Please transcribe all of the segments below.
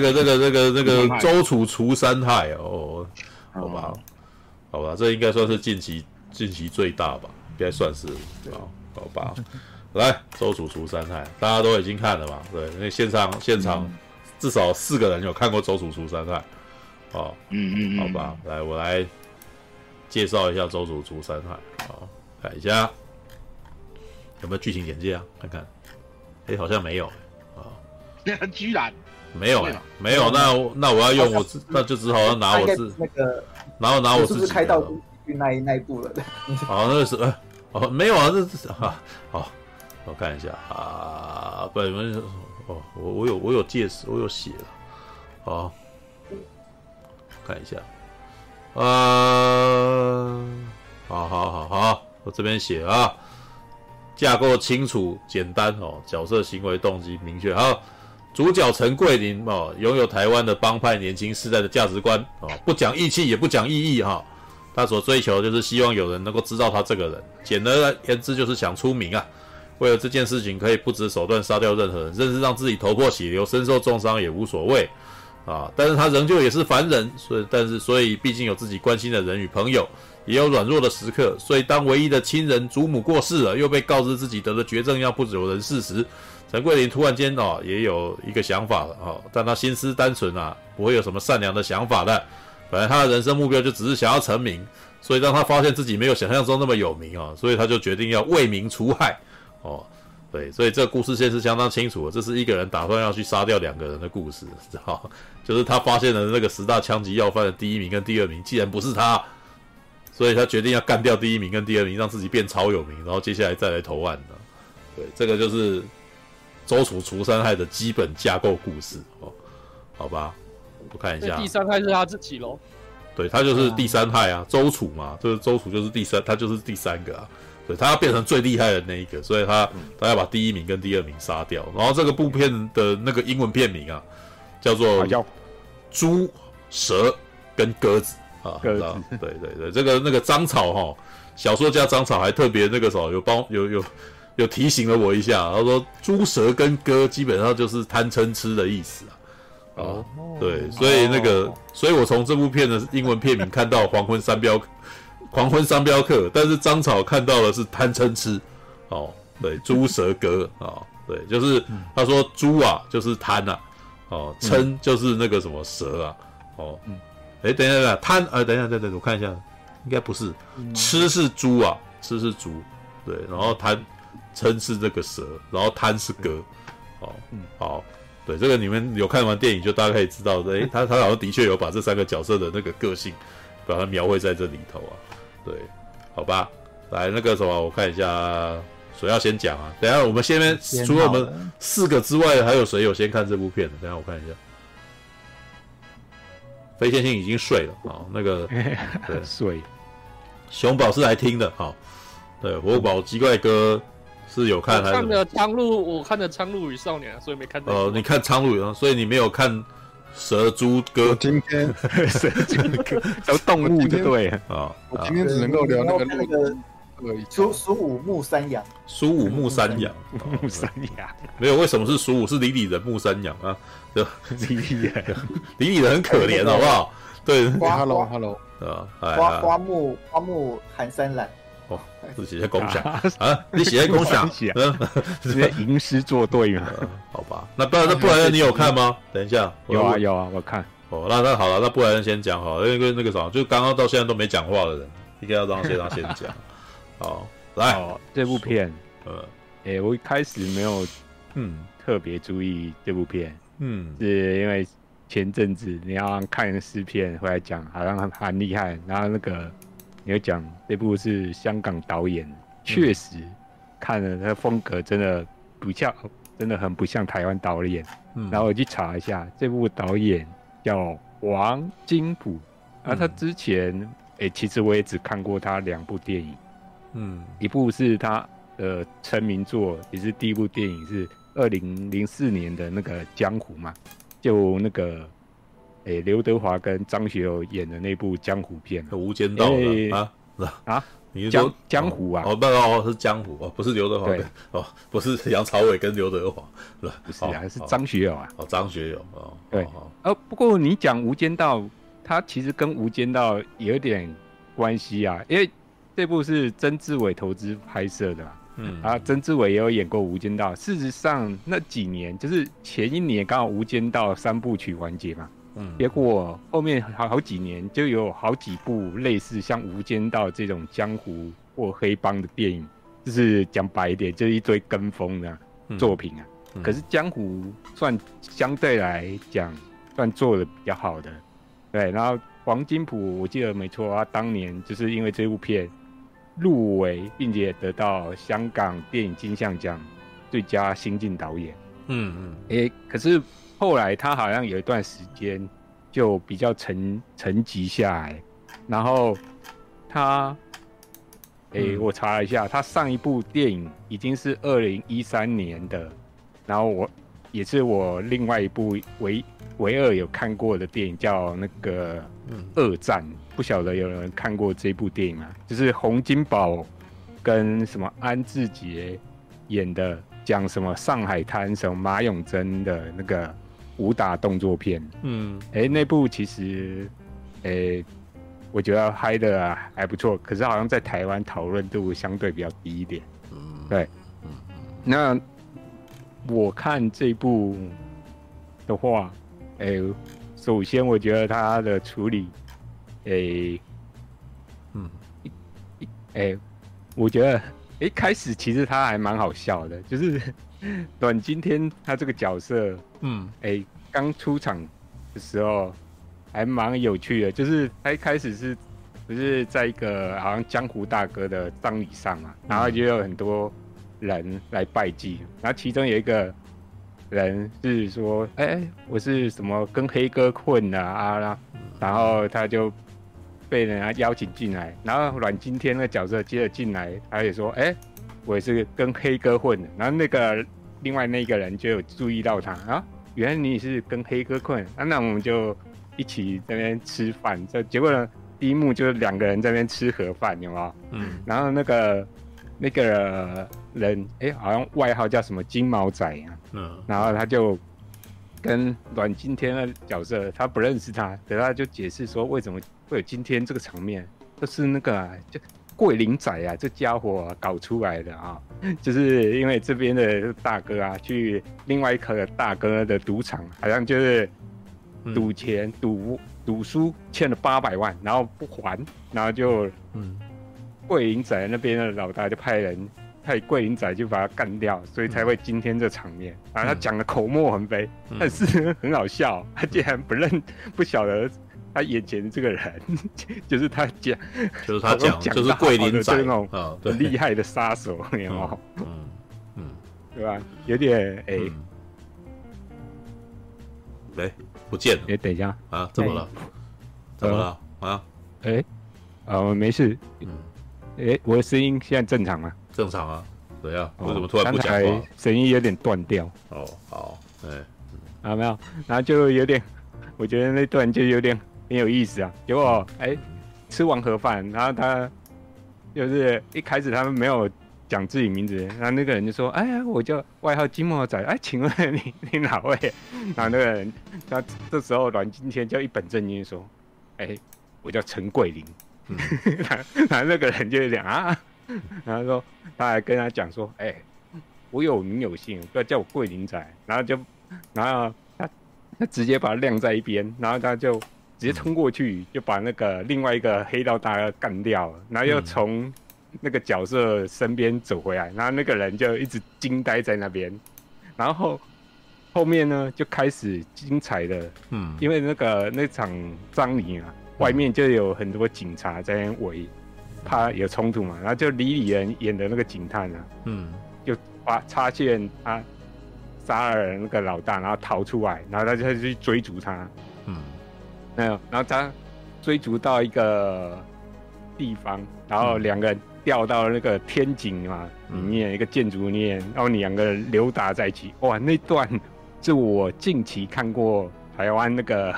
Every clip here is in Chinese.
那个、那个、那个、那个周楚除三害哦，好吧，好吧，这应该算是近期近期最大吧，应该算是啊，好吧，来周楚除三害，大家都已经看了嘛，对，那现场现场至少四个人有看过周楚除三害，哦，嗯嗯嗯，好吧，来我来介绍一下周楚除三害，好，看一下有没有剧情简介啊，看看，哎，好像没有。那 居然没有哎，没有，那那我要用我，那就只好要拿我自那个，然后拿我自己是不是开到那一那一部了？哦，那个是哦，没有啊，这是啊，好，我看一下啊，不，你们哦，我我有我有介绍，我有写了，好，看一下，呃，好好好好，我这边写啊，架构清楚简单哦，角色行为动机明确，好。主角陈桂林哦，拥有台湾的帮派年轻世代的价值观哦，不讲义气也不讲义义哈。他所追求就是希望有人能够知道他这个人，简而言之就是想出名啊。为了这件事情，可以不择手段杀掉任何人，甚至让自己头破血流、身受重伤也无所谓啊。但是他仍旧也是凡人，所以但是所以毕竟有自己关心的人与朋友，也有软弱的时刻。所以当唯一的亲人祖母过世了，又被告知自己得了绝症要不久人世时，陈桂林突然间哦，也有一个想法了哦，但他心思单纯啊，不会有什么善良的想法的。本来他的人生目标就只是想要成名，所以当他发现自己没有想象中那么有名啊，所以他就决定要为民除害哦。对，所以这个故事线是相当清楚的，这是一个人打算要去杀掉两个人的故事，知道？就是他发现了那个十大枪击要犯的第一名跟第二名，既然不是他，所以他决定要干掉第一名跟第二名，让自己变超有名，然后接下来再来投案的。对，这个就是。周楚除三害的基本架构故事哦，好吧，我看一下。第三害是他自己喽？对，他就是第三害啊，周楚嘛，就是周楚就是第三，他就是第三个啊。对，他要变成最厉害的那一个，所以他他要把第一名跟第二名杀掉。然后这个部片的那个英文片名啊，叫做《猪蛇跟鸽子》啊。鸽子。对对对，这个那个张草哈，小说家张草还特别那个时候有帮有有。有提醒了我一下，他说“猪舌”跟“哥”基本上就是贪嗔痴的意思啊。哦，对，所以那个，所以我从这部片的英文片名看到“黄昏商标”，“黄昏三镖客”，但是张草看到的是贪嗔痴。哦，对，“猪舌哥”啊，对，就是他说“猪啊”就是贪啊，哦，“嗔”就是那个什么蛇啊。哦，嗯，哎，等一下，等一下，贪，呃，等一下，等等，我看一下，应该不是，“吃”是猪啊，“吃”是猪，对，然后贪。嗔是这个蛇，然后贪是哥，哦，嗯，好，对，这个你们有看完电影就大概可以知道，诶、欸，他他好像的确有把这三个角色的那个个性，把它描绘在这里头啊，对，好吧，来那个什么，我看一下谁要先讲啊？等一下我们先边除了我们四个之外，还有谁有先看这部片的？等一下我看一下，飞天星已经睡了啊，那个 对。睡，熊宝是来听的，好，对，活宝奇怪哥。是有看还是？看的《苍鹭》，我看的《苍鹭与少年》，所以没看到。哦，你看《苍鹭》啊，所以你没有看蛇猪哥。今天 蛇猪鸽都动物的对啊。我今天只能够聊那个那个苏苏武牧山羊。苏武木山羊，牧山羊没有？为什么是苏武？是李李人木山羊啊？对，李李人，李李人很可怜，好不好？对，Hello，Hello，啊，花花木花木寒山岚。哦，是写在共享啊？你写在共享，嗯，直接吟诗作对嘛？好吧，那不然那布莱恩你有看吗？等一下，有啊有啊，我看。哦，那那好了，那布莱恩先讲好了，因为那个啥，就刚刚到现在都没讲话的人，应该要让先让先讲。好，来这部片，呃，哎，我一开始没有嗯特别注意这部片，嗯，是因为前阵子你要看诗片回来讲，好像很很厉害，然后那个。你要讲这部是香港导演，确实看了他风格真的不像，真的很不像台湾导演。嗯，然后我去查一下，这部导演叫王金普，啊，他之前哎、欸，其实我也只看过他两部电影，嗯，一部是他呃成名作，也是第一部电影是二零零四年的那个《江湖》嘛，就那个。哎，刘德华跟张学友演的那部江湖片《无间道》啊啊！你是说江湖啊？哦，不哦，是江湖哦，不是刘德华哦，不是 杨朝伟跟刘德华？不是啊，是张学友啊。哦，张学友哦，对。哦，不过你讲《无间道》，它其实跟《无间道》有点关系啊，因为这部是曾志伟投资拍摄的嘛。嗯啊，曾志伟也有演过《无间道》。事实上，那几年就是前一年刚好《无间道》三部曲完结嘛。嗯，结果后面好好几年就有好几部类似像《无间道》这种江湖或黑帮的电影，就是讲白一点，就是一堆跟风的作品啊。可是江湖算相对来讲算做的比较好的，对。然后黄金普我记得没错他，当年就是因为这部片。入围，并且得到香港电影金像奖最佳新晋导演。嗯嗯，哎、欸，可是后来他好像有一段时间就比较沉沉寂下来，然后他，哎、欸，我查了一下，他上一部电影已经是二零一三年的，然后我也是我另外一部唯唯二有看过的电影，叫那个。嗯，二战不晓得有人看过这部电影吗？就是洪金宝跟什么安志杰演的，讲什么上海滩什么马永贞的那个武打动作片。嗯，哎、欸，那部其实，哎、欸，我觉得拍的还不错，可是好像在台湾讨论度相对比较低一点。嗯，对，嗯，那我看这部的话，哎、欸。首先，我觉得他的处理，诶、欸，嗯，诶、欸，我觉得一开始其实他还蛮好笑的，就是 阮今天他这个角色，嗯，哎、欸，刚出场的时候还蛮有趣的，就是他一开始是不是在一个好像江湖大哥的葬礼上嘛，然后就有很多人来拜祭，然后其中有一个。人是说，哎、欸，我是什么跟黑哥混的啊，啊？然后他就被人家邀请进来，然后阮经天那个角色接着进来，他也说，哎、欸，我也是跟黑哥混的。然后那个另外那个人就有注意到他啊，原来你是跟黑哥混，啊，那我们就一起在那边吃饭。这结果呢，第一幕就是两个人在那边吃盒饭，有没有？嗯。然后那个那个人，哎、欸，好像外号叫什么金毛仔啊。嗯，然后他就跟阮经天的角色，他不认识他，等他就解释说为什么会有今天这个场面，就是那个、啊、就桂林仔啊，这家伙、啊、搞出来的啊，就是因为这边的大哥啊，去另外一个大哥的赌场，好像就是赌钱赌赌输欠了八百万，然后不还，然后就嗯，桂林仔那边的老大就派人。派桂林仔就把他干掉，所以才会今天这场面。然后他讲的口沫横飞，嗯、但是很好笑。他竟然不认 不晓得他眼前这个人，就是他讲，就是他讲，就是桂林仔那种很厉害的杀手，你知道吗？嗯嗯，对吧？有点哎，哎、欸，不见了。哎、欸，等一下啊，怎么了？欸、怎么了？啊？哎、欸，啊，我没事。嗯，哎、欸，我的声音现在正常吗？正常啊，对呀，为什么突然不讲话？声音有点断掉。哦，好，哎，啊没有，然后就有点，我觉得那段就有点很有意思啊。结果哎、吃完盒饭，然后他就是一开始他们没有讲自己名字，然后那个人就说：“哎呀，我叫外号金毛仔，哎，请问你你哪位？”然后那个人，他这时候阮经天就一本正经说：“哎、我叫陈桂林。嗯”然后那个人就讲啊。然后说，他还跟他讲说：“哎、我有名有姓，不要叫我桂林仔。”然后就，然后他他直接把他晾在一边，然后他就直接冲过去，就把那个另外一个黑道大哥干掉了，然后又从那个角色身边走回来，然后那个人就一直惊呆在那边。然后后面呢，就开始精彩的，嗯，因为那个那场葬礼啊，外面就有很多警察在那围。怕有冲突嘛，然后就李李仁演的那个警探啊，嗯，就发发现他杀了那个老大，然后逃出来，然后他就去追逐他，嗯，没有，然后他追逐到一个地方，然后两个人掉到那个天井嘛里面、嗯、一个建筑里面，然后两个人扭打在一起，哇，那段是我近期看过台湾那个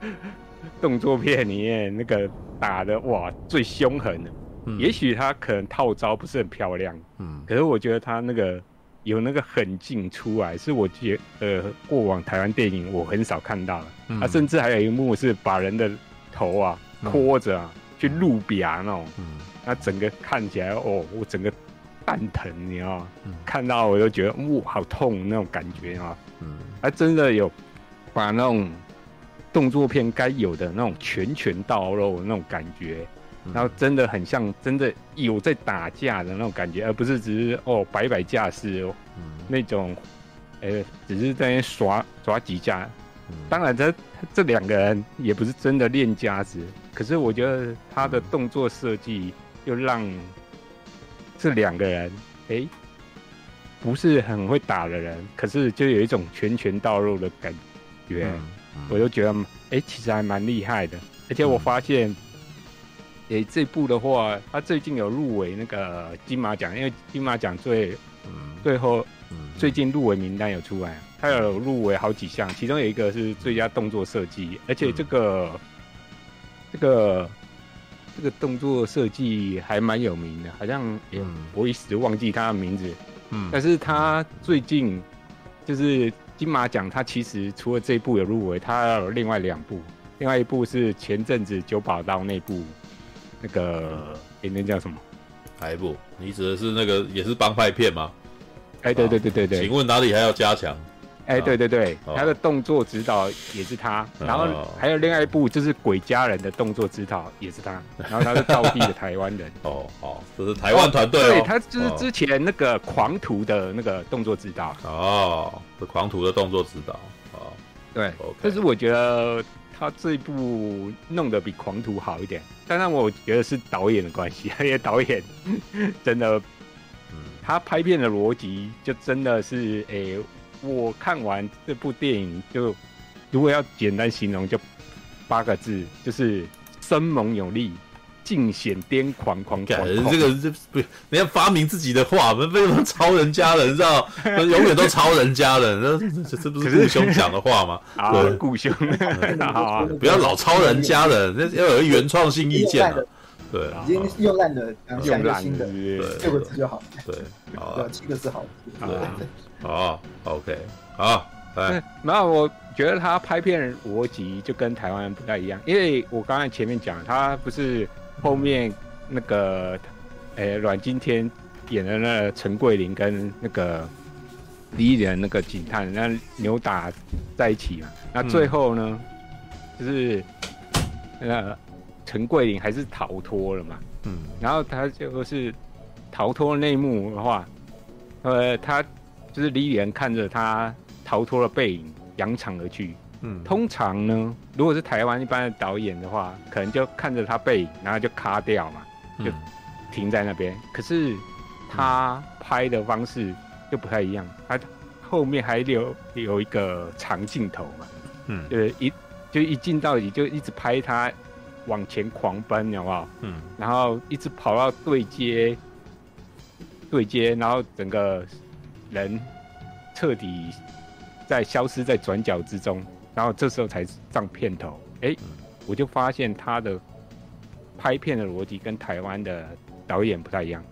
动作片里面那个打的哇最凶狠的。嗯、也许他可能套招不是很漂亮，嗯，可是我觉得他那个有那个狠劲出来，是我觉呃过往台湾电影我很少看到的。啊、甚至还有一幕是把人的头啊拖着、啊嗯、去路边那种，嗯，那整个看起来哦，我整个蛋疼，你知道吗？嗯、看到我就觉得哇，好痛那种感觉啊，嗯，他真的有把那种动作片该有的那种拳拳到肉那种感觉。然后真的很像真的有在打架的那种感觉，而不是只是哦摆摆架势哦，嗯、那种，呃，只是在那耍耍几架。嗯、当然这，这这两个人也不是真的练家子，可是我觉得他的动作设计又让这两个人，哎，不是很会打的人，可是就有一种拳拳到肉的感觉，嗯嗯、我就觉得，哎，其实还蛮厉害的。而且我发现。诶、欸，这部的话，他最近有入围那个金马奖，因为金马奖最、嗯、最后、嗯、最近入围名单有出来，他有入围好几项，其中有一个是最佳动作设计，而且这个、嗯、这个这个动作设计还蛮有名的，好像、欸嗯、我一时忘记他的名字，嗯，但是他最近就是金马奖，他其实除了这一部有入围，他有另外两部，另外一部是前阵子九把刀那部。那个，哎、欸，那叫什么？哪一部？你指的是那个也是帮派片吗？哎、欸，对对对对对。请问哪里还要加强？哎、欸，对对对，哦、他的动作指导也是他，哦、然后还有另外一部就是《鬼家人》的动作指导也是他，然后他是道地的台湾人。哦哦，这是台湾团队、哦。对，他就是之前那个《狂徒》的那个动作指导。哦，是《狂徒》的动作指导。哦，对。Okay 但是我觉得。他这一部弄得比狂徒好一点，当然我觉得是导演的关系，因为导演真的，他拍片的逻辑就真的是，诶、我看完这部电影就，如果要简单形容，就八个字，就是生猛有力。尽显癫狂狂感，这个这不，你要发明自己的话，我们为什么抄人家的？你知道，永远都抄人家的，这这不是顾兄讲的话吗？对，顾兄，不要老抄人家的，那要有原创性意见。对，已经用烂的，用个新的，六个字就好。对，好，七个字好。对，好，OK，好，来，然后我觉得他拍片逻辑就跟台湾人不太一样，因为我刚才前面讲，他不是。后面那个，诶、欸，阮经天演的那个陈桂林跟那个李连那个警探，那扭打在一起嘛。那最后呢，嗯、就是那个陈桂林还是逃脱了嘛。嗯。然后他就是逃脱那一幕的话，呃，他就是李连看着他逃脱的背影扬长而去。嗯，通常呢，如果是台湾一般的导演的话，可能就看着他背影，然后就卡掉嘛，就停在那边。嗯、可是他拍的方式就不太一样，他后面还留有一个长镜头嘛，嗯，就是一就一镜到底就一直拍他往前狂奔，好不好？嗯，然后一直跑到对接，对接，然后整个人彻底在消失在转角之中。然后这时候才上片头，哎，我就发现他的拍片的逻辑跟台湾的导演不太一样。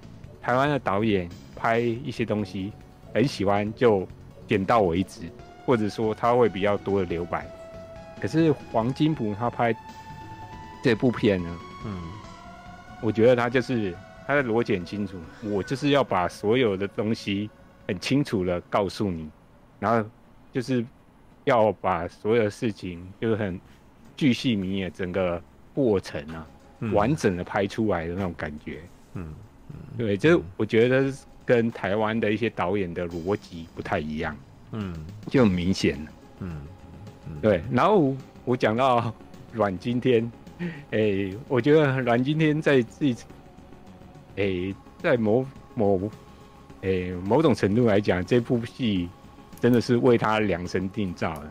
台湾的导演拍一些东西很喜欢就点到为止，或者说他会比较多的留白。可是黄金普他拍这部片呢，嗯，我觉得他就是他的逻辑很清楚，我就是要把所有的东西很清楚的告诉你，然后就是。要把所有的事情就是很巨细靡遗的整个过程啊，嗯、完整的拍出来的那种感觉。嗯，嗯对，就是我觉得跟台湾的一些导演的逻辑不太一样。嗯，就很明显。嗯，嗯对。然后我讲到阮经天，哎、欸，我觉得阮经天在自己，哎、欸，在某某，哎、欸，某种程度来讲，这部戏。真的是为他量身定造的，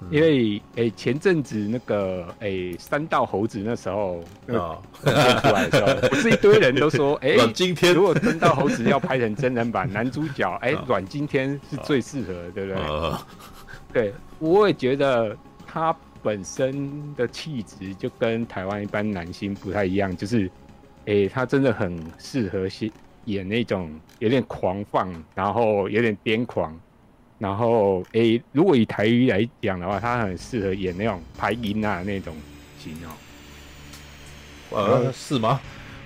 嗯、因为诶、欸、前阵子那个诶、欸、山道猴子那时候啊出来的时候，不是一堆人都说哎，阮经天。如果三道猴子要拍成真人版，男主角哎阮经天是最适合的，对不对？啊、对，我也觉得他本身的气质就跟台湾一般男星不太一样，就是诶、哎，他真的很适合演演那种有点狂放，然后有点癫狂，然后哎，如果以台语来讲的话，他很适合演那种排音啊那种型哦。呃，是吗？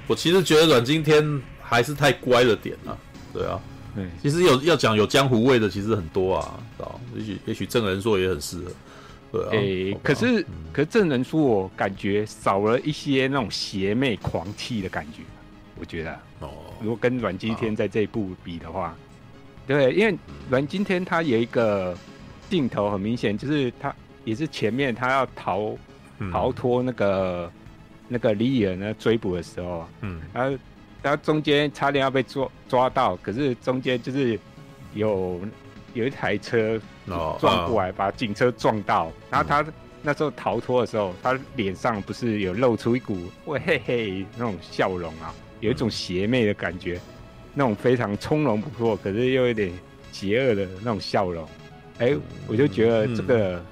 我其实觉得阮经天还是太乖了点啊。对啊，对，其实有要讲有江湖味的，其实很多啊。哦，也许也许郑仁硕也很适合。对啊，欸、可是、嗯、可是郑仁硕我感觉少了一些那种邪魅狂气的感觉。我觉得哦，如果跟阮经天在这一部比的话，对，因为阮经天他有一个镜头很明显，就是他也是前面他要逃逃脱那个。那个李野呢追捕的时候，嗯，然后然后中间差点要被抓抓到，可是中间就是有有一台车撞过来，把警车撞到，然后他那时候逃脱的时候，他脸上不是有露出一股喂嘿嘿那种笑容啊，有一种邪魅的感觉，那种非常从容不迫，可是又有点邪恶的那种笑容，哎、欸，我就觉得这个。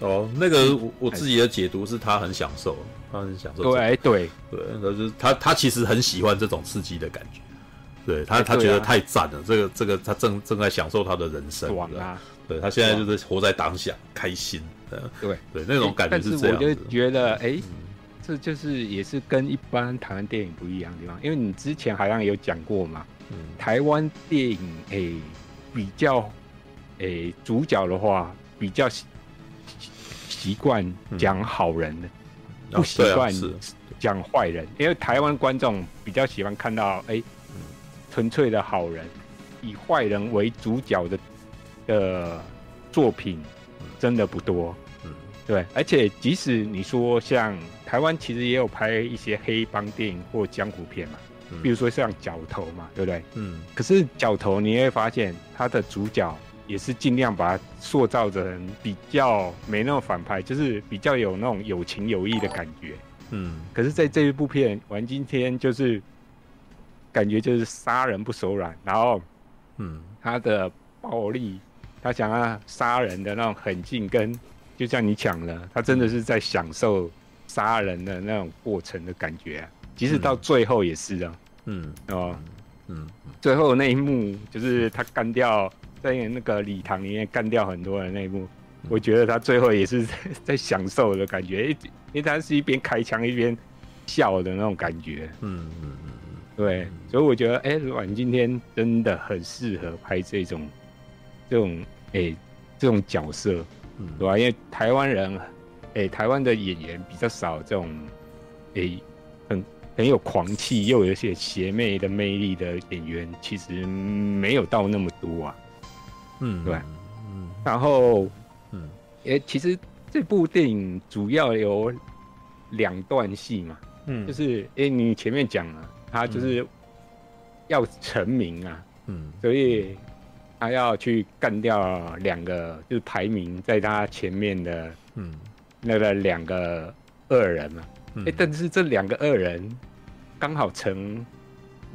哦，那个我我自己的解读是他很享受，他很享受。对对对，就是他他其实很喜欢这种刺激的感觉，对他他觉得太赞了，这个这个他正正在享受他的人生，爽啊！对他现在就是活在当下，开心。对对，那种感觉是这样。但是我就觉得，哎，这就是也是跟一般台湾电影不一样的地方，因为你之前好像有讲过嘛，台湾电影诶比较诶主角的话比较。习惯讲好人的，嗯、不习惯讲坏人，因为台湾观众比较喜欢看到诶，纯、欸、粹的好人，以坏人为主角的的作品真的不多。嗯，对，而且即使你说像台湾，其实也有拍一些黑帮电影或江湖片嘛，比如说像角头嘛，对不对？嗯，可是角头你会发现它的主角。也是尽量把它塑造成比较没那么反派，就是比较有那种有情有义的感觉。嗯，可是在这一部片，玩今天就是感觉就是杀人不手软，然后，嗯，他的暴力，他想要杀人的那种狠劲，跟就像你讲的，他真的是在享受杀人的那种过程的感觉，即使到最后也是啊。嗯哦，嗯，最后那一幕就是他干掉。在那个礼堂里面干掉很多人那一幕，我觉得他最后也是在，在享受的感觉，因为他是一边开枪一边笑的那种感觉。嗯嗯嗯嗯，对，所以我觉得，哎、欸，阮今天真的很适合拍这种这种哎、欸、这种角色，嗯，对吧？因为台湾人，哎、欸，台湾的演员比较少这种，哎、欸，很很有狂气又有一些邪魅的魅力的演员，其实没有到那么多啊。嗯，对，嗯，然后，嗯，诶，其实这部电影主要有两段戏嘛，嗯，就是，哎，你前面讲了，他就是要成名啊，嗯，所以他要去干掉两个，就是排名在他前面的，嗯，那个两个恶人嘛，哎、嗯，但是这两个恶人刚好成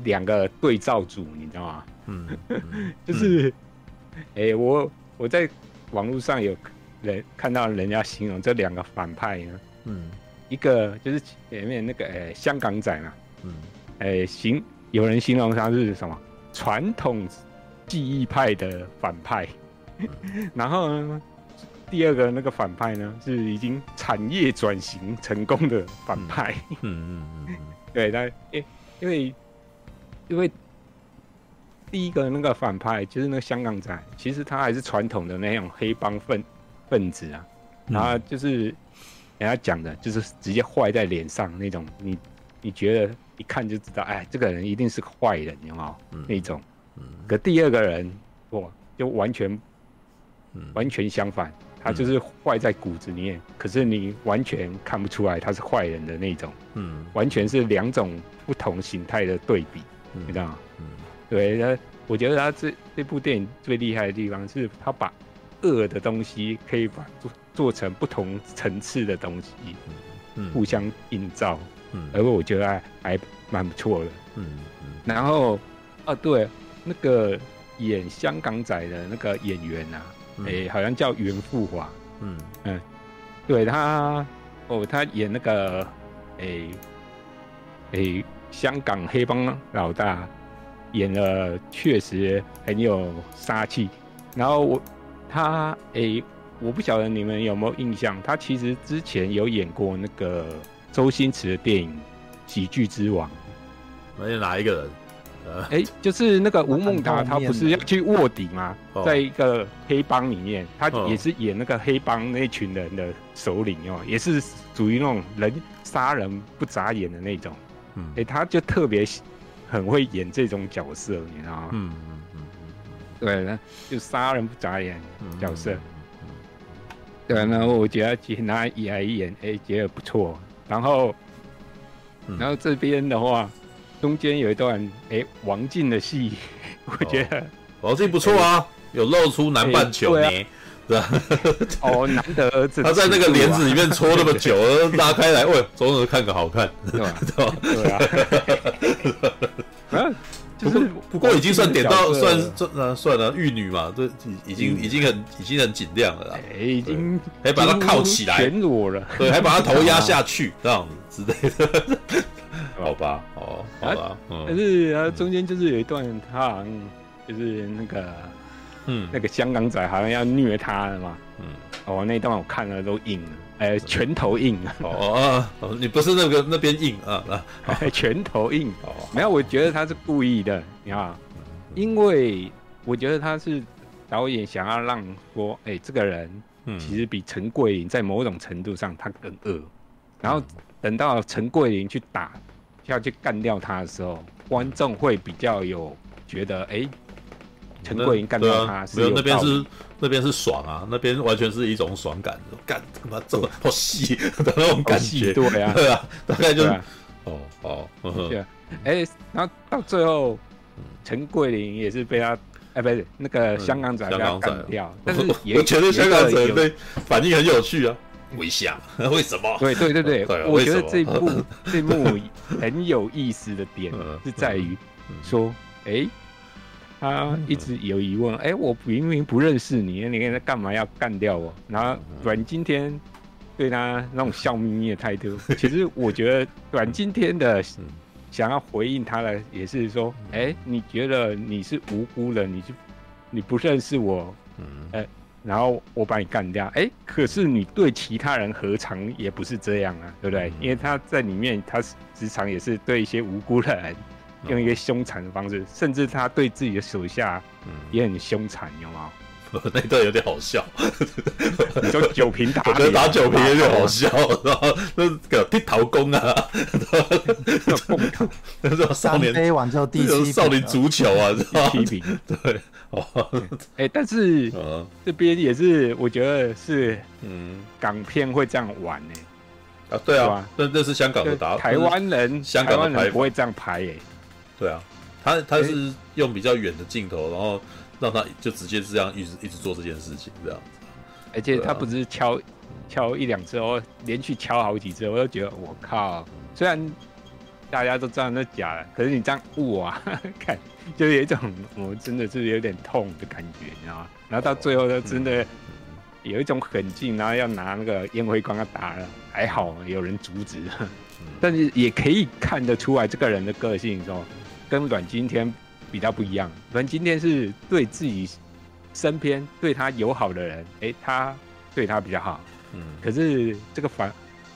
两个对照组，你知道吗？嗯，嗯。就是。哎、欸，我我在网络上有人看到人家形容这两个反派呢，嗯，一个就是前面那个哎、欸、香港仔嘛，嗯，哎、欸、形有人形容他是什么？传统技艺派的反派，嗯、然后呢，第二个那个反派呢是已经产业转型成功的反派，嗯嗯嗯，嗯 对，但因因为因为。第一个那个反派就是那个香港仔，其实他还是传统的那种黑帮分分子啊，然后就是人家讲的，就是直接坏在脸上那种，你你觉得一看就知道，哎，这个人一定是个坏人，有没有？嗯、那种。可第二个人，哇，就完全，完全相反，他就是坏在骨子里面，可是你完全看不出来他是坏人的那种，嗯，完全是两种不同形态的对比，你知道吗？对，他我觉得他这这部电影最厉害的地方是，他把恶的东西可以把做做成不同层次的东西，嗯，互相映照，嗯，而我觉得还还蛮不错的，嗯。嗯。然后，啊，对，那个演香港仔的那个演员啊，哎、嗯欸，好像叫袁富华，嗯嗯，对他，哦，他演那个，哎、欸、哎。欸香港黑帮老大，演了确实很有杀气。然后我他诶、欸，我不晓得你们有没有印象，他其实之前有演过那个周星驰的电影《喜剧之王》。那是哪一个人？哎、欸，就是那个吴孟达，他不是要去卧底吗？在一个黑帮里面，他也是演那个黑帮那群人的首领哦，也是属于那种人杀人不眨眼的那种。嗯，哎，他就特别很会演这种角色，你知道吗？嗯嗯嗯对，那就杀人不眨眼角色。对，然后我觉得其实他演一演，哎，觉得不错。然后，然后这边的话。中间有一段哎、欸，王静的戏，我觉得、哦、王静不错啊，欸、有露出南半球呢，欸、对吧？哦，难得儿子，他在那个帘子里面搓那么久，拉开来，喂，总是看个好看，对 吧？对啊，就是不过已经算点到算算算了玉女嘛，这已经已经很已经很尽量了啦，哎，已经还把她靠起来，全裸了，对，还把她头压 下去这样子之类的。好吧，哦，好吧，但是啊，中间就是有一段，他好像就是那个，嗯，那个香港仔好像要虐他了嘛，嗯，哦，那段我看了都硬了，哎、欸，拳头硬，哦哦，你不是那个那边硬啊啊，拳头硬，哦，没有，我觉得他是故意的，你看，因为我觉得他是导演想要让说，哎、欸，这个人其实比陈桂林在某种程度上他更恶，然后等到陈桂林去打。要去干掉他的时候，观众会比较有觉得，哎、欸，陈桂林干掉他是有，没有那边是那边是爽啊，那边完全是一种爽感，干他妈这么好戏的 那种感觉，对啊，对啊，大概就是，啊、哦，好，对啊，哎、欸，然后到最后，陈桂林也是被他，哎、欸，不是那个香港仔被他干掉，但是也觉得香港仔被反应很有趣啊。微笑？为什么？对对对对，对 我觉得这一部 这一幕很有意思的点是在于说，哎、欸，他一直有疑问，哎、欸，我明明不认识你，你干嘛要干掉我？然后阮经天对他那种笑眯眯的态度，其实我觉得阮经天的想要回应他的也是说，哎、欸，你觉得你是无辜的，你就你不认识我，哎、欸。然后我把你干掉，哎，可是你对其他人何尝也不是这样啊，对不对？因为他在里面，他时常也是对一些无辜的人用一个凶残的方式，甚至他对自己的手下也很凶残，有吗？那段有点好笑，你说酒瓶打，我觉得打酒瓶有点好笑，然后那个剃头功啊，那种少年杯完之后第七少年足球啊，第七瓶，对，哦，哎，但是这边也是我觉得是，嗯，港片会这样玩呢，啊，对啊，那那是香港的打，台湾人，香港人不会这样拍诶，对啊，他他是用比较远的镜头，然后。让他就直接这样一直一直做这件事情，这样子。而且他不是敲、啊、敲一两次哦，连续敲好几次，我就觉得我靠！虽然大家都知道那假的，可是你这样误啊，看就有一种我真的是有点痛的感觉，你知道吗？然后到最后，他真的有一种狠劲，然后要拿那个烟灰缸要打了，还好有人阻止。但是也可以看得出来，这个人的个性说跟阮经天。比较不一样，阮今天是对自己身边对他友好的人，哎、欸，他对他比较好，嗯，可是这个反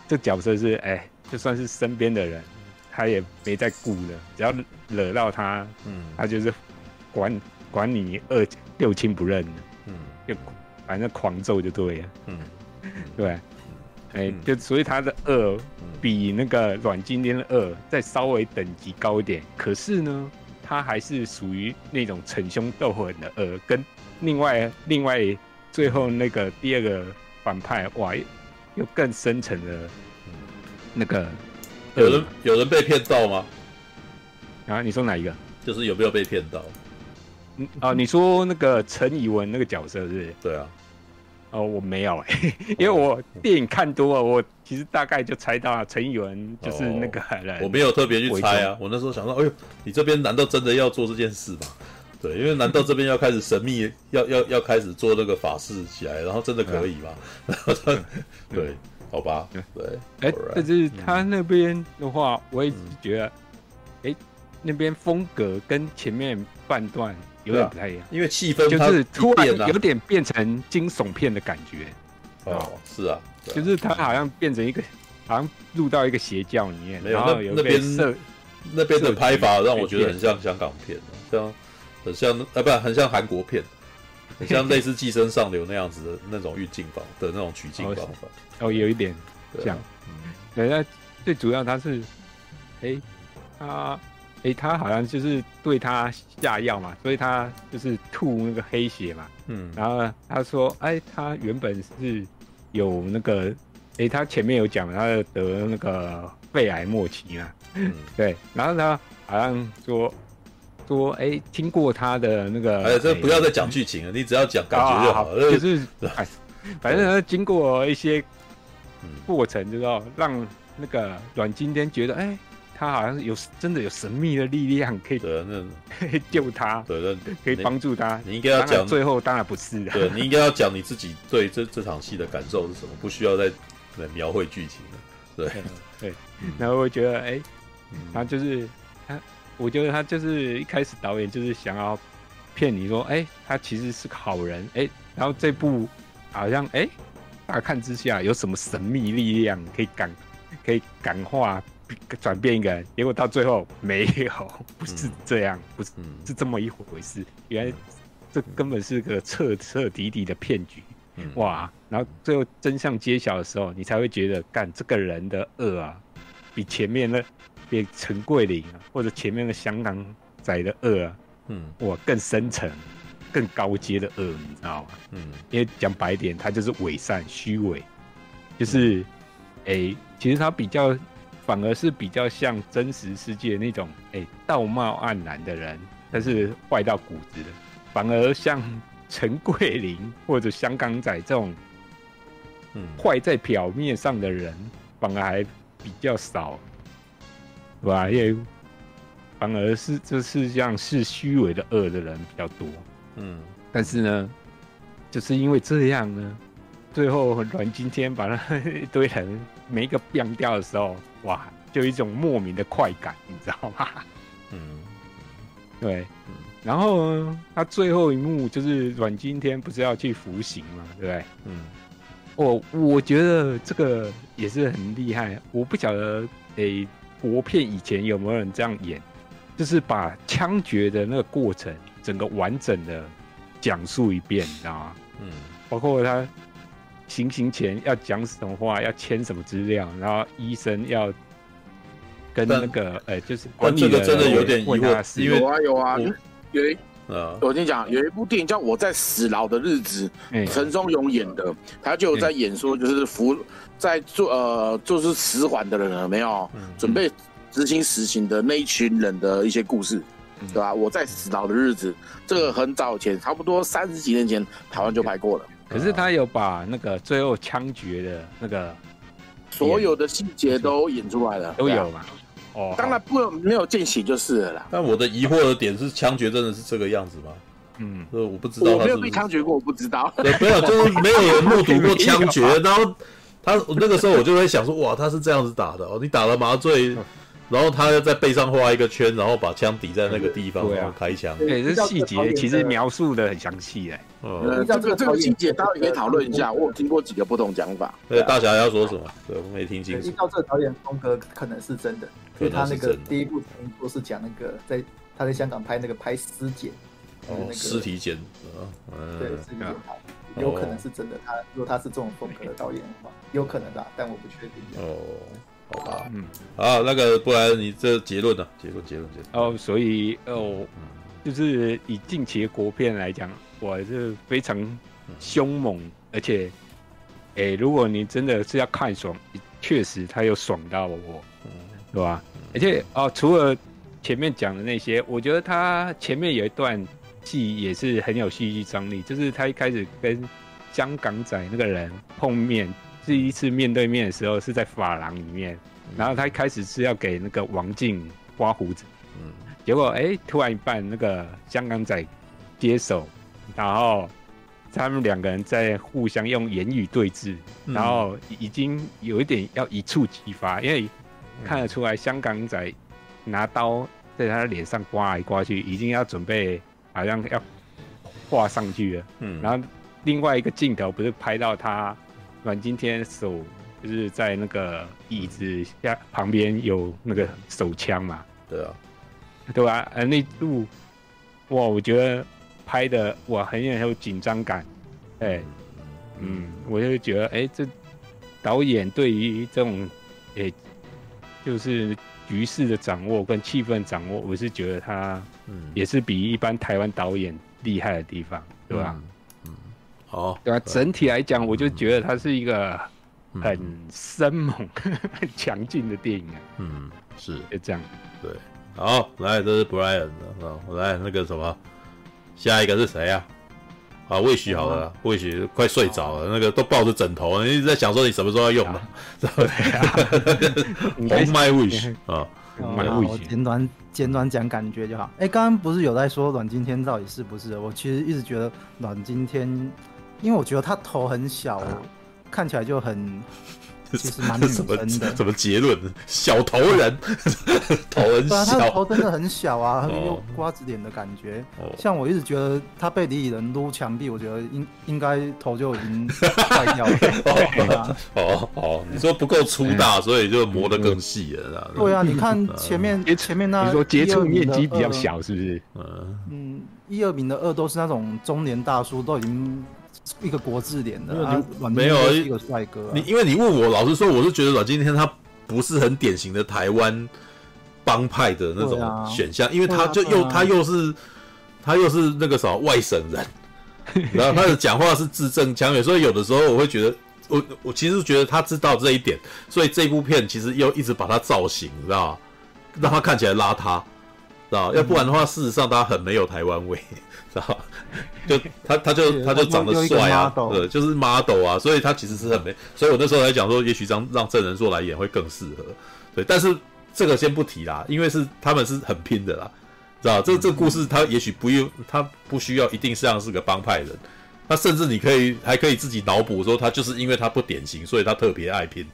这个角色是，哎、欸，就算是身边的人，他也没在顾的，只要惹到他，嗯，他就是管管你二六亲不认的，嗯，就反正狂揍就对了，嗯，对，哎、欸，就所以他的恶比那个阮经天的恶再稍微等级高一点，可是呢。他还是属于那种逞凶斗狠的，呃，跟另外另外最后那个第二个反派，哇，又更深层的，那个有人有人被骗到吗？啊，你说哪一个？就是有没有被骗到？嗯啊，你说那个陈以文那个角色是不是？对啊。哦，我没有哎、欸，因为我电影看多了，我其实大概就猜到陈以文就是那个人。我没有特别去猜啊，我那时候想说，哎呦，你这边难道真的要做这件事吗？对，因为难道这边要开始神秘，要要要开始做那个法事起来，然后真的可以吗？然后他，对，好吧，对，哎，但是他那边的话，我一直觉得哎，那边风格跟前面半段有点不太一样，啊、因为气氛就是突然有点变成惊悚片的感觉。哦，是啊，就是他好像变成一个，好像入到一个邪教里面，没有然后有那边那边的拍法让我觉得很像香港片，像很像啊，不，很像韩国片，很像类似《寄生上流》那样子的那种运镜法的那种取景方法。哦，有一点像，对，那最主要他是，哎，他，哎，他好像就是对他下药嘛，所以他就是吐那个黑血嘛，嗯，然后他说，哎，他原本是有那个，哎，他前面有讲他得那个肺癌末期嘛，嗯，对，然后他好像说说，哎，听过他的那个，哎，这不要再讲剧情了，你只要讲感觉就好了，就是，哎，反正他经过一些。过程就是说，让那个阮经天觉得，哎、欸，他好像有真的有神秘的力量可以 救他，对，那可以帮助他。你应该要讲最后当然不是的，对，你应该要讲你自己对这这场戏的感受是什么，不需要再来描绘剧情了。对对，然后我觉得，哎、欸，他就是他，我觉得他就是一开始导演就是想要骗你说，哎、欸，他其实是个好人，哎、欸，然后这部好像，哎、大。看之下有什么神秘力量可以感可以感化转变一个人，结果到最后没有，不是这样，不是是这么一回事。原来这根本是个彻彻底底的骗局，哇！然后最后真相揭晓的时候，你才会觉得，干这个人的恶啊，比前面的比陈桂林啊，或者前面的香港仔的恶啊，嗯，哇，更深层。更高阶的恶，你知道吗？嗯，因为讲白一点，他就是伪善、虚伪，就是，哎、其实他比较，反而是比较像真实世界那种，哎、欸，道貌岸然的人，但是坏到骨子的，反而像陈桂林或者香港仔这种，嗯，坏在表面上的人，反而还比较少，对吧？因为反而是就是像是虚伪的恶的人比较多。嗯，但是呢，就是因为这样呢，最后阮经天把那 一堆人每一个变掉的时候，哇，就有一种莫名的快感，你知道吗？嗯，对，嗯，然后呢，他最后一幕就是阮经天不是要去服刑嘛，对不对？嗯，我我觉得这个也是很厉害，我不晓得诶、欸，国片以前有没有人这样演，就是把枪决的那个过程。整个完整的讲述一遍，你知道吗？嗯，包括他行刑前要讲什么话，要签什么资料，然后医生要跟那个，哎就是关这个真的有点疑惑，有啊有啊，有一，呃，我跟你讲，有一部电影叫《我在死牢的日子》，陈松勇演的，他就有在演说，就是服在做呃就是死缓的人了没有，嗯、准备执行死刑的那一群人的一些故事。对吧？我在死牢的日子，这个很早前，差不多三十几年前，台湾就拍过了。可是他有把那个最后枪决的那个所有的细节都演出来了，都有嘛？哦，当然不没有见血就是了啦。但我的疑惑的点是，枪决真的是这个样子吗？嗯，我不知道，我没有被枪决过，我不知道。对，没有，就是没有人目睹过枪决。然后他那个时候我就会想说，哇，他是这样子打的哦，你打了麻醉。然后他要在背上画一个圈，然后把枪抵在那个地方，然后开枪。对，这细节其实描述的很详细哎。嗯，这个这个细节，大家可以讨论一下。我有听过几个不同讲法。对，大侠要说什么？对，我没听清楚。依照这个导演风格，可能是真的，因为他那个第一部都是讲那个在他在香港拍那个拍尸检，哦，尸体检，嗯，对，尸体检拍，有可能是真的。他如果他是这种风格的导演的话，有可能的，但我不确定。哦。好吧，嗯，好，那个不然你这结论呢？结论，结论，结论。哦，所以哦，就是以近期的国片来讲，我还是非常凶猛，而且，哎、欸，如果你真的是要看爽，确实他有爽到我，嗯，对吧？而且哦，除了前面讲的那些，我觉得他前面有一段戏也是很有戏剧张力，就是他一开始跟香港仔那个人碰面。第一次面对面的时候是在法廊里面，然后他一开始是要给那个王静刮胡子，嗯，结果哎、欸，突然一半那个香港仔接手，然后他们两个人在互相用言语对峙，然后已经有一点要一触即发，因为看得出来香港仔拿刀在他的脸上刮来刮去，已经要准备好像要画上去了。嗯，然后另外一个镜头不是拍到他阮经天手就是在那个椅子下旁边有那个手枪嘛？对啊，对吧？呃，那路哇，我觉得拍的哇很有紧张感。哎，嗯，我就觉得哎，这导演对于这种哎，就是。局势的掌握跟气氛掌握，我是觉得他，嗯，也是比一般台湾导演厉害的地方，对吧？嗯，好，对吧？整体来讲，我就觉得它是一个很生猛、很强劲的电影啊。嗯，是，就这样。对，好，来，这是 Brian 的啊，我来那个什么，下一个是谁啊？啊，魏许好了，魏许快睡着了，那个都抱着枕头，你一直在想说你什么时候要用的，对 红麦魏许啊，我简短简短讲感觉就好。哎，刚刚不是有在说阮经天到底是不是？我其实一直觉得阮经天，因为我觉得他头很小，看起来就很。其实蛮女生的，什么结论？小头人，头很小，他的头真的很小啊，很有瓜子脸的感觉。像我一直觉得他被李李仁撸墙壁，我觉得应应该头就已经坏掉了。哦哦，你说不够粗大，所以就磨得更细了。对啊，你看前面前面那，你说接触面积比较小，是不是？嗯嗯，一二名的二都是那种中年大叔，都已经。一个国字脸的，啊、没有一个帅哥，啊。你因为你问我，老实说，我是觉得阮经天他不是很典型的台湾帮派的那种选项，啊、因为他就又、他又是他又是那个什么外省人，然后他的讲话是字正腔圆，所以有的时候我会觉得，我我其实觉得他知道这一点，所以这部片其实又一直把他造型，你知道吗？让他看起来邋遢，知道吗？要不然的话，事实上他很没有台湾味。知道，就他他就 他就长得帅啊，对，就是 model 啊，所以他其实是很美。所以我那时候还讲说，也许让让郑人硕来演会更适合。对，但是这个先不提啦，因为是他们是很拼的啦，知道？这这故事他也许不用，他不需要一定像是个帮派人，他甚至你可以还可以自己脑补说，他就是因为他不典型，所以他特别爱拼。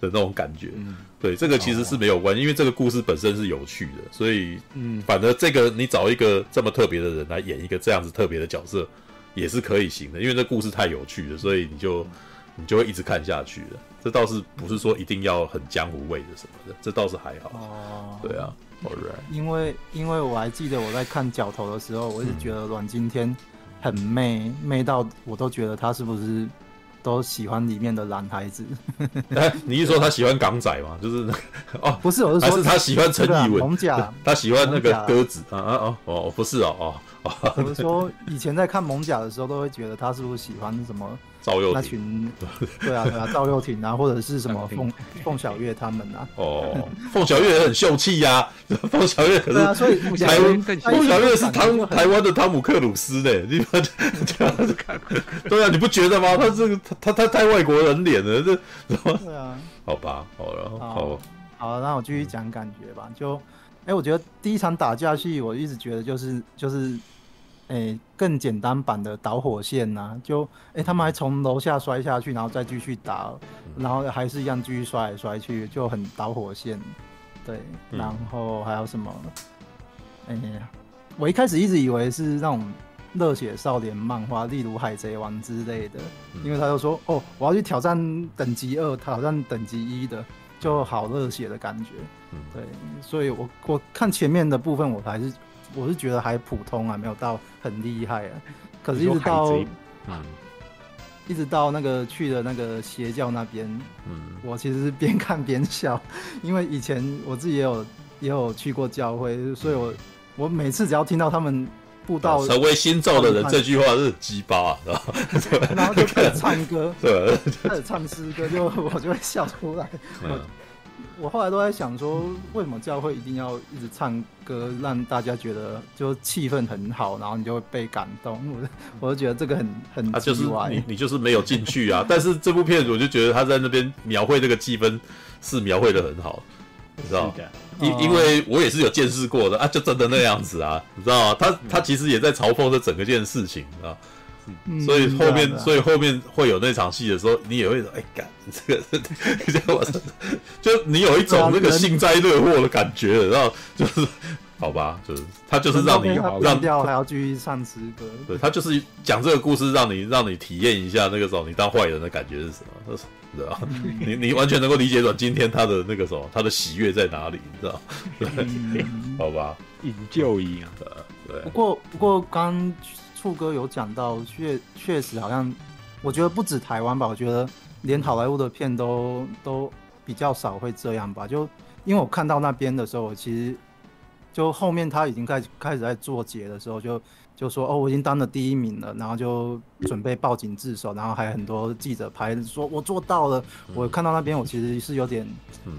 的那种感觉，嗯、对，这个其实是没有关系，哦、因为这个故事本身是有趣的，所以，嗯，反正这个你找一个这么特别的人来演一个这样子特别的角色，也是可以行的，因为这故事太有趣了，所以你就你就会一直看下去的。这倒是不是说一定要很江湖味的什么的，这倒是还好。哦，对啊，Alright，因为因为我还记得我在看角头的时候，我一直觉得阮经天很媚，媚到我都觉得他是不是。都喜欢里面的男孩子。哎，你是说他喜欢港仔吗？就是哦，不是，我是说，还是他喜欢陈以文？蒙甲，他喜欢那个鸽子啊啊哦哦，不是哦哦。我是说，以前在看蒙甲的时候，都会觉得他是不是喜欢什么？赵又廷那群，对啊对啊，赵又廷啊，或者是什么凤凤小岳他们啊？哦，凤小岳也很秀气呀，凤小岳可是啊，所以台湾凤小岳是汤台湾的汤姆克鲁斯呢，你们这样子看，对啊，你不觉得吗？他这个他他太外国人脸了，这对啊，好吧，好了，好，好，那我继续讲感觉吧。就，哎，我觉得第一场打架戏，我一直觉得就是就是。诶、欸，更简单版的导火线呐、啊，就诶、欸，他们还从楼下摔下去，然后再继续打，然后还是一样继续摔来摔去，就很导火线。对，然后还有什么？哎、欸，我一开始一直以为是那种热血少年漫画，例如《海贼王》之类的，因为他就说哦，我要去挑战等级二，挑战等级一的，就好热血的感觉。对，所以我我看前面的部分，我还是。我是觉得还普通啊，没有到很厉害啊。可是，一直到，嗯，一直到那个去了那个邪教那边，嗯，我其实是边看边笑，因为以前我自己也有也有去过教会，所以我我每次只要听到他们布道成为新造的人这句话是鸡巴，啊 然后就开始唱歌，对，开始唱诗歌，就我就会笑出来。嗯我后来都在想说，为什么教会一定要一直唱歌，让大家觉得就气氛很好，然后你就会被感动。我我就觉得这个很很奇怪。啊，就是你你就是没有进去啊。但是这部片子我就觉得他在那边描绘这个气氛是描绘的很好，你知道吗？因因为我也是有见识过的啊，就真的那样子啊，你知道吗？他他其实也在嘲讽这整个件事情啊。所以后面，所以后面会有那场戏的时候，你也会说，哎，干这个，这个我，就你有一种那个幸灾乐祸的感觉，然后就是。好吧，就是他就是让你让掉还要继续唱诗歌，对他就是讲这个故事，让你让你体验一下那个时候你当坏人的感觉是什么，是吧？你你完全能够理解到今天他的那个什么，他的喜悦在哪里，你知道？对，好吧，引咎一样的，对。不过不过，刚触哥有讲到，确确实好像，我觉得不止台湾吧，我觉得连好莱坞的片都都比较少会这样吧。就因为我看到那边的时候，我其实。就后面他已经开始开始在作结的时候就，就说哦，我已经当了第一名了，然后就准备报警自首，然后还有很多记者拍说我做到了。我看到那边，我其实是有点，嗯，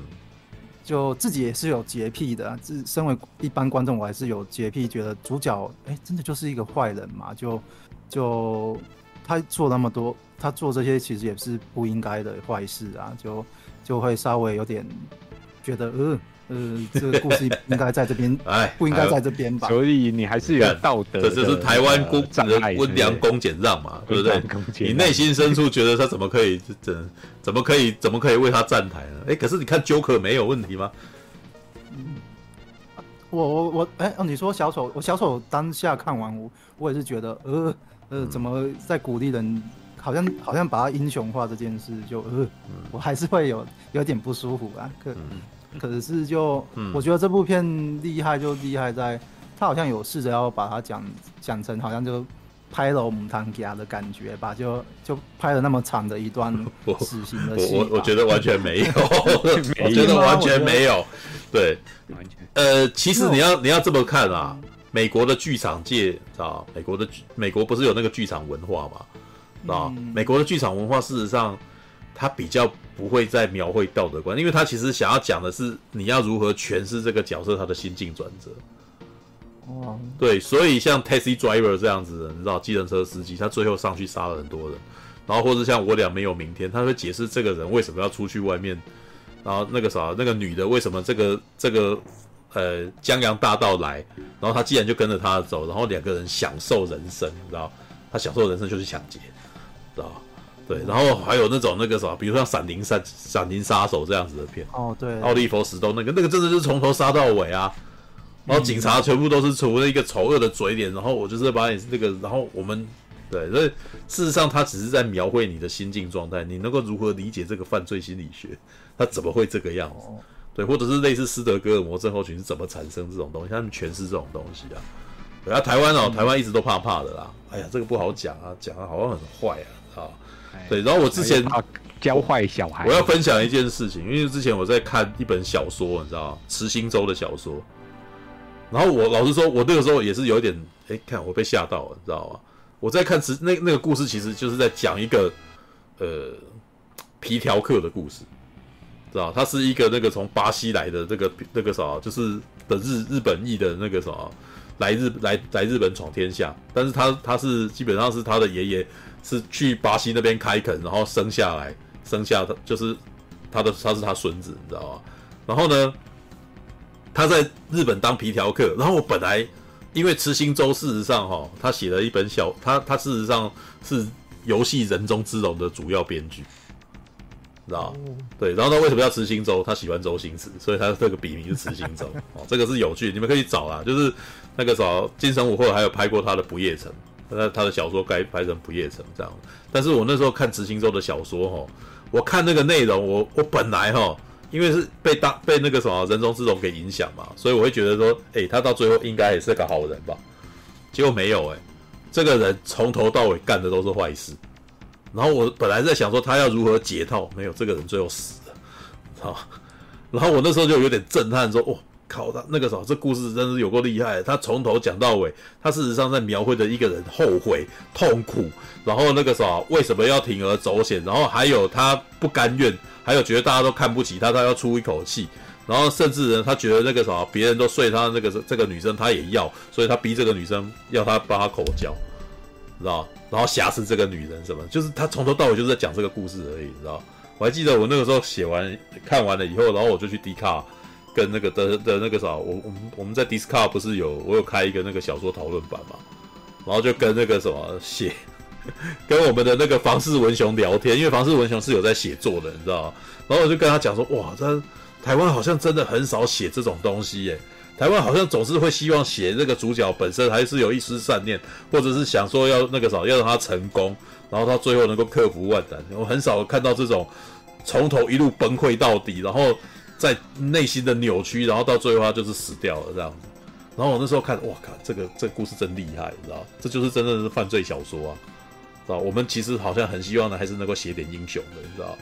就自己也是有洁癖的，自身为一般观众，我还是有洁癖，觉得主角哎、真的就是一个坏人嘛？就就他做那么多，他做这些其实也是不应该的坏事啊，就就会稍微有点觉得嗯。呃，这个故事应该在这边，哎，不应该在这边吧？所以你还是有道德。这就是台湾公人温良恭俭让嘛，对不对？你内心深处觉得他怎么可以，怎怎么可以，怎么可以为他站台呢？哎，可是你看 Joker 没有问题吗？我我我，哎哦，你说小丑，我小丑当下看完我，我也是觉得，呃呃，怎么在鼓励人，好像好像把他英雄化这件事，就呃，我还是会有有点不舒服啊，可。可是就，我觉得这部片厉害就厉害在，他好像有试着要把它讲讲成好像就拍了母汤家的感觉吧，就就拍了那么长的一段死刑的戏。我我觉得完全没有，我觉得完全没有。对，完全。呃，其实你要你要这么看啊，美国的剧场界啊，美国的美国不是有那个剧场文化嘛？啊，美国的剧场文化事实上。它比较不会再描绘道德观，因为他其实想要讲的是你要如何诠释这个角色他的心境转折。哦，对，所以像 Taxi Driver 这样子的，你知道，计程车司机，他最后上去杀了很多人，然后或者像我俩没有明天，他会解释这个人为什么要出去外面，然后那个啥，那个女的为什么这个这个呃江洋大盗来，然后他既然就跟着他走，然后两个人享受人生，你知道，他享受人生就是抢劫，知道。对，然后还有那种那个什么，比如说像《闪灵杀闪灵杀手》这样子的片哦，对，奥利弗·史东那个那个真的就是从头杀到尾啊，然后警察全部都是除了一个丑恶的嘴脸，然后我就是把你那个，然后我们对，所以事实上他只是在描绘你的心境状态，你能够如何理解这个犯罪心理学，他怎么会这个样子？对，或者是类似斯德哥尔摩症候群是怎么产生这种东西，他们诠释这种东西啊。对啊，台湾哦，台湾一直都怕怕的啦。哎呀，这个不好讲啊，讲的好像很坏啊，啊。对，然后我之前教坏小孩，我要分享一件事情，因为之前我在看一本小说，你知道吗？池心洲的小说。然后我老实说，我那个时候也是有一点，哎，看我被吓到了，你知道吗？我在看池那那个故事，其实就是在讲一个呃皮条客的故事，知道？他是一个那个从巴西来的这个那个啥，就是的日日本裔的那个啥，来日来来日本闯天下，但是他他是基本上是他的爷爷。是去巴西那边开垦，然后生下来，生下他就是他的，他是他孙子，你知道吗？然后呢，他在日本当皮条客。然后我本来因为池新洲事实上哈，他写了一本小，他他事实上是游戏人中之龙的主要编剧，知道吗？对。然后他为什么要池星洲？他喜欢周星驰，所以他这个笔名是池星洲。哦，这个是有趣，你们可以找啊，就是那个找金城武，后来还有拍过他的《不夜城》。那他的小说该拍成《不夜城》这样，但是我那时候看池新洲的小说哈，我看那个内容，我我本来哈，因为是被当被那个什么人中之龙给影响嘛，所以我会觉得说，诶，他到最后应该也是个好人吧，结果没有诶，这个人从头到尾干的都是坏事，然后我本来在想说他要如何解套，没有，这个人最后死了，好，然后我那时候就有点震撼，说，哦。靠他那个时候，这故事真是有够厉害。他从头讲到尾，他事实上在描绘着一个人后悔、痛苦，然后那个时候为什么要铤而走险，然后还有他不甘愿，还有觉得大家都看不起他，他要出一口气，然后甚至呢，他觉得那个时候别人都睡他那个这个女生，他也要，所以他逼这个女生要他帮他口交，知道？然后挟持这个女人什么，就是他从头到尾就是在讲这个故事而已，知道？我还记得我那个时候写完看完了以后，然后我就去 D 卡。跟那个的的那个啥，我我们我们在 Discord 不是有我有开一个那个小说讨论版嘛，然后就跟那个什么写跟我们的那个房氏文雄聊天，因为房氏文雄是有在写作的，你知道？然后我就跟他讲说，哇，这台湾好像真的很少写这种东西耶。台湾好像总是会希望写这个主角本身还是有一丝善念，或者是想说要那个啥，要让他成功，然后他最后能够克服万难。我很少看到这种从头一路崩溃到底，然后在内心的扭曲，然后到最后他就是死掉了这样子。然后我那时候看，哇靠，这个这故事真厉害，你知道？这就是真正的是犯罪小说啊，知道？我们其实好像很希望的还是能够写点英雄的，你知道？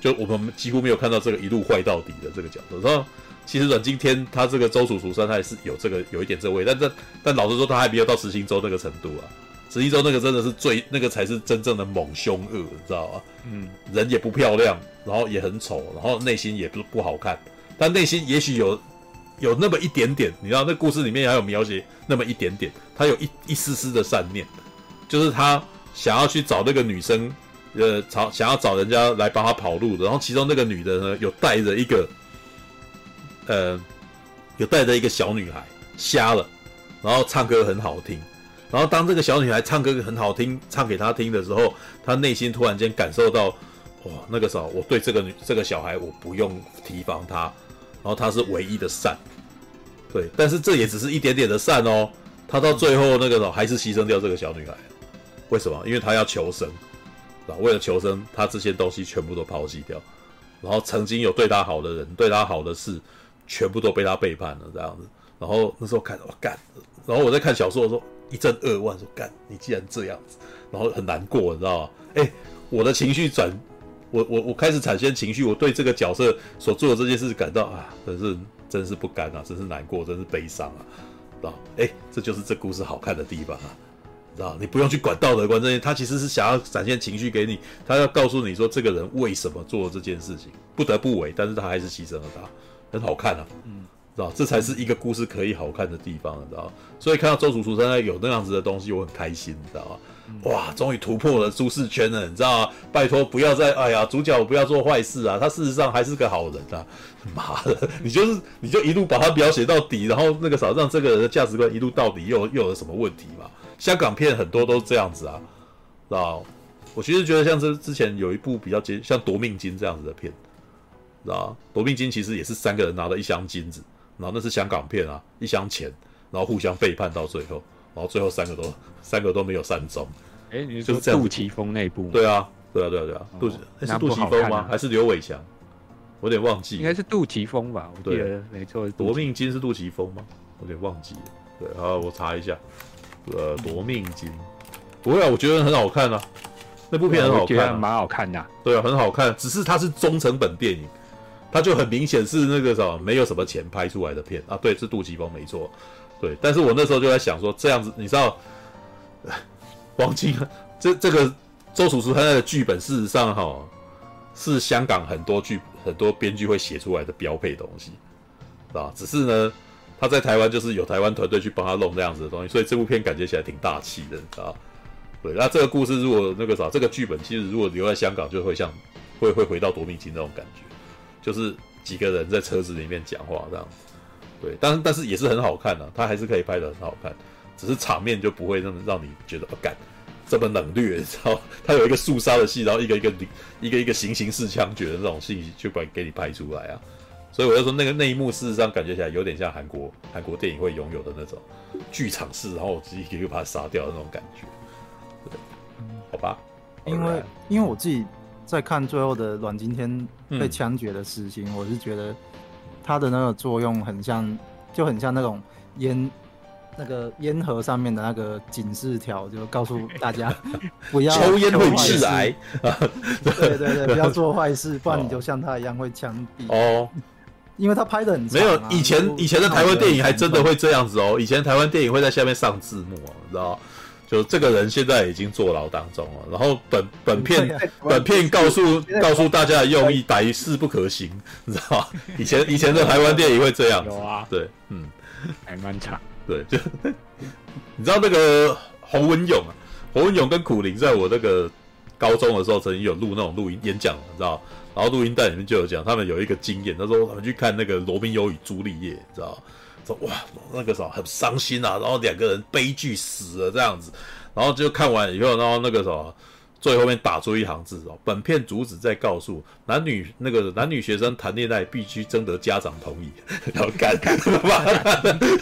就我们几乎没有看到这个一路坏到底的这个角色，然后。其实阮经天他这个周楚除三害是有这个有一点这味，但这但老实说他还没有到石行舟那个程度啊。石行舟那个真的是最那个才是真正的猛凶恶，你知道吗？嗯，人也不漂亮，然后也很丑，然后内心也不不好看，但内心也许有有那么一点点，你知道那故事里面还有描写那么一点点，他有一一丝丝的善念，就是他想要去找那个女生，呃，找想要找人家来帮他跑路的，然后其中那个女的呢有带着一个。呃，有带着一个小女孩瞎了，然后唱歌很好听，然后当这个小女孩唱歌很好听，唱给他听的时候，他内心突然间感受到，哇，那个时候我对这个女这个小孩我不用提防她，然后她是唯一的善，对，但是这也只是一点点的善哦，他到最后那个时候还是牺牲掉这个小女孩，为什么？因为他要求生，啊，为了求生，他这些东西全部都抛弃掉，然后曾经有对他好的人，对他好的事。全部都被他背叛了，这样子。然后那时候看，我干。然后我在看小说的时候，一阵扼腕，说干，你既然这样子，然后很难过，你知道吗？哎，我的情绪转，我我我开始产生情绪，我对这个角色所做的这件事感到啊，真是真是不甘啊，真是难过，真是悲伤啊，知道？哎，这就是这故事好看的地方啊，知道？你不用去管道德观这些，他其实是想要展现情绪给你，他要告诉你说这个人为什么做这件事情，不得不为，但是他还是牺牲了他。很好看啊，嗯，知道这才是一个故事可以好看的地方，你知道？所以看到周楚楚现在有那样子的东西，我很开心，你知道吗？嗯、哇，终于突破了舒适圈了，你知道吗？拜托，不要再哎呀，主角不要做坏事啊，他事实上还是个好人啊！妈的，你就是你就一路把他描写到底，然后那个啥让这个人的价值观一路到底又又有什么问题嘛？香港片很多都是这样子啊，知道？我其实觉得像这之前有一部比较接像夺命金这样子的片。知道夺命金其实也是三个人拿了一箱金子，然后那是香港片啊，一箱钱，然后互相背叛到最后，然后最后三个都三个都没有善终。哎，你说杜琪峰那部？对啊，对啊，对啊，对啊，杜、哦、是杜琪峰吗？还是刘伟强？我有点忘记，应该是杜琪峰吧？我记得没错，夺命金是杜琪峰吗？我有点忘记了。对，好，我查一下。呃，夺命金，不会啊，我觉得很好看啊，那部片很好看、啊，蛮好看的、啊。对啊，很好看，只是它是中成本电影。他就很明显是那个什么没有什么钱拍出来的片啊，对，是杜琪峰没错，对。但是我那时候就在想说，这样子你知道，王晶这这个周楚除他的剧本，事实上哈是香港很多剧很多编剧会写出来的标配东西，啊，只是呢他在台湾就是有台湾团队去帮他弄那样子的东西，所以这部片感觉起来挺大气的啊。对，那这个故事如果那个啥，这个剧本其实如果留在香港，就会像会会回到夺命金那种感觉。就是几个人在车子里面讲话这样，对，但但是也是很好看啊，他还是可以拍的很好看，只是场面就不会那么让你觉得不敢这么冷冽，你知道？他有一个肃杀的戏，然后一个一个一个一个行刑式枪决的那种戏，就把给你拍出来啊。所以我就说那个那一幕，事实上感觉起来有点像韩国韩国电影会拥有的那种剧场式，然后我自己一个把他杀掉的那种感觉，对，好吧？因为因为我自己。在看最后的阮经天被枪决的事情，嗯，我是觉得他的那个作用很像，就很像那种烟，那个烟盒上面的那个警示条，就告诉 大家不要抽烟会致癌。对对对，不要做坏事，不然你就像他一样会枪毙。哦，因为他拍的很没有以前以前的台湾电影还真的会这样子哦，以前台湾电影会在下面上字幕哦，你知道。就这个人现在已经坐牢当中了，然后本本片本片告诉告诉大家的用意，歹事不可行，你知道吗？以前以前的台湾电影会这样子，有啊，对，嗯，还蛮长，对，就 你知道那个洪文勇啊，洪文勇跟苦苓在我那个高中的时候曾经有录那种录音演讲，你知道，然后录音带里面就有讲他们有一个经验，他说他们去看那个罗密欧与朱丽叶，你知道。哇，那个时候很伤心啊，然后两个人悲剧死了这样子，然后就看完以后，然后那个什么。最后面打出一行字哦，本片主旨在告诉男女那个男女学生谈恋爱必须征得家长同意，然后干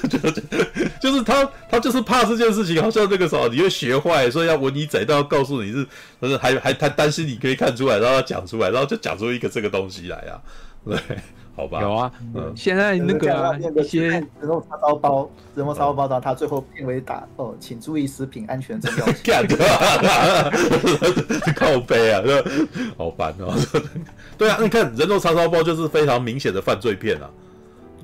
就 就是他他就是怕这件事情，好像那个时候你会学坏，所以要文你仔都，要告诉你是，但是还还他担心你可以看出来，然后他讲出来，然后就讲出一个这个东西来啊，对。好吧，有啊，嗯，现在那个一些人肉叉烧包，人肉叉烧包的，他最后片尾打哦，请注意食品安全重要。靠背啊，好烦哦。对啊，你看人肉叉烧包就是非常明显的犯罪片啊，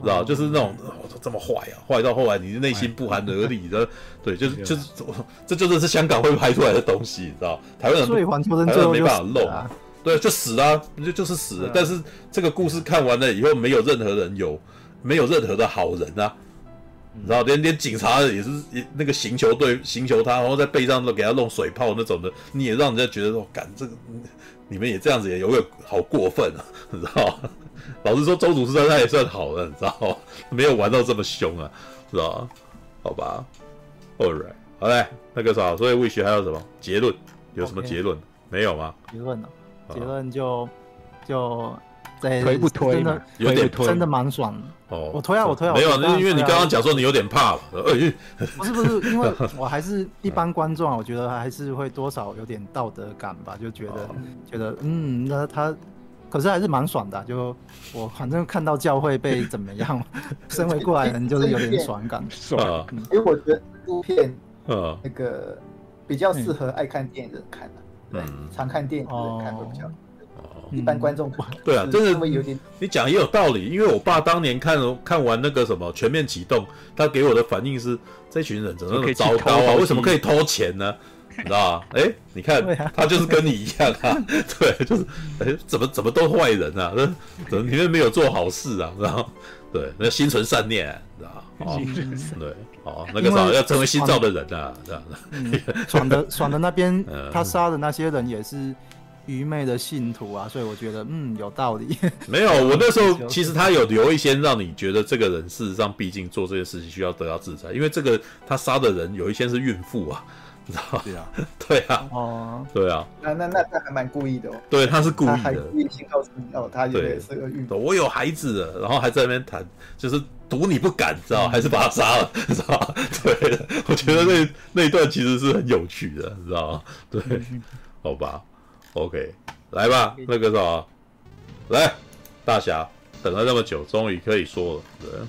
知道？就是那种这么坏啊，坏到后来你的内心不寒而栗的，对，就是就是这就是是香港会拍出来的东西，你知道？台湾人所以黄秋生最后没办法漏。对，就死了，就就是死了。但是这个故事看完了以后，没有任何人有，没有任何的好人啊，你知道，连连警察也是那个刑求对刑求他，然后在背上都给他弄水泡那种的，你也让人家觉得说，干这个你们也这样子也有点好过分啊，你知道？老实说，周主事他也算好的，你知道，没有玩到这么凶啊，知道？好吧，All right，好嘞，那个啥，所以 Wish 还有什么结论？有什么结论.没有吗？结论呢？结论就就在推不推真的有点推，真的蛮爽的哦。我推啊，我推啊。没有，那因为你刚刚讲说你有点怕。不是不是，因为 我还是一般观众啊，我觉得还是会多少有点道德感吧，就觉得觉得嗯，那他可是还是蛮爽的。就我反正看到教会被怎么样，身为过来人就是有点爽感。爽，因为我觉得这部片那个比较适合爱看电影的人看的。嗯，常看电影的人看会比较，哦，一般观众不对啊，真的会有点。你讲也有道理，因为我爸当年看看完那个什么全面启动，他给我的反应是：这群人怎么那么糟糕啊？为什么可以偷钱呢？你知道吗？哎，你看他就是跟你一样啊，对，就是哎，怎么怎么都坏人啊？那怎么里面没有做好事啊？然后对，那心存善念，知道吗？哦，对，哦，那个啥要成为新造的人啊，这样的。爽的爽的那边，他杀的那些人也是愚昧的信徒啊，所以我觉得嗯有道理。没有，我那时候其实他有留一些让你觉得这个人事实上毕竟做这些事情需要得到制裁，因为这个他杀的人有一些是孕妇啊。知道对啊，对啊，哦，对啊，那那那他还蛮故意的哦。对，他是故意的，故意先告诉你哦，他也是个孕妇。我有孩子了，然后还在那边谈，就是赌你不敢，知道还是把他杀了，知道 对，我觉得那那一段其实是很有趣的，知道吗？对，好吧，OK，来吧，那个啥，来，大侠等了那么久，终于可以说了，对，对，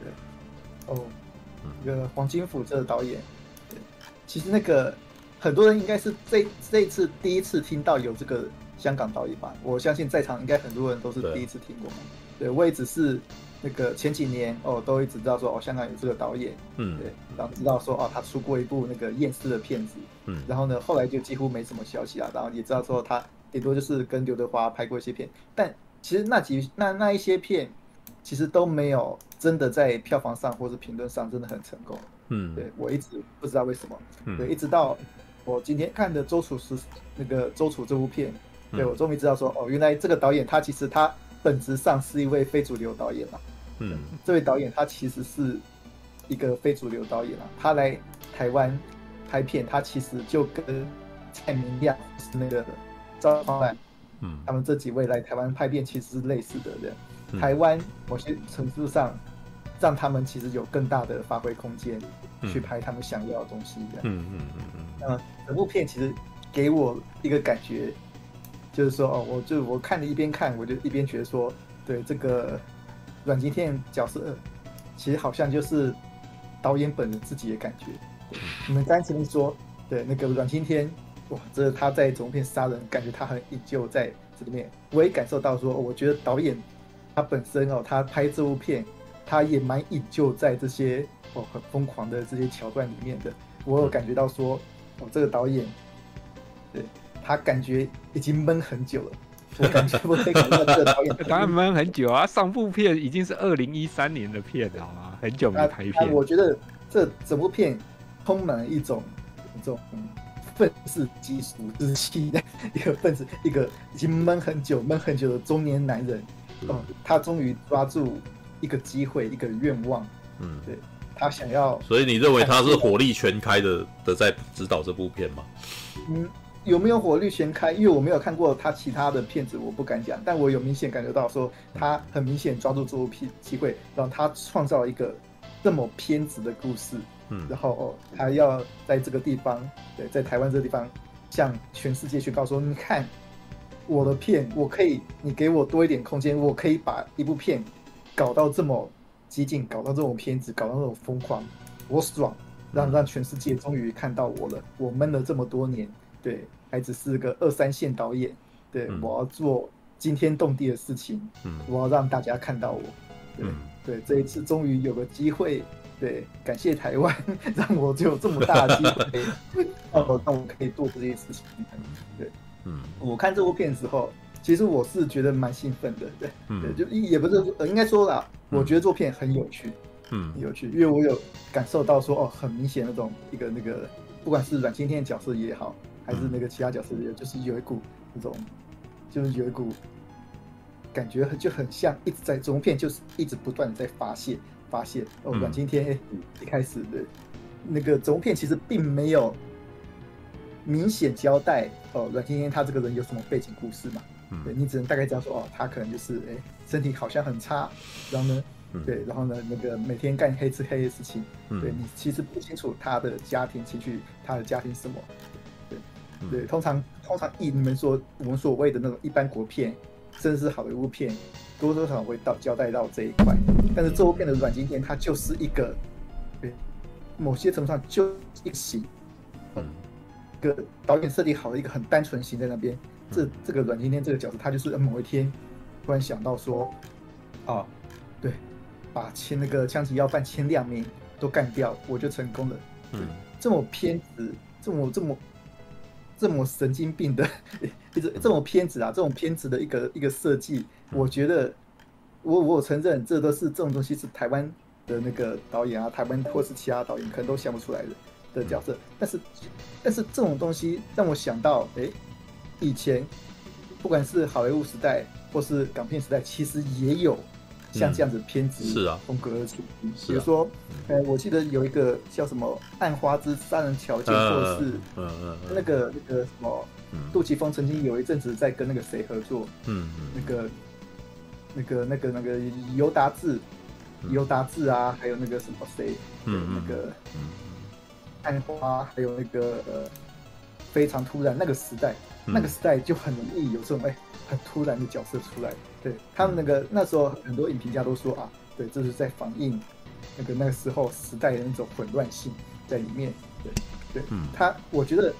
对，哦，那个黄金辅这个导演。其实那个很多人应该是这这一次第一次听到有这个香港导演吧？我相信在场应该很多人都是第一次听过。对，对我也只是那个前几年哦，都一直知道说哦，香港有这个导演，嗯，对，然后知道说哦，他出过一部那个厌世的片子，嗯，然后呢，后来就几乎没什么消息了。然后也知道说他顶多就是跟刘德华拍过一些片，但其实那几那那一些片其实都没有真的在票房上或者评论上真的很成功。嗯，对我一直不知道为什么，嗯、对，一直到我今天看的周楚是那个周楚这部片，嗯、对我终于知道说，哦，原来这个导演他其实他本质上是一位非主流导演嘛。嗯，这位导演他其实是一个非主流导演啊，他来台湾拍片，他其实就跟蔡明亮是那个赵芳兰，嗯，他们这几位来台湾拍片其实是类似的人，嗯、台湾某些程度上。让他们其实有更大的发挥空间，去拍他们想要的东西。嗯嗯嗯嗯。那整部片其实给我一个感觉，就是说哦，我就我看了一边看，我就一边觉得说，对这个阮经天角色，其实好像就是导演本人自己的感觉。你们刚才说，对那个阮经天，哇，这他在整部片杀人，感觉他很依旧在这里面。我也感受到说，我觉得导演他本身哦，他拍这部片。他也蛮依旧在这些哦很疯狂的这些桥段里面的，我有感觉到说，哦这个导演，对他感觉已经闷很久了，我感觉我可以感觉到这个导演 当然闷很久啊，上部片已经是二零一三年的片了啊，很久没拍片。我觉得这整部片充满了一种一种愤世嫉俗之气的 一个分子，一个已经闷很久闷很久的中年男人，哦，他终于抓住。一个机会，一个愿望，嗯，对，他想要。所以你认为他是火力全开的的在指导这部片吗？嗯，有没有火力全开？因为我没有看过他其他的片子，我不敢讲。但我有明显感觉到说，他很明显抓住这部片机会，让他创造一个这么偏执的故事。嗯，然后哦，他要在这个地方，对，在台湾这个地方，向全世界去告诉说，你看。我的片，我可以，你给我多一点空间，我可以把一部片搞到这么激进，搞到这种片子，搞到这种疯狂，我爽，让让全世界终于看到我了。我闷了这么多年，对，还只是个二三线导演，对，嗯、我要做惊天动地的事情，嗯，我要让大家看到我，对，嗯、对，这一次终于有个机会，对，感谢台湾，让我就有这么大的机会，让我让我可以做这些事情，对。嗯，我看这部片的时候，其实我是觉得蛮兴奋的，对，嗯、对，就也不是说，呃，应该说啦，我觉得做片很有趣，嗯，很有趣，因为我有感受到说，哦，很明显那种一个那个，不管是阮经天的角色也好，还是那个其他角色也好，就是有一股那种，就是有一股感觉就很像一直在这部片就是一直不断的在发泄发泄，哦，阮经天，哎，一开始的那个这部片其实并没有。明显交代哦，阮经天他这个人有什么背景故事嘛？嗯，对，你只能大概知道说哦，他可能就是哎，身体好像很差，然后呢，嗯、对，然后呢，那个每天干黑吃黑的事情，嗯、对，你其实不清楚他的家庭情绪，他的家庭什么，对，嗯、对，通常通常以你们说我们所谓的那种一般国片，甚至是好莱坞片，多多少少会到交代到这一块，但是这部片的软经天他就是一个，对，某些程度上就一起，嗯。个导演设定好的一个很单纯型在那边，这这个阮经天这个角色，他就是某一天突然想到说，啊，对，把签那个枪击要犯签两名都干掉，我就成功了。嗯，这么偏执，这么这么这么神经病的，一直这么偏执啊，这种偏执的一个一个设计，我觉得我我承认这都是这种东西是台湾的那个导演啊，台湾或是其他导演可能都想不出来的。的角色，但是，但是这种东西让我想到，哎、欸，以前不管是好莱坞时代或是港片时代，其实也有像这样子偏执是啊。风格而出。比如说，哎、欸，我记得有一个叫什么《暗花之杀人条件》，或者是嗯嗯那个那个什么，杜琪峰曾经有一阵子在跟那个谁合作，嗯嗯，那个那个那个那个尤达志，尤达志啊，还有那个什么谁，嗯那个嗯。暗花，还有那个呃，非常突然那个时代，嗯、那个时代就很容易有这种哎、欸，很突然的角色出来。对他们那个那时候，很多影评家都说啊，对，这是在反映那个那个时候时代的那种混乱性在里面。对对，嗯、他我觉得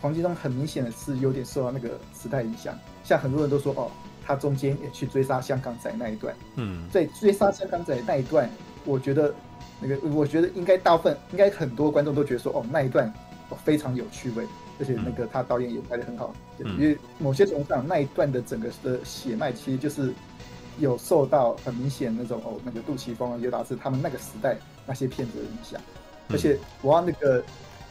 黄金东很明显的是有点受到那个时代影响，像很多人都说哦，他中间也去追杀香港仔那一段。嗯，在追杀香港仔那一段，我觉得。那个，我觉得应该大部分，应该很多观众都觉得说，哦，那一段哦非常有趣味，而且那个他导演也拍的很好，嗯、因为某些程度上那一段的整个的血脉其实就是有受到很明显那种哦，那个杜琪峰啊、尤达志他们那个时代那些片子的影响，嗯、而且我要那个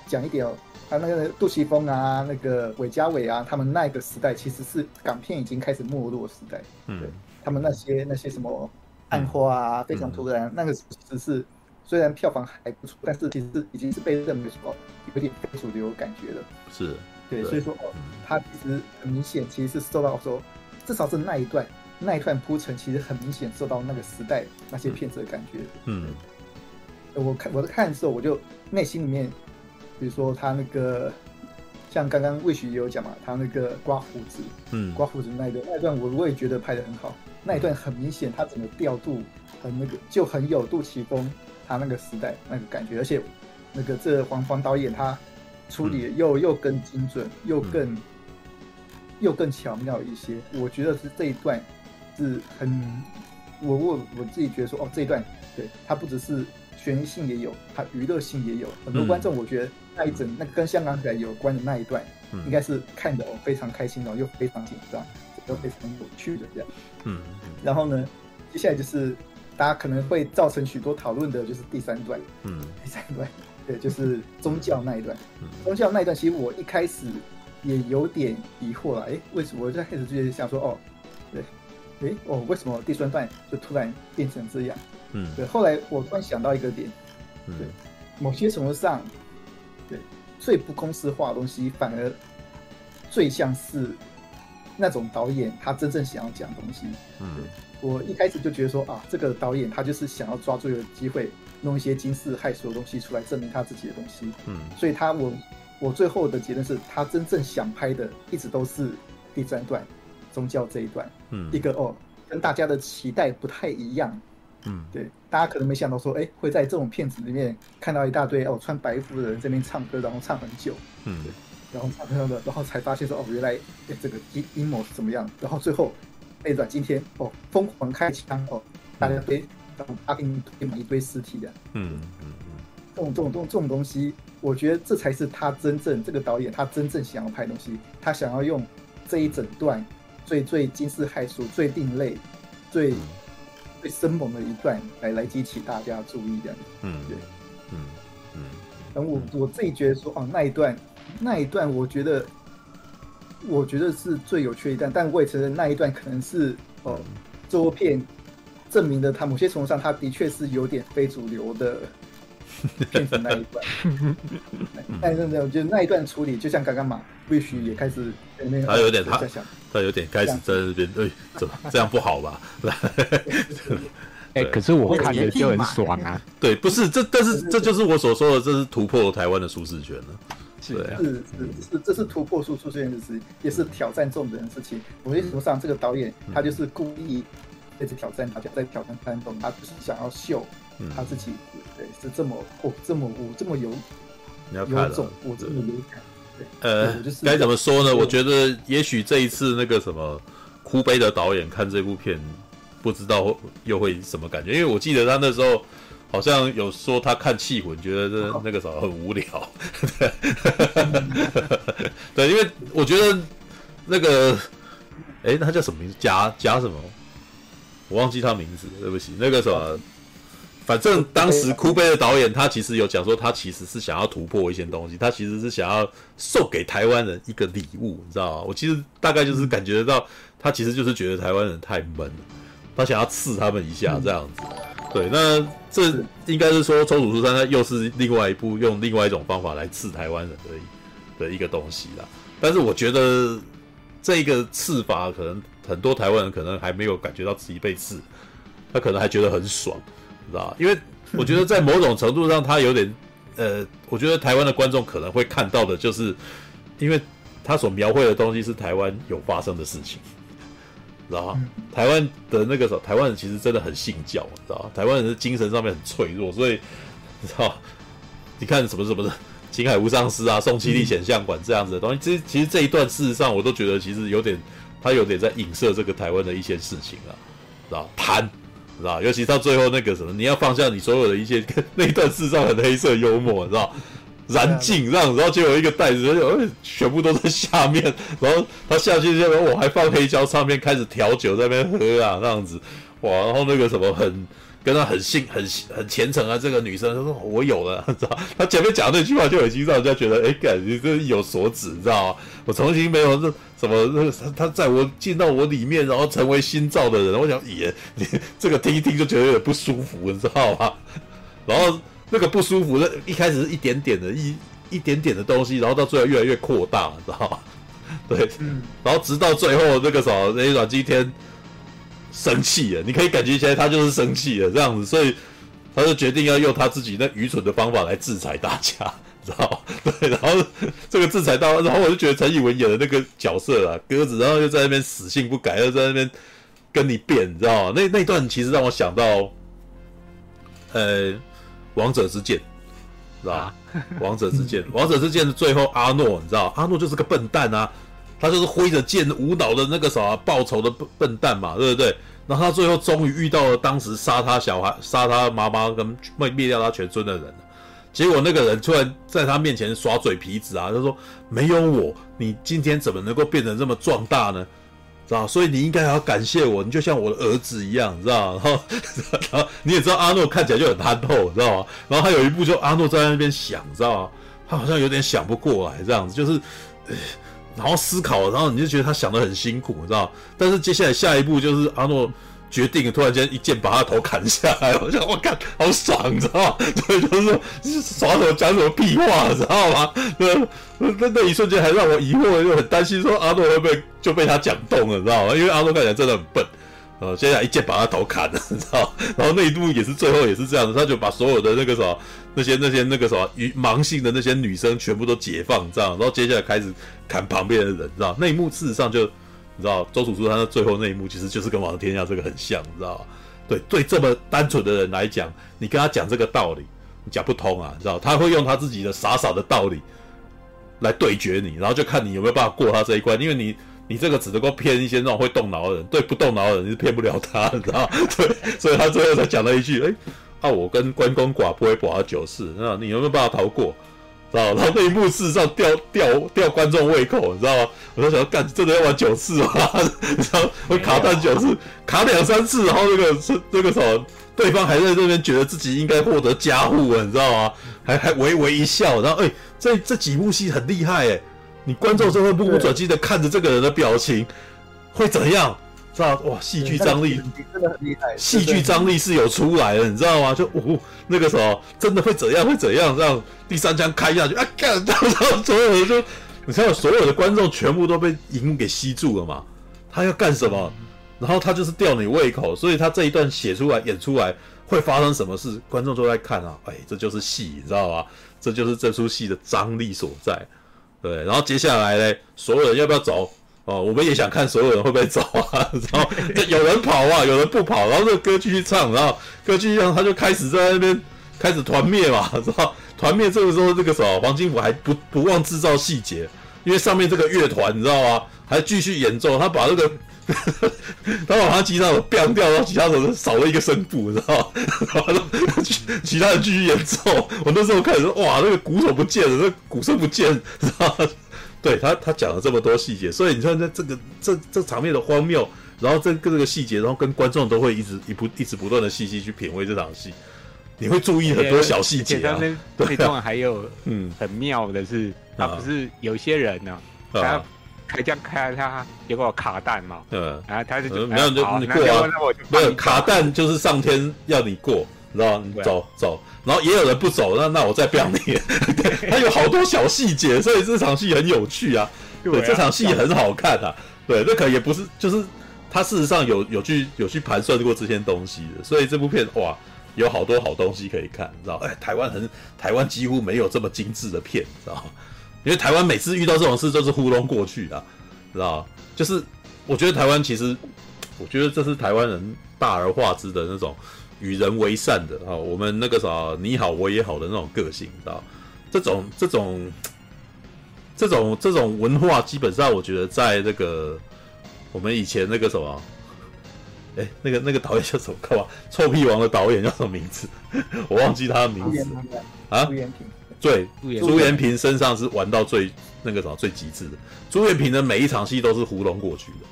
讲一点哦，他那个杜琪峰啊、那个韦家伟啊，他们那个时代其实是港片已经开始没落时代，嗯，对，他们那些那些什么暗花啊、嗯、非常突然，嗯、那个其实是。虽然票房还不错，但是其实已经是被认为说有点非主流感觉了。是，对，所以说哦，他其实很明显，其实是受到说，至少是那一段那一段铺陈，其实很明显受到那个时代那些片子的感觉。嗯，我看我在看的时候，我就内心里面，比如说他那个，像刚刚魏许也有讲嘛，他那个刮胡子，嗯，刮胡子那一段那一段，我我也觉得拍的很好。那一段很明显，他整个调度很那个，就很有杜琪峰。他那个时代那个感觉，而且那个这黄黄导演他处理又、嗯、又更精准，又更、嗯、又更巧妙一些。我觉得是这一段是很，我我我自己觉得说哦，这一段对他不只是悬疑性也有，他娱乐性也有。很多观众我觉得那一整那、跟香港仔有关的那一段，嗯、应该是看的哦非常开心哦，又非常紧张，又非常有趣的这样。嗯，然后呢，接下来就是。大家可能会造成许多讨论的，就是第三段。嗯，第三段，对，就是宗教那一段。嗯，宗教那一段，其实我一开始也有点疑惑了。哎、欸，为什么？我就开始就想说，哦，对，哦，为什么第三段就突然变成这样？嗯，对。后来我突然想到一个点，对，某些程度上，对，最不公式化的东西，反而最像是那种导演他真正想要讲的东西。嗯，我一开始就觉得说啊，这个导演他就是想要抓住一个机会，弄一些惊世骇俗的东西出来证明他自己的东西。嗯，所以他我我最后的结论是他真正想拍的一直都是第三段宗教这一段。嗯，一个哦，跟大家的期待不太一样。嗯，对，大家可能没想到说，哎，会在这种片子里面看到一大堆哦穿白衣服的人这边唱歌，然后唱很久，嗯，对，然后唱唱的，然后才发现说，哦，原来这个阴阴谋是怎么样，然后最后那段今天哦疯狂开枪哦，大家堆，然后阿兵堆满一堆尸体的，嗯嗯嗯，这种这种这种这种东西，我觉得这才是他真正这个导演他真正想要拍的东西，他想要用这一整段最最惊世骇俗、最另类、最。最生猛的一段来来激起大家注意，这样。子，嗯，对，嗯嗯，然后我我自己觉得说，哦，那一段那一段，我觉得我觉得是最有趣的一段，但我也承认那一段可能是哦，周片证明了他某些程度上，他的确是有点非主流的片子那一段，但是呢，我觉得那一段处理，就像刚刚嘛，Wish 也开始那个，他有点他他有点开始在那边，哎，怎么这样不好吧？哎，可是我看着就很爽啊！对，不是这，但是这就是我所说的，这是突破台湾的舒适圈了。是是是是，这是突破输出这件事情，也是挑战重点的事情。某些程度上，这个导演他就是故意一直挑战大家，在挑战观众，他就是想要秀他自己，对，是这么哦，这么我这么有有种，我这么有感。呃，该怎么说呢？我觉得也许这一次那个什么哭悲的导演看这部片，不知道又会什么感觉。因为我记得他那时候好像有说他看《气魂》，觉得这那个时候很无聊。对，因为我觉得那个，哎、欸，他叫什么名字？贾贾什么？我忘记他名字，对不起。那个什么。反正当时哭悲的导演，他其实有讲说，他其实是想要突破一些东西，他其实是想要送给台湾人一个礼物，你知道吗？我其实大概就是感觉得到，他其实就是觉得台湾人太闷了，他想要刺他们一下这样子。对，那这应该是说《周处除三害》又是另外一部用另外一种方法来刺台湾人的的一个东西啦。但是我觉得这个刺法，可能很多台湾人可能还没有感觉到自己被刺，他可能还觉得很爽。知道吧，因为我觉得在某种程度上，他有点，呃，我觉得台湾的观众可能会看到的，就是因为他所描绘的东西是台湾有发生的事情，知道？台湾的那个时候，台湾人其实真的很信教，知道？台湾人的精神上面很脆弱，所以你知道，你看什么什么的，青海无上师啊，宋七力显像馆这样子的东西，其实其实这一段事实上，我都觉得其实有点，他有点在影射这个台湾的一些事情啊，知道谈。知道，尤其到最后那个什么，你要放下你所有的一切，那一段事实上很黑色幽默，知道，燃尽这样，然后就有一个袋子，就全部都在下面，然后他下去之后，我还放黑胶唱片，开始调酒在那边喝啊，那样子，哇，然后那个什么很。跟他很信、很很虔诚啊！这个女生她说：“我有了，知道？她前面讲那句话就已经让人家觉得，哎，感觉这有所指，你知道吗？我从来没有这什么，那个他在我进到我里面，然后成为新造的人。我想，也你这个听一听就觉得有点不舒服，你知道吗？然后那个不舒服，那一开始是一点点的，一一点点的东西，然后到最后越来越扩大，你知道吗？对，然后直到最后那个什么，那阮今天。”生气了，你可以感觉起来他就是生气了这样子，所以他就决定要用他自己那愚蠢的方法来制裁大家，知道 对，然后这个制裁到，然后我就觉得陈以文演的那个角色啊，鸽子，然后又在那边死性不改，又在那边跟你辩，你知道吗？那那段其实让我想到，呃，王者之剑，知道吧？王者之剑，王者之剑的最后阿诺，你知道，阿诺就是个笨蛋啊。他就是挥着剑无脑的那个啥报仇的笨笨蛋嘛，对不对？然后他最后终于遇到了当时杀他小孩、杀他妈妈跟灭灭掉他全村的人。结果那个人突然在他面前耍嘴皮子啊，他说：“没有我，你今天怎么能够变得这么壮大呢？知道？所以你应该要感谢我，你就像我的儿子一样，知道？然后，然后你也知道阿诺看起来就很憨厚，知道吗？然后他有一部就阿诺在那边想，知道吗？他好像有点想不过来，这样子就是。然后思考，然后你就觉得他想得很辛苦，知道？但是接下来下一步就是阿诺决定突然间一剑把他头砍下来，我想我看好爽，你知道吗？对，就是说耍什么讲什么屁话，知道吗？那那那一瞬间还让我疑惑，又很担心说阿诺会不会就被他讲动了，你知道吗？因为阿诺看起来真的很笨。呃，接下来一剑把他头砍了，你知道？然后那一幕也是最后也是这样子，他就把所有的那个什么那些那些那个什么与盲性的那些女生全部都解放，这样，然后接下来开始砍旁边的人，知道？那一幕事实上就你知道，周处除他的最后那一幕其实就是跟《王者天下》这个很像，你知道？对对，这么单纯的人来讲，你跟他讲这个道理，你讲不通啊，你知道？他会用他自己的傻傻的道理来对决你，然后就看你有没有办法过他这一关，因为你。你这个只能够骗一些那种会动脑的人，对不动脑的人你是骗不了他，你知道？对，所以他最后才讲了一句：“哎，啊，我跟关公寡不会寡他九世，那你有没有办法逃过？知道？然后那一幕事实上吊吊吊观众胃口，你知道吗？我就想干，真的要玩九次吗？你知道？我卡弹九次，卡两三次，然后那个是那个什么，对方还在这边觉得自己应该获得加护啊，你知道吗？还还微微一笑，然后哎，这这几部戏很厉害哎。”你观众就会目不转睛的看着这个人的表情，会怎样？知道哇？戏剧张力真的很厉害，戏剧张力是有出来的，你知道吗？就哦，那个时候真的会怎样？会怎样？这样第三枪开下去啊！干，然后所有人就，你知道，所有的观众全部都被荧幕给吸住了嘛？他要干什么？然后他就是吊你胃口，所以他这一段写出来、演出来会发生什么事，观众都在看啊！哎，这就是戏，你知道吗？这就是这出戏的张力所在。对，然后接下来呢，所有人要不要走？哦，我们也想看所有人会不会走啊。然后有人跑啊，有人不跑，然后这个歌继续唱，然后歌继续唱，他就开始在那边开始团灭嘛，知道？团灭这个时候，这个时候黄金福还不不忘制造细节，因为上面这个乐团你知道吗？还继续演奏，他把这个。他把他吉他手变掉，然后吉他手少了一个声部，知道吗？然 后其他人继续演奏。我那时候看的时候，哇，那个鼓手不见了，那、鼓声不见，知道？对他，他讲了这么多细节，所以你看，这这个这这场面的荒谬，然后这个这个细节，然后跟观众都会一直一不一直不断的细细去品味这场戏，你会注意很多小细节啊。对，当然还有嗯，很妙的是，他不是有些人呢、啊，他。开枪开他，结果卡弹嘛。对，然后他就就没有就你过啊，没有卡弹就是上天要你过，知道你？走走，然后也有人不走，那那我再表你。对，他有好多小细节，所以这场戏很有趣啊。对，这场戏很好看啊。对，那可能也不是，就是他事实上有有去有去盘算过这些东西的，所以这部片哇，有好多好东西可以看，你知道？哎，台湾很台湾几乎没有这么精致的片，你知道吗？因为台湾每次遇到这种事都是糊弄过去的，知道？就是我觉得台湾其实，我觉得这是台湾人大而化之的那种与人为善的啊，我们那个啥你好我也好的那种个性，知道？这种这种这种这种文化，基本上我觉得在那个我们以前那个什么，哎，那个那个导演叫什么？干嘛？臭屁王的导演叫什么名字？我忘记他的名字啊。对，朱延平身上是玩到最那个什么最极致的。朱延平的每一场戏都是糊弄过去的，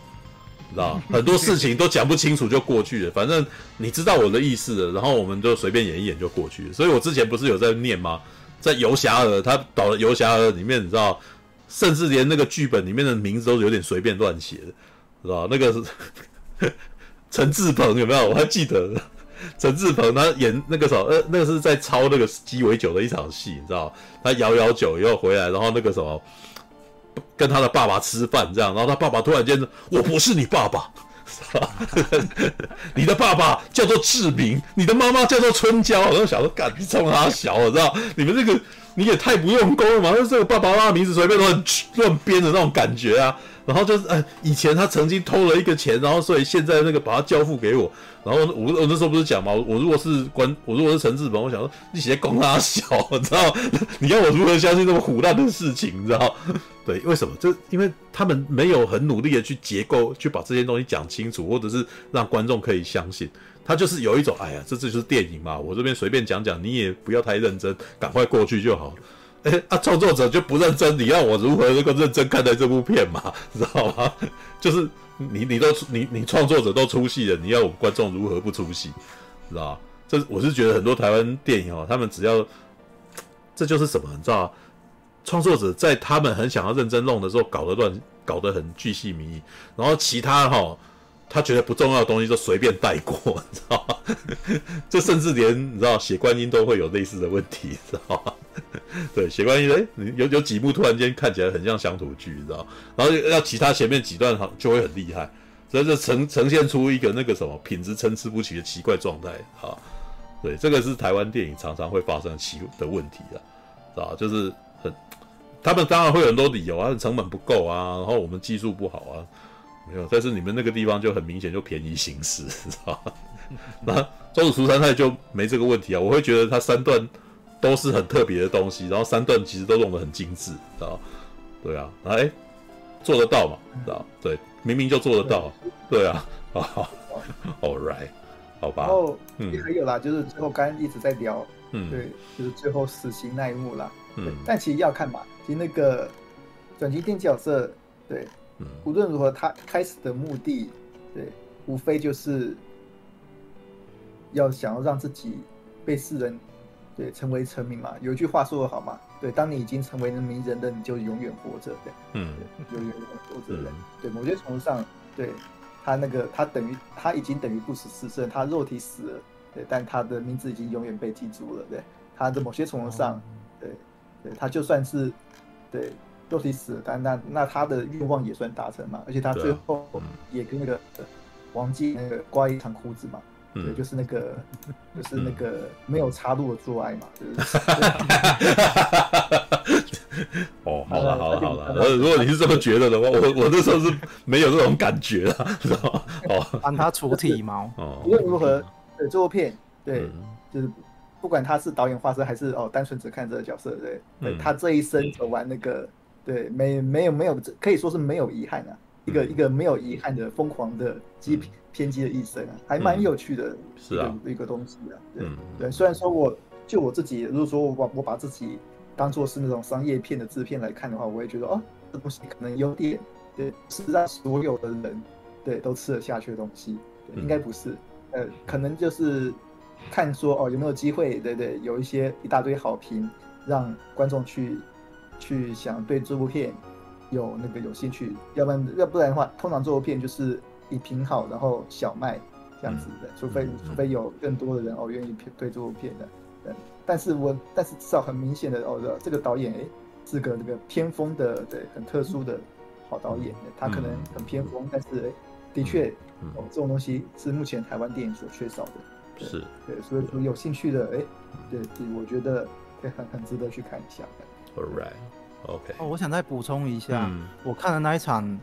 知道很多事情都讲不清楚就过去了。反正你知道我的意思了，然后我们就随便演一演就过去了。所以我之前不是有在念吗？在《游侠儿》，他导的《游侠儿》里面，你知道，甚至连那个剧本里面的名字都有点随便乱写的，知道那个 陈志朋有没有？我还记得。陈志朋他演那个什么，呃，那个是在抄那个鸡尾酒的一场戏，你知道？他摇摇酒又回来，然后那个什么，跟他的爸爸吃饭这样，然后他爸爸突然间说：“我不是你爸爸，你的爸爸叫做志明，你的妈妈叫做春娇。”我就想说，干，你冲他小，知道？你们这个你也太不用功了嘛！就是这个爸爸妈妈名字随便乱乱编的那种感觉啊。然后就是，哎，以前他曾经偷了一个钱，然后所以现在那个把他交付给我。然后我我那时候不是讲吗？我如果是关，我如果是陈志朋，我想说你写供他小，你知道？你要我如何相信这么唬烂的事情？你知道？对，为什么？就因为他们没有很努力的去结构，去把这些东西讲清楚，或者是让观众可以相信。他就是有一种，哎呀，这这就是电影嘛，我这边随便讲讲，你也不要太认真，赶快过去就好。哎啊，创作者就不认真，你要我如何能够认真看待这部片嘛？知道吗？就是你你都你你创作者都出戏了，你要我们观众如何不出戏？知道吗？这我是觉得很多台湾电影哦，他们只要这就是什么？你知道吗？创作者在他们很想要认真弄的时候，搞得乱，搞得很巨细靡遗，然后其他哈他觉得不重要的东西就随便带过，你知道吗？这甚至连你知道血观音都会有类似的问题，知道吗？对，血观音，哎、有有几幕突然间看起来很像乡土剧，你知道？然后要其他前面几段好就会很厉害，所以就呈呈现出一个那个什么品质参差不齐的奇怪状态啊。对，这个是台湾电影常常会发生奇的问题的，知道？就是很，他们当然会有很多理由啊，成本不够啊，然后我们技术不好啊。没有，但是你们那个地方就很明显就便宜行事，知道吧？那周楚除三害就没这个问题啊。我会觉得它三段都是很特别的东西，然后三段其实都弄得很精致，知道？对啊，哎，做得到嘛？知道？对，明明就做得到，对啊。好，All right，好吧。然后也还有啦，就是最后刚刚一直在聊，嗯，对，就是最后死刑那一幕啦。嗯，但其实要看嘛，其实那个转机电角色，对。无论如何，他开始的目的，对，无非就是要想要让自己被世人对成为成名嘛。有一句话说得好嘛，对，当你已经成为了名人的，你就永远活着，对，嗯，永远活着的，对。某些程度上，对他那个他等于他已经等于不死之身，他肉体死了，对，但他的名字已经永远被记住了，对。他的某些程度上，对，对他就算是对。肉体死了，但那那他的愿望也算达成嘛，而且他最后也跟那个王姬那个刮一场裤子嘛，对，就是那个就是那个没有插入的做爱嘛，就是。哦，好了好了好了，呃，如果你是这么觉得的话，我我那时候是没有这种感觉了，知道吗？哦，帮他除体毛。哦，无论如何，对这部片，对，就是不管他是导演画师还是哦单纯只看这个角色，对，对他这一生走完那个。对，没没有没有，可以说是没有遗憾啊，一个一个没有遗憾的疯狂的激偏激的一生啊，还蛮有趣的，是啊，一个东西啊，对对，虽然说我就我自己，如果说我把我把自己当做是那种商业片的制片来看的话，我也觉得哦，这东西可能有点对，是让所有的人对都吃得下去的东西，应该不是，呃，可能就是看说哦有没有机会，对对，有一些一大堆好评，让观众去。去想对这部片有那个有兴趣，要不然要不然的话，通常这部片就是以评好，然后小卖这样子的，除非除非有更多的人哦愿意对这部片的，对。但是我但是至少很明显的哦，这个导演哎是个那个偏锋的，对，很特殊的好导演，他可能很偏锋，但是哎的确哦这种东西是目前台湾电影所缺少的，是。对，所以说有兴趣的哎对，我觉得可以很很值得去看一下。Alright，OK。哦，我想再补充一下，我看的那一场，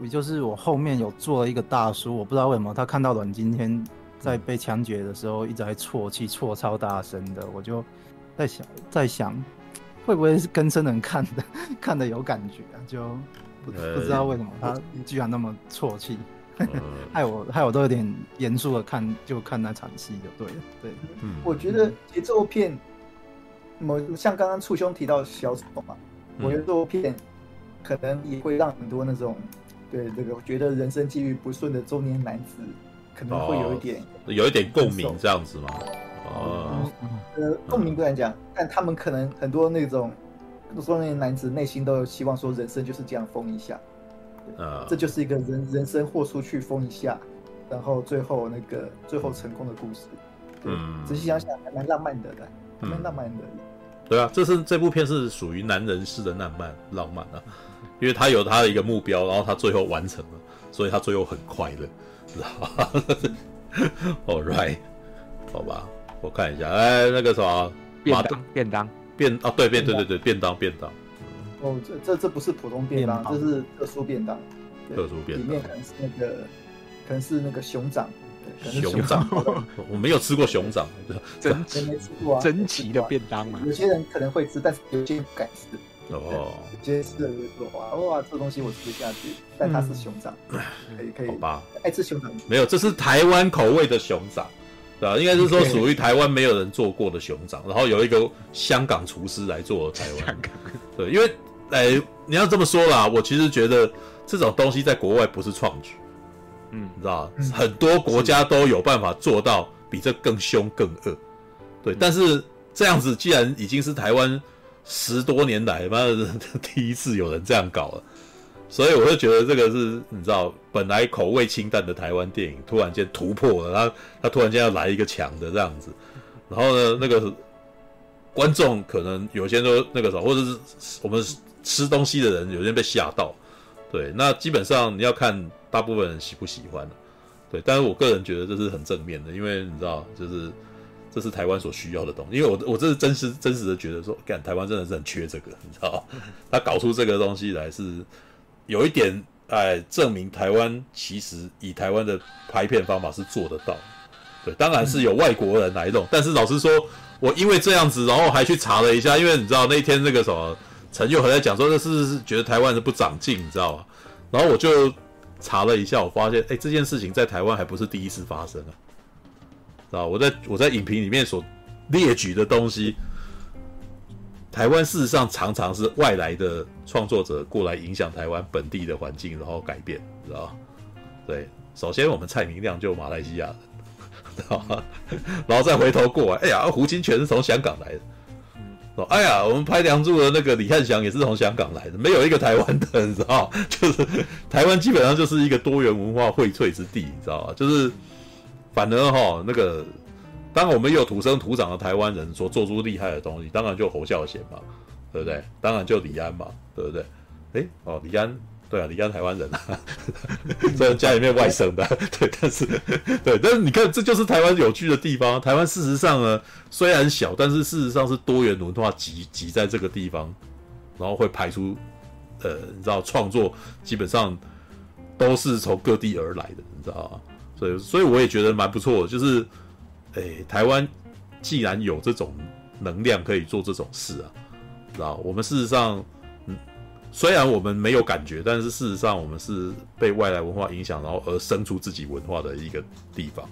也就是我后面有坐了一个大叔，我不知道为什么他看到阮经天在被枪决的时候一直在啜泣，啜超大声的，我就在想，在想会不会是跟生人看的，看的有感觉啊？就不不知道为什么他居然那么啜泣，害我害我都有点严肃的看，就看那场戏就对了。对，嗯，我觉得其实这部片。像刚刚簇兄提到小丑嘛，我觉得这部片可能也会让很多那种对这个觉得人生际遇不顺的中年男子可能会有一点、哦、有一点共鸣这样子吗。哦，呃，共鸣不敢讲，但他们可能很多那种中年男子内心都有希望说人生就是这样疯一下，啊，这就是一个人人生豁出去疯一下，然后最后那个最后成功的故事。嗯，仔细想想还蛮浪漫的，还蛮浪漫的。对啊，这是这部片是属于男人式的浪漫浪漫啊，因为他有他的一个目标，然后他最后完成了，所以他最后很快乐，知道吧？All right，好吧，我看一下，哎，那个什么，便当，便当，便啊，对，便对对对，便当便当。哦，这这这不是普通便当，这是特殊便当，特殊便当，里面可能是那个，可能是那个熊掌。熊掌，我没有吃过熊掌，珍没吃过啊，珍奇的便当嘛。有些人可能会吃，但是有些人不敢吃。哦，有些吃的人说哇哇，这东西我吃不下去，但它是熊掌，可以可以。好吧，爱吃熊掌。没有，这是台湾口味的熊掌，对吧？应该是说属于台湾没有人做过的熊掌，然后有一个香港厨师来做台湾。对，因为哎，你要这么说啦，我其实觉得这种东西在国外不是创举。嗯，你知道很多国家都有办法做到比这更凶更恶，对。但是这样子既然已经是台湾十多年来妈的第一次有人这样搞了，所以我就觉得这个是你知道，本来口味清淡的台湾电影，突然间突破了，他他突然间要来一个强的这样子，然后呢，那个观众可能有些都那个什么，或者是我们吃东西的人有些被吓到，对，那基本上你要看大部分人喜不喜欢，对，但是我个人觉得这是很正面的，因为你知道，就是。这是台湾所需要的东西，因为我我这是真实真实的觉得说，干台湾真的是很缺这个，你知道他搞出这个东西来是有一点哎，证明台湾其实以台湾的拍片方法是做得到。对，当然是有外国人来弄，但是老实说，我因为这样子，然后还去查了一下，因为你知道那天那个什么陈又和在讲说，这是觉得台湾是不长进，你知道吗？然后我就查了一下，我发现哎，这件事情在台湾还不是第一次发生啊。啊！我在我在影评里面所列举的东西，台湾事实上常常是外来的创作者过来影响台湾本地的环境，然后改变，知道对，首先我们蔡明亮就马来西亚人，知道吗？然后再回头过来，哎呀，胡金銓是从香港来的，说，哎呀，我们拍《梁祝》的那个李汉祥也是从香港来的，没有一个台湾的，你知道就是台湾基本上就是一个多元文化荟萃之地，你知道吗？就是。反而哈，那个，当我们有土生土长的台湾人所做出厉害的东西，当然就侯孝贤嘛，对不对？当然就李安嘛，对不对？哎，哦，李安，对啊，李安台湾人啊，虽然家里面外省的，对，但是，对，但是你看，这就是台湾有趣的地方。台湾事实上呢，虽然小，但是事实上是多元文化集集在这个地方，然后会排出，呃，你知道，创作基本上都是从各地而来的，你知道吗？所以，所以我也觉得蛮不错的，就是，诶、台湾既然有这种能量可以做这种事啊，知道？我们事实上，虽然我们没有感觉，但是事实上我们是被外来文化影响，然后而生出自己文化的一个地方。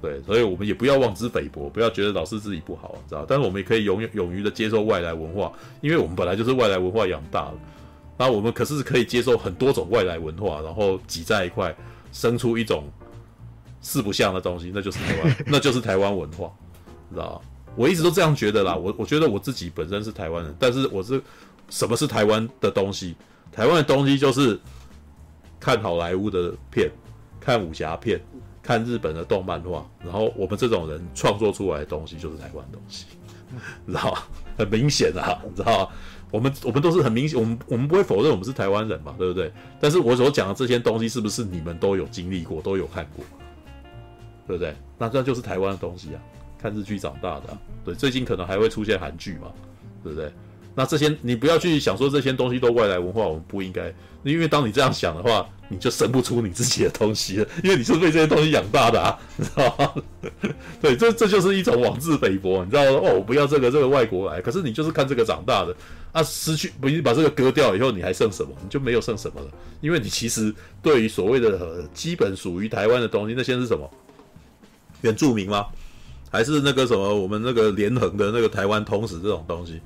对，所以我们也不要妄自菲薄，不要觉得老是自己不好，知道？但是我们也可以勇勇于的接受外来文化，因为我们本来就是外来文化养大的。那我们可是可以接受很多种外来文化，然后挤在一块，生出一种。四不像的东西，那就是台湾，那就是台湾文化，知道？我一直都这样觉得啦。我我觉得我自己本身是台湾人，但是我是什么是台湾的东西？台湾的东西就是看好莱坞的片，看武侠片，看日本的动漫画，然后我们这种人创作出来的东西就是台湾东西，知道？很明显啊，你知道？我们我们都是很明显，我们我们不会否认我们是台湾人嘛，对不对？但是我所讲的这些东西，是不是你们都有经历过，都有看过？对不对？那这就是台湾的东西啊，看日剧长大的。对，最近可能还会出现韩剧嘛，对不对？那这些你不要去想说这些东西都外来文化，我们不应该，因为当你这样想的话，你就生不出你自己的东西了，因为你是被这些东西养大的啊，你知道吗？对，这这就是一种妄自菲薄，你知道吗？哦，我不要这个这个外国来，可是你就是看这个长大的啊，失去不你把这个割掉以后，你还剩什么？你就没有剩什么了，因为你其实对于所谓的、呃、基本属于台湾的东西，那些是什么？原住民吗？还是那个什么，我们那个连横的那个台湾通史这种东西？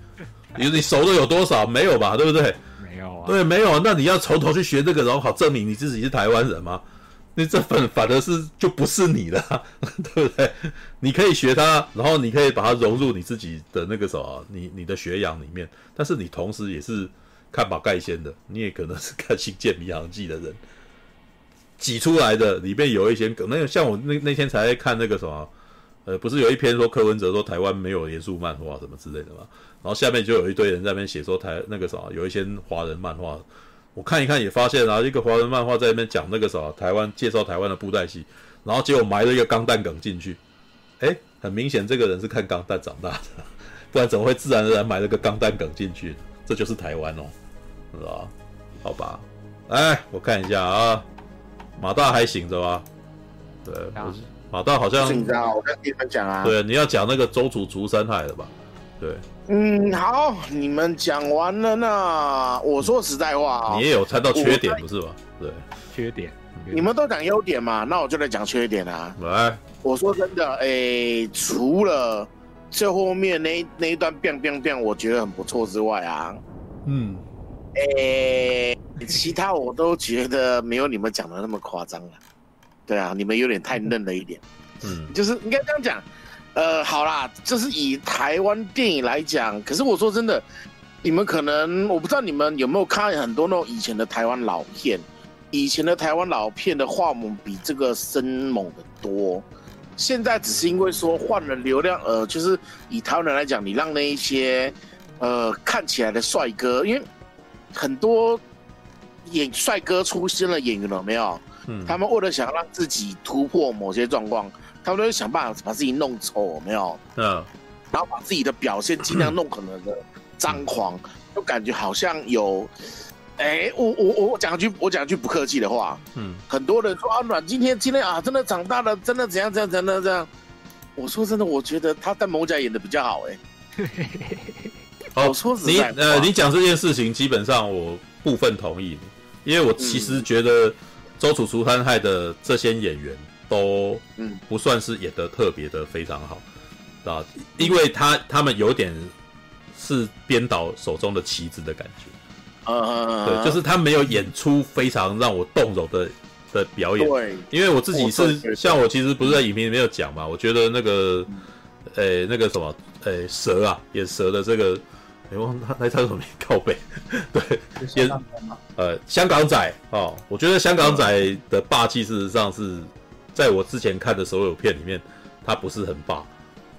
你你熟的有多少？没有吧？对不对？没有啊。对，没有。那你要从头去学这个，然后好证明你自己是台湾人吗？那这反反而是就不是你的，对不对？你可以学它，然后你可以把它融入你自己的那个什么，你你的学养里面。但是你同时也是看宝盖先的，你也可能是看《星舰迷航记》的人。挤出来的里面有一些梗，那个像我那那天才看那个什么，呃，不是有一篇说柯文哲说台湾没有严肃漫画什么之类的嘛，然后下面就有一堆人在那边写说台那个啥有一些华人漫画，我看一看也发现啊，一个华人漫画在那边讲那个啥台湾介绍台湾的布袋戏，然后结果埋了一个钢弹梗进去，诶，很明显这个人是看钢弹长大的，不然怎么会自然而然埋了个钢弹梗进去？这就是台湾哦，是吧？好吧，哎，我看一下啊。马大还醒着吧？对，啊、马大好像醒着。我跟你们讲啊，对，你要讲那个周楚除三害的吧？对，嗯，好，你们讲完了那我说实在话啊，你也有猜到缺点不是吧？对，缺点，你们都讲优点嘛，那我就来讲缺点啊。来，我说真的，哎、欸，除了最后面那那一段变变变，我觉得很不错之外啊，嗯。诶、欸，其他我都觉得没有你们讲的那么夸张了。对啊，你们有点太嫩了一点。嗯，就是应该这样讲。呃，好啦，就是以台湾电影来讲，可是我说真的，你们可能我不知道你们有没有看很多那种以前的台湾老片，以前的台湾老片的画风比这个生猛的多。现在只是因为说换了流量，呃，就是以台湾人来讲，你让那一些呃看起来的帅哥，因为很多演帅哥出现了演员了没有？嗯，他们为了想让自己突破某些状况，他们都会想办法把自己弄丑，有没有？嗯，然后把自己的表现尽量弄可能的张狂，就感觉好像有。哎、欸，我我我讲句我讲句不客气的话，嗯，很多人说啊，阮今天今天啊，真的长大了，真的怎样怎样怎样怎样。我说真的，我觉得他在某甲演的比较好、欸，哎。哦，我说你呃，你讲这件事情，基本上我部分同意你，因为我其实觉得周楚除三害的这些演员都嗯。不算是演的特别的非常好，啊、嗯，因为他他们有点是编导手中的棋子的感觉。嗯，对，就是他没有演出非常让我动容的的表演。对，因为我自己是像我其实不是在影评里面有讲嘛，我觉得那个，诶，那个什么，诶，蛇啊，演蛇的这个，哎，忘他他叫什么名？靠北，对，也呃香港仔哦，我觉得香港仔的霸气事实上是在我之前看的所有片里面，他不是很霸。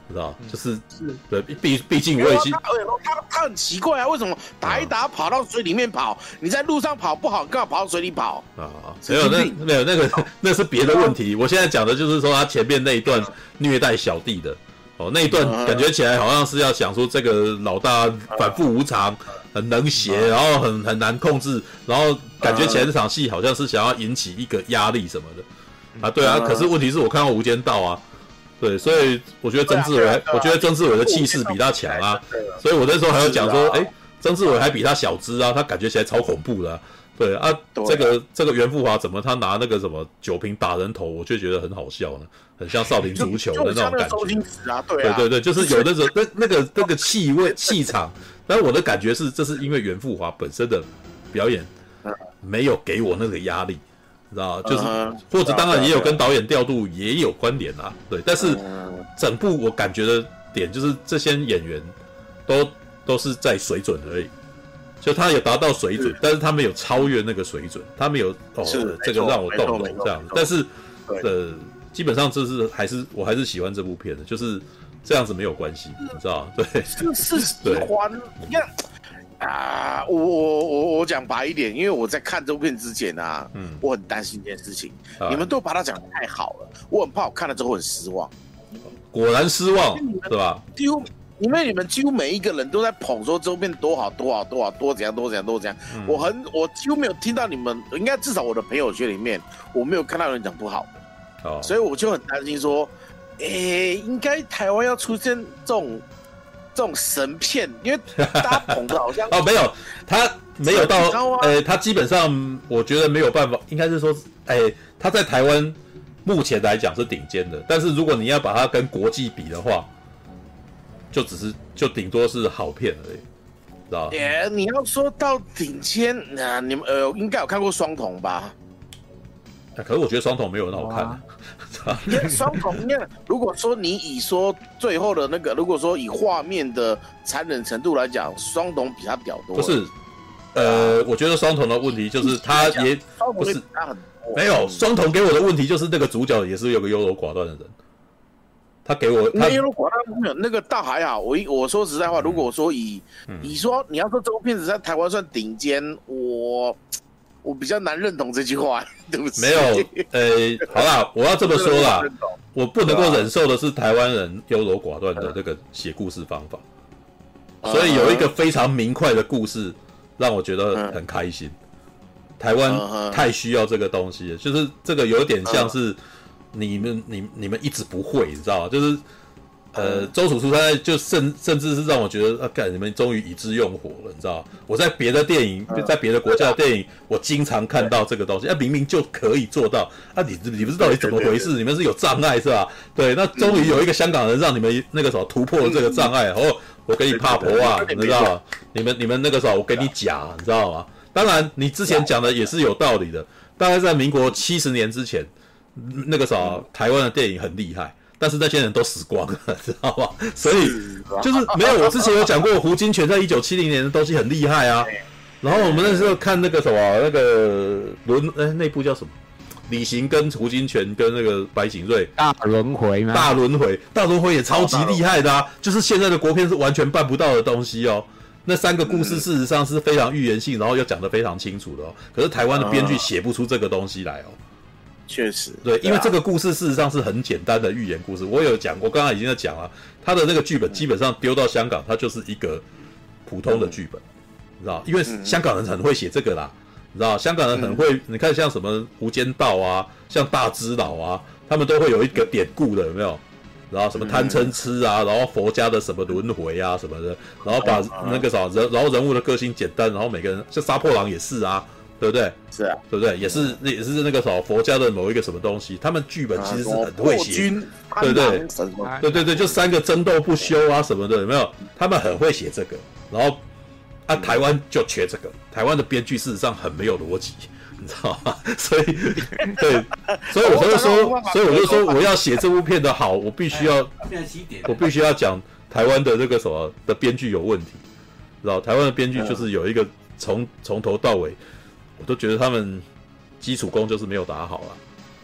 知道，就是是对，毕毕竟我已经，他他他很奇怪啊，为什么打一打跑到水里面跑？你在路上跑不好，干嘛跑到水里跑啊？没有那没有那个那是别的问题。我现在讲的就是说他前面那一段虐待小弟的哦，那一段感觉起来好像是要想说这个老大反复无常，很能写，然后很很难控制，然后感觉起来这场戏好像是想要引起一个压力什么的。啊？对啊，可是问题是我看到《无间道》啊。对，所以我觉得曾志伟，我觉得曾志伟的气势比他强啊，所以我那时候还要讲说，哎、啊，曾志伟还比他小只啊，他感觉起来超恐怖的、啊。对啊，这个这个袁富华怎么他拿那个什么酒瓶打人头，我却觉得很好笑呢，很像少林足球的那种感觉。啊对，啊。对对对，就是有那种那那个那个气味 气场，但我的感觉是，这是因为袁富华本身的表演没有给我那个压力。知道，就是或者当然也有跟导演调度也有关联啊，对。但是整部我感觉的点就是这些演员都都是在水准而已，就他有达到水准，但是他没有超越那个水准，他没有哦，这个让我动容这样。但是呃，基本上这是还是我还是喜欢这部片的，就是这样子没有关系，你知道对，就是喜欢，你看。啊，我我我我讲白一点，因为我在看这部片之前啊，嗯，我很担心一件事情，啊、你们都把它讲的太好了，我很怕我看了之后很失望。果然失望，是吧？几乎因为你们几乎每一个人都在捧说这部片多好多好多好多怎样多怎样多怎样，嗯、我很我几乎没有听到你们，应该至少我的朋友圈里面我没有看到有人讲不好的，哦，所以我就很担心说，诶、欸，应该台湾要出现这种。这种神片，因为大家捧的好像 哦，没有，他没有到，呃、欸，他基本上我觉得没有办法，应该是说，哎、欸，他在台湾目前来讲是顶尖的，但是如果你要把它跟国际比的话，就只是就顶多是好片而已，知道吧？欸，你要说到顶尖，那你们呃应该有看过双瞳吧？可是我觉得双瞳没有很好看。因为双瞳，因为如果说你以说最后的那个，如果说以画面的残忍程度来讲，双瞳比他屌多。不是，呃，我觉得双瞳的问题就是他也不是他很没有双瞳给我的问题就是那个主角也是有个优柔寡断的人。他给我他优柔寡断没有那个倒还好。我我说实在话，如果说以你说你要说这部片子在台湾算顶尖，我。我比较难认同这句话，对不起。没有，呃、欸，好啦，我要这么说啦，我不能够忍受的是台湾人优柔寡断的这个写故事方法，所以有一个非常明快的故事让我觉得很开心。台湾太需要这个东西了，就是这个有点像是你们、你、你们一直不会，你知道吗？就是。呃，周楚除三害就甚甚至是让我觉得，啊，干你们终于以之用火了，你知道吗？我在别的电影，在别的国家的电影，我经常看到这个东西，啊，明明就可以做到，啊，你你不知道你怎么回事？你们是有障碍是吧？对，那终于有一个香港人让你们那个什么突破了这个障碍，哦，我给你怕婆啊，你知道吗？你们你们那个时候我给你假，你知道吗？当然，你之前讲的也是有道理的。大概在民国七十年之前，那个时候台湾的电影很厉害。但是那些人都死光了，知道吧？所以就是没有。我之前有讲过，胡金铨在一九七零年的东西很厉害啊。然后我们那时候看那个什么，那个轮哎，那部叫什么？李行跟胡金铨跟那个白景瑞大轮回吗？大轮回，大轮回也超级厉害的啊！就是现在的国片是完全办不到的东西哦。那三个故事事实上是非常预言性，然后又讲得非常清楚的哦。可是台湾的编剧写不出这个东西来哦。确实，对，因为这个故事事实上是很简单的寓言故事。我有讲过，刚刚已经在讲了，他的那个剧本基本上丢到香港，它就是一个普通的剧本，你知道？因为香港人很会写这个啦，你知道？香港人很会，你看像什么《无间道》啊，像《大只佬》啊，他们都会有一个典故的，有没有？然后什么贪嗔痴啊，然后佛家的什么轮回啊什么的，然后把那个啥人，然后人物的个性简单，然后每个人像杀破狼也是啊，对不对？是啊，对不对？也是那也是那个什么佛家的某一个什么东西，他们剧本其实是很会写，对对对对对，就三个争斗不休啊什么的，有没有？他们很会写这个，然后啊，台湾就缺这个，台湾的编剧事实上很没有逻辑。你知道吗？所以，对，所以我就说，所以我就说，我要写这部片的好，我必须要，我必须要讲台湾的这个什么的编剧有问题，知道？台湾的编剧就是有一个从从头到尾，我都觉得他们基础功就是没有打好了。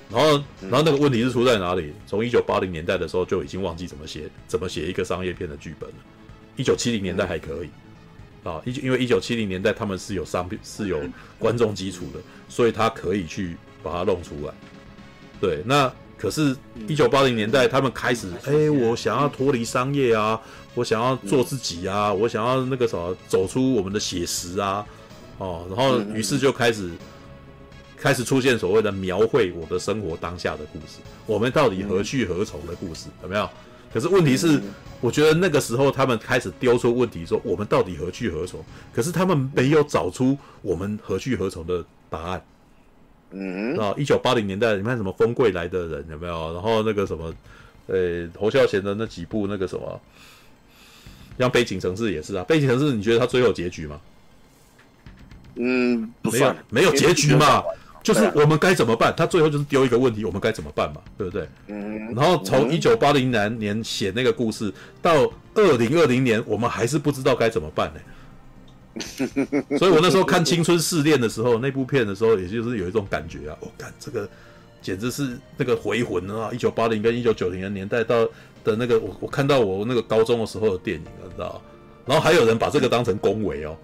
然后，然后那个问题是出在哪里？从一九八零年代的时候就已经忘记怎么写，怎么写一个商业片的剧本了。一九七零年代还可以。啊，一九因为一九七零年代他们是有商品 是有观众基础的，所以他可以去把它弄出来。对，那可是，一九八零年代他们开始，哎、欸，我想要脱离商业啊，我想要做自己啊，我想要那个什么，走出我们的写实啊，哦，然后于是就开始开始出现所谓的描绘我的生活当下的故事，我们到底何去何从的故事，有没有？可是问题是，我觉得那个时候他们开始丢出问题，说我们到底何去何从？可是他们没有找出我们何去何从的答案。嗯，啊，一九八零年代，你看什么《风柜来的人》有没有？然后那个什么，呃，侯孝贤的那几部那个什么，像《背景城市》也是啊，《背景城市》你觉得他最后结局吗？嗯，不没有，没有结局嘛。就是我们该怎么办？他最后就是丢一个问题，我们该怎么办嘛？对不对？嗯。然后从一九八零年年写那个故事到二零二零年，我们还是不知道该怎么办呢。所以我那时候看《青春试炼》的时候，那部片的时候，也就是有一种感觉啊，我、哦、干这个简直是那个回魂啊！一九八零跟一九九零的年代到的那个，我我看到我那个高中的时候的电影，你知道？然后还有人把这个当成恭维哦，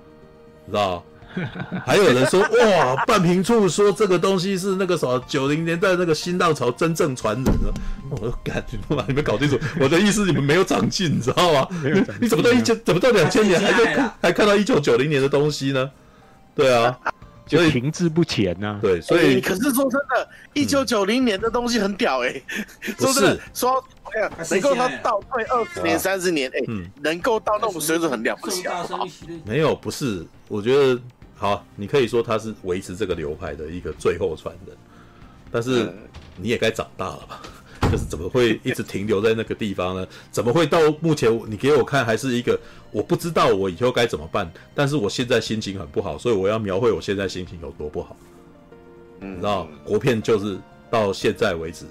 你知道？还有人说哇，半瓶醋说这个东西是那个什么九零年代那个新浪潮真正传人了。我说干，我把你们搞清楚 我的意思，你们没有长进，你知道吗？你怎么到一九，怎么到两千年 还在还看到一九九零年的东西呢？对啊，就停滞不前呢、啊。对，所以、欸、可是说真的，一九九零年的东西很屌哎、欸，不是说能够他倒退二十年、三十年，哎、欸，能够到那种水准很了不起啊。没有，不是，我觉得。好，你可以说他是维持这个流派的一个最后传人，但是你也该长大了吧？就是怎么会一直停留在那个地方呢？怎么会到目前你给我看还是一个我不知道我以后该怎么办？但是我现在心情很不好，所以我要描绘我现在心情有多不好。你知道，国片就是到现在为止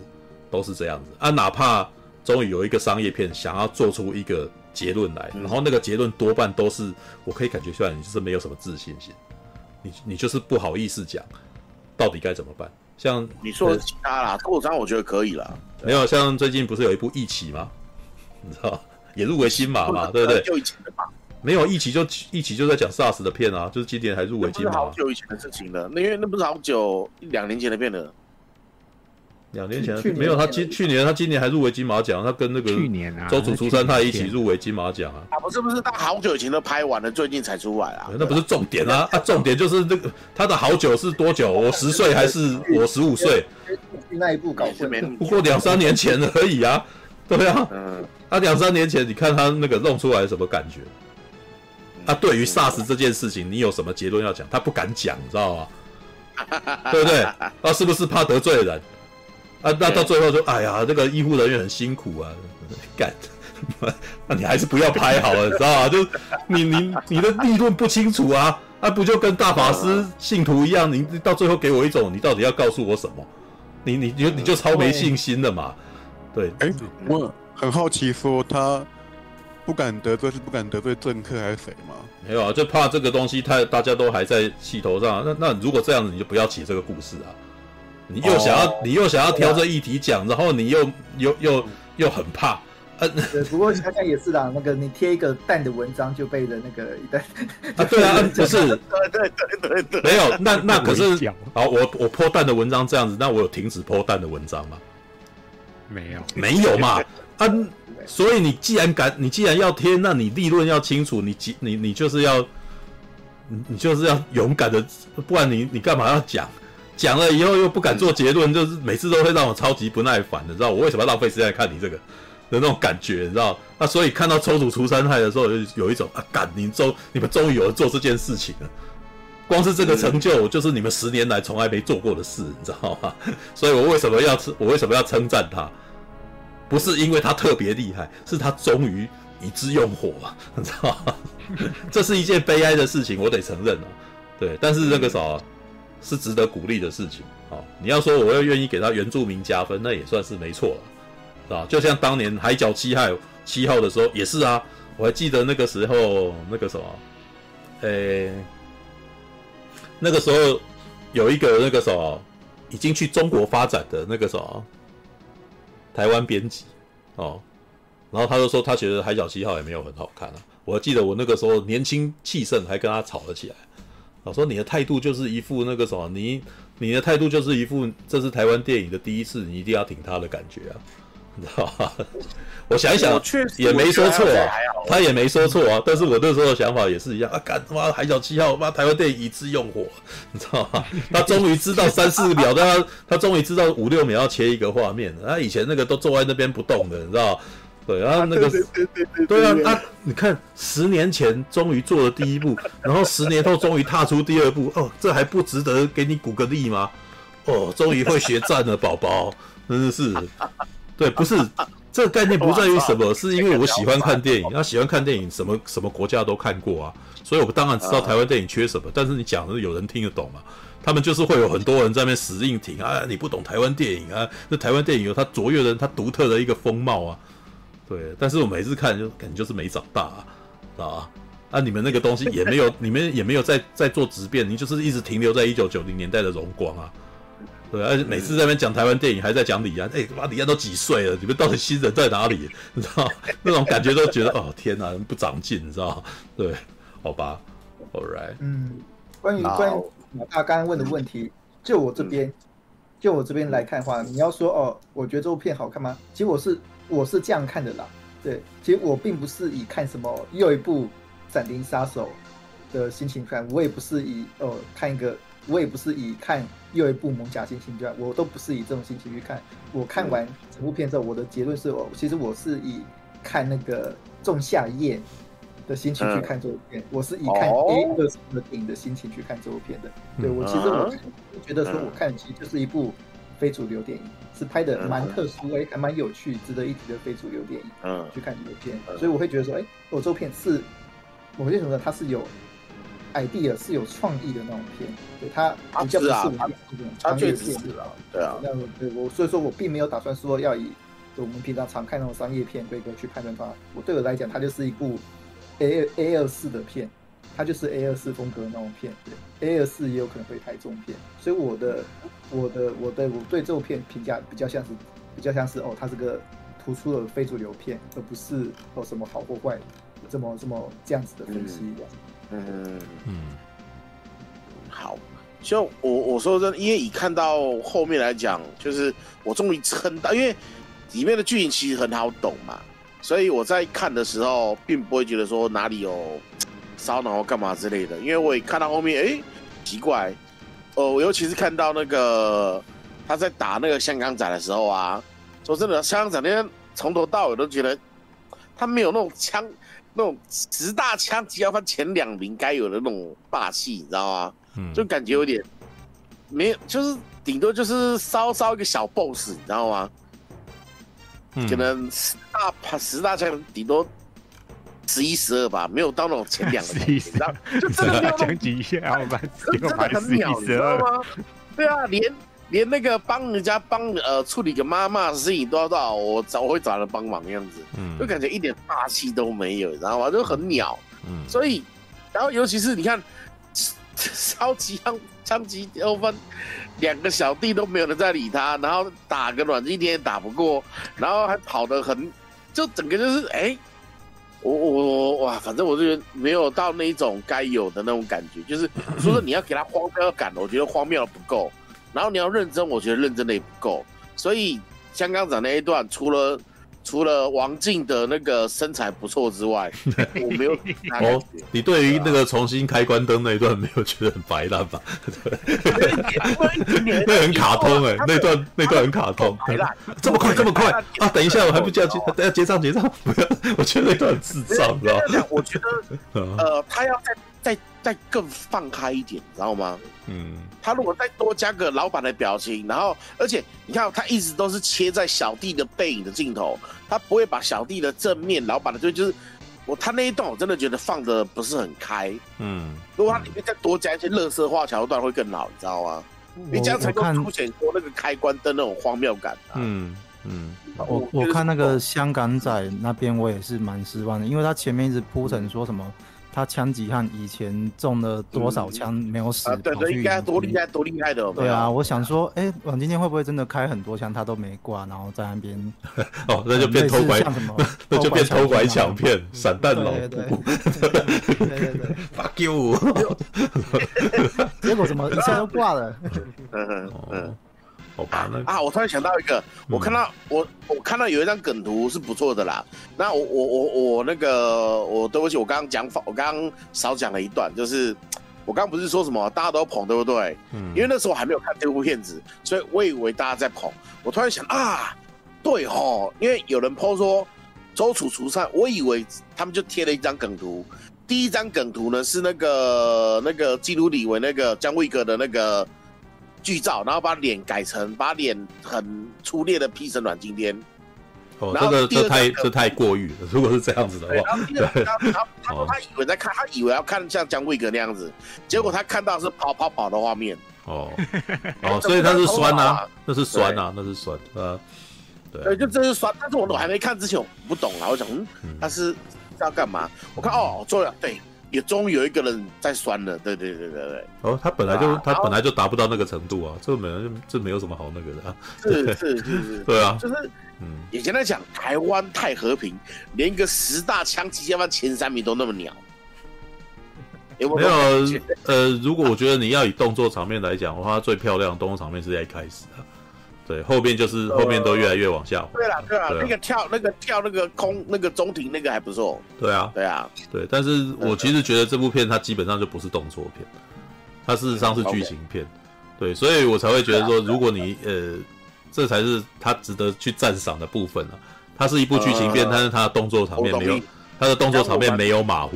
都是这样子啊，哪怕终于有一个商业片想要做出一个结论来，然后那个结论多半都是我可以感觉出来，你就是没有什么自信心。你你就是不好意思讲，到底该怎么办？像你说的其他啦，扩张我觉得可以啦。没有，像最近不是有一部《一起》吗？你知道，也入围新马嘛，对不对？就以前的嘛。没有，一起就一起就在讲 SARS 的片啊，就是今年还入围金马。好久以前的事情了，那因为那不是好久一两年前的片了。两年前没有他今去年他今年还入围金马奖，他跟那个去年啊周楚除三他一起入围金马奖啊。啊不是不是，他好久以前都拍完了，最近才出来啊。那不是重点啊啊，重点就是那个他的好久是多久？我十岁还是我十五岁？那一部搞错没？不过两三年前而已啊，对啊。嗯。他两三年前，你看他那个弄出来什么感觉？他对于 SARS 这件事情，你有什么结论要讲？他不敢讲，你知道吗？对不对？他是不是怕得罪人？啊，那到最后就，哎呀，这个医护人员很辛苦啊，干，那你还是不要拍好了，你知道吗？就你你你的立论不清楚啊，那、啊、不就跟大法师信徒一样？你到最后给我一种，你到底要告诉我什么？你你就你就超没信心的嘛，对，哎、欸，我很好奇，说他不敢得罪是不敢得罪政客还是谁吗？没有啊，就怕这个东西太大家都还在气头上。那那如果这样子，你就不要起这个故事啊。你又想要，哦、你又想要挑这议题讲，啊、然后你又又又又很怕。呃，对，不过想想也是啦，那个你贴一个蛋的文章就被人那个一蛋啊，对啊，不是，对对对对对，没有，那 那可是好，我我泼蛋的文章这样子，那我有停止泼蛋的文章吗？没有，没有嘛，啊，所以你既然敢，你既然要贴，那你立论要清楚，你你你就是要，你你就是要勇敢的，不然你你干嘛要讲？讲了以后又不敢做结论，就是每次都会让我超级不耐烦的，知道我为什么要浪费时间看你这个？的那种感觉，你知道？那所以看到抽组除三害的时候，有有一种啊，干你终你们终于有人做这件事情了。光是这个成就，就是你们十年来从来没做过的事，你知道吗？所以我为什么要我为什么要称赞他？不是因为他特别厉害，是他终于以之用火，你知道吗？这是一件悲哀的事情，我得承认啊。对，但是那个啥是值得鼓励的事情啊。你要说我要愿意给他原住民加分，那也算是没错了。啊，就像当年海角七号七号的时候也是啊，我还记得那个时候那个什么，呃、欸，那个时候有一个那个什么已经去中国发展的那个什么台湾编辑哦，然后他就说他觉得海角七号也没有很好看啊，我还记得我那个时候年轻气盛，还跟他吵了起来，我说你的态度就是一副那个什么，你你的态度就是一副这是台湾电影的第一次，你一定要挺他的感觉啊。你知道吧？我想一想，也没说错啊，他也没说错啊。但是我那时候的想法也是一样啊，干他妈海角七号，妈台湾电影一次用火，你知道吗？他终于知道三四秒，他他终于知道五六秒要切一个画面。他以前那个都坐在那边不动的，你知道？对，然后那个对啊，啊，你看十年前终于做了第一步，然后十年后终于踏出第二步，哦，这还不值得给你鼓个励吗？哦，终于会学战了，宝宝，真的是。对，不是这个概念不在于什么，是因为我喜欢看电影，他喜欢看电影，什么什么国家都看过啊，所以我当然知道台湾电影缺什么。但是你讲的有人听得懂吗？他们就是会有很多人在那边死硬挺啊，你不懂台湾电影啊，那台湾电影有它卓越的、它独特的一个风貌啊。对，但是我每次看就感觉就是没长大啊，啊，啊，你们那个东西也没有，你们也没有在在做质变，你就是一直停留在一九九零年代的荣光啊。对，而且每次在那边讲台湾电影，还在讲李安，哎，妈，李安都几岁了？你们到底新人在哪里？你知道那种感觉都觉得，哦，天哪，不长进，你知道对，好吧，All right。嗯，关于关于马大刚刚问的问题，就我这边，就我这边来看的话，你要说哦，我觉得这部片好看吗？其实我是我是这样看的啦。对，其实我并不是以看什么又一部《闪灵杀手》的心情看，我也不是以哦看一个。我也不是以看又一部《艋舺星星传》，我都不是以这种心情去看。我看完整部片之后，我的结论是我其实我是以看那个《仲夏夜》的心情去看这部片。我是以看 A 二的电影的心情去看这部片的。对，我其实我我觉得说，我看其实就是一部非主流电影，是拍的蛮特殊，哎，还蛮有趣、值得一提的非主流电影。嗯，去看这部片，所以我会觉得说，哎，我这部片是，我为什么它是有。idea 是有创意的那种片，对它比较不是我们这种商业片，对啊，那对我所以说我并没有打算说要以我们平常常看那种商业片规格去判断它。我对我来讲，它就是一部 A A 二四的片，它就是 A 二四风格的那种片，对 A 二四也有可能会拍这种片，所以我的我的我的我对这部片评价比较像是比较像是哦，它是个突出的非主流片，而不是哦什么好或坏这么这么这样子的分析。嗯嗯，好，就我我说真的，因为以看到后面来讲，就是我终于撑到，因为里面的剧情其实很好懂嘛，所以我在看的时候，并不会觉得说哪里有 烧脑或干嘛之类的，因为我也看到后面，哎、欸，奇怪，哦、呃，我尤其是看到那个他在打那个香港仔的时候啊，说真的，香港仔那边从头到尾都觉得他没有那种枪。那种十大枪击要分前两名该有的那种霸气，你知道吗？嗯，就感觉有点没有，就是顶多就是稍稍一个小 boss，你知道吗？嗯，可能十大十大枪顶多十一十二吧，没有到那种前两名，你知道？就真的没有那种，真的很秒，你知道吗？对啊，连连那个帮人家帮呃处理个妈妈的事情都要到我找我会找人帮忙的样子，嗯，就感觉一点霸气都没有，你知道吗？就很鸟，嗯，所以，然后尤其是你看，超级枪枪击纠纷，两个小弟都没有人在理他，然后打个软一天也打不过，然后还跑得很，就整个就是哎。欸我我我哇，反正我就觉得没有到那一种该有的那种感觉，就是所以说你要给他荒谬感，我觉得荒谬的不够，然后你要认真，我觉得认真的也不够，所以香港仔那一段除了。除了王静的那个身材不错之外，我没有。哦，你对于那个重新开关灯那一段没有觉得很白烂吧？那很卡通哎，那段那段很卡通。这么快这么快啊！等一下，我还不叫结，等下结账结账。不要，我觉得那段很智障，知道吗？我觉得呃，他要再再再更放开一点，你知道吗？嗯。他如果再多加个老板的表情，然后而且你看，他一直都是切在小弟的背影的镜头，他不会把小弟的正面老板的就就是我他那一段我真的觉得放的不是很开，嗯，如果他里面再多加一些乐色化桥段会更好，你知道吗？你这样才能凸显出那个开关灯那种荒谬感啊。嗯嗯，我我看那个香港仔那边我也是蛮失望的，因为他前面一直铺陈说什么。他枪击汉以前中了多少枪没有死？对对，应该多厉害，多厉害的。对啊，我想说，哎，阮经天会不会真的开很多枪，他都没挂，然后在那边？哦，那就变偷拐，那就变偷拐抢骗，散弹老对。对 对对，fuck you！结果怎么一下就挂了？嗯嗯。好吧，那啊，我突然想到一个，我看到、嗯、我我看到有一张梗图是不错的啦。那我我我我那个我对不起，我刚刚讲法，我刚刚少讲了一段，就是我刚刚不是说什么大家都捧，对不对？嗯。因为那时候我还没有看这部片子，所以我以为大家在捧。我突然想啊，对吼，因为有人 po 说周楚除三，我以为他们就贴了一张梗图。第一张梗图呢是那个那个基努里维那个姜维格的那个。剧照，然后把脸改成把脸很粗劣的 P 成阮经天。哦，这个这太这太过誉了。如果是这样子的话，他，他他他以为在看，他以为要看像姜维格那样子，结果他看到是跑跑跑的画面。哦哦，所以他是酸啊，那是酸啊，那是酸啊。对，就这是酸。但是我都还没看之前，我不懂啊。我想，嗯，他是要干嘛？我看哦，做了对。也终于有一个人在酸了，对对对对对。哦，他本来就、啊、他本来就达不到那个程度啊，这没就这没有什么好那个的啊。是是是是，对啊，就是嗯，以前在讲台湾太和平，连一个十大枪击下方前三名都那么鸟。有没有，没有呃，如果我觉得你要以动作场面来讲的话，最漂亮的动作场面是在一开始啊。对，后面就是后面都越来越往下。对了，对了，那个跳那个跳那个空那个中庭那个还不错。对啊，对啊，对。但是我其实觉得这部片它基本上就不是动作片，它事实上是剧情片。对，所以我才会觉得说，如果你呃，这才是它值得去赞赏的部分啊。它是一部剧情片，但是它的动作场面没有，它的动作场面没有马虎。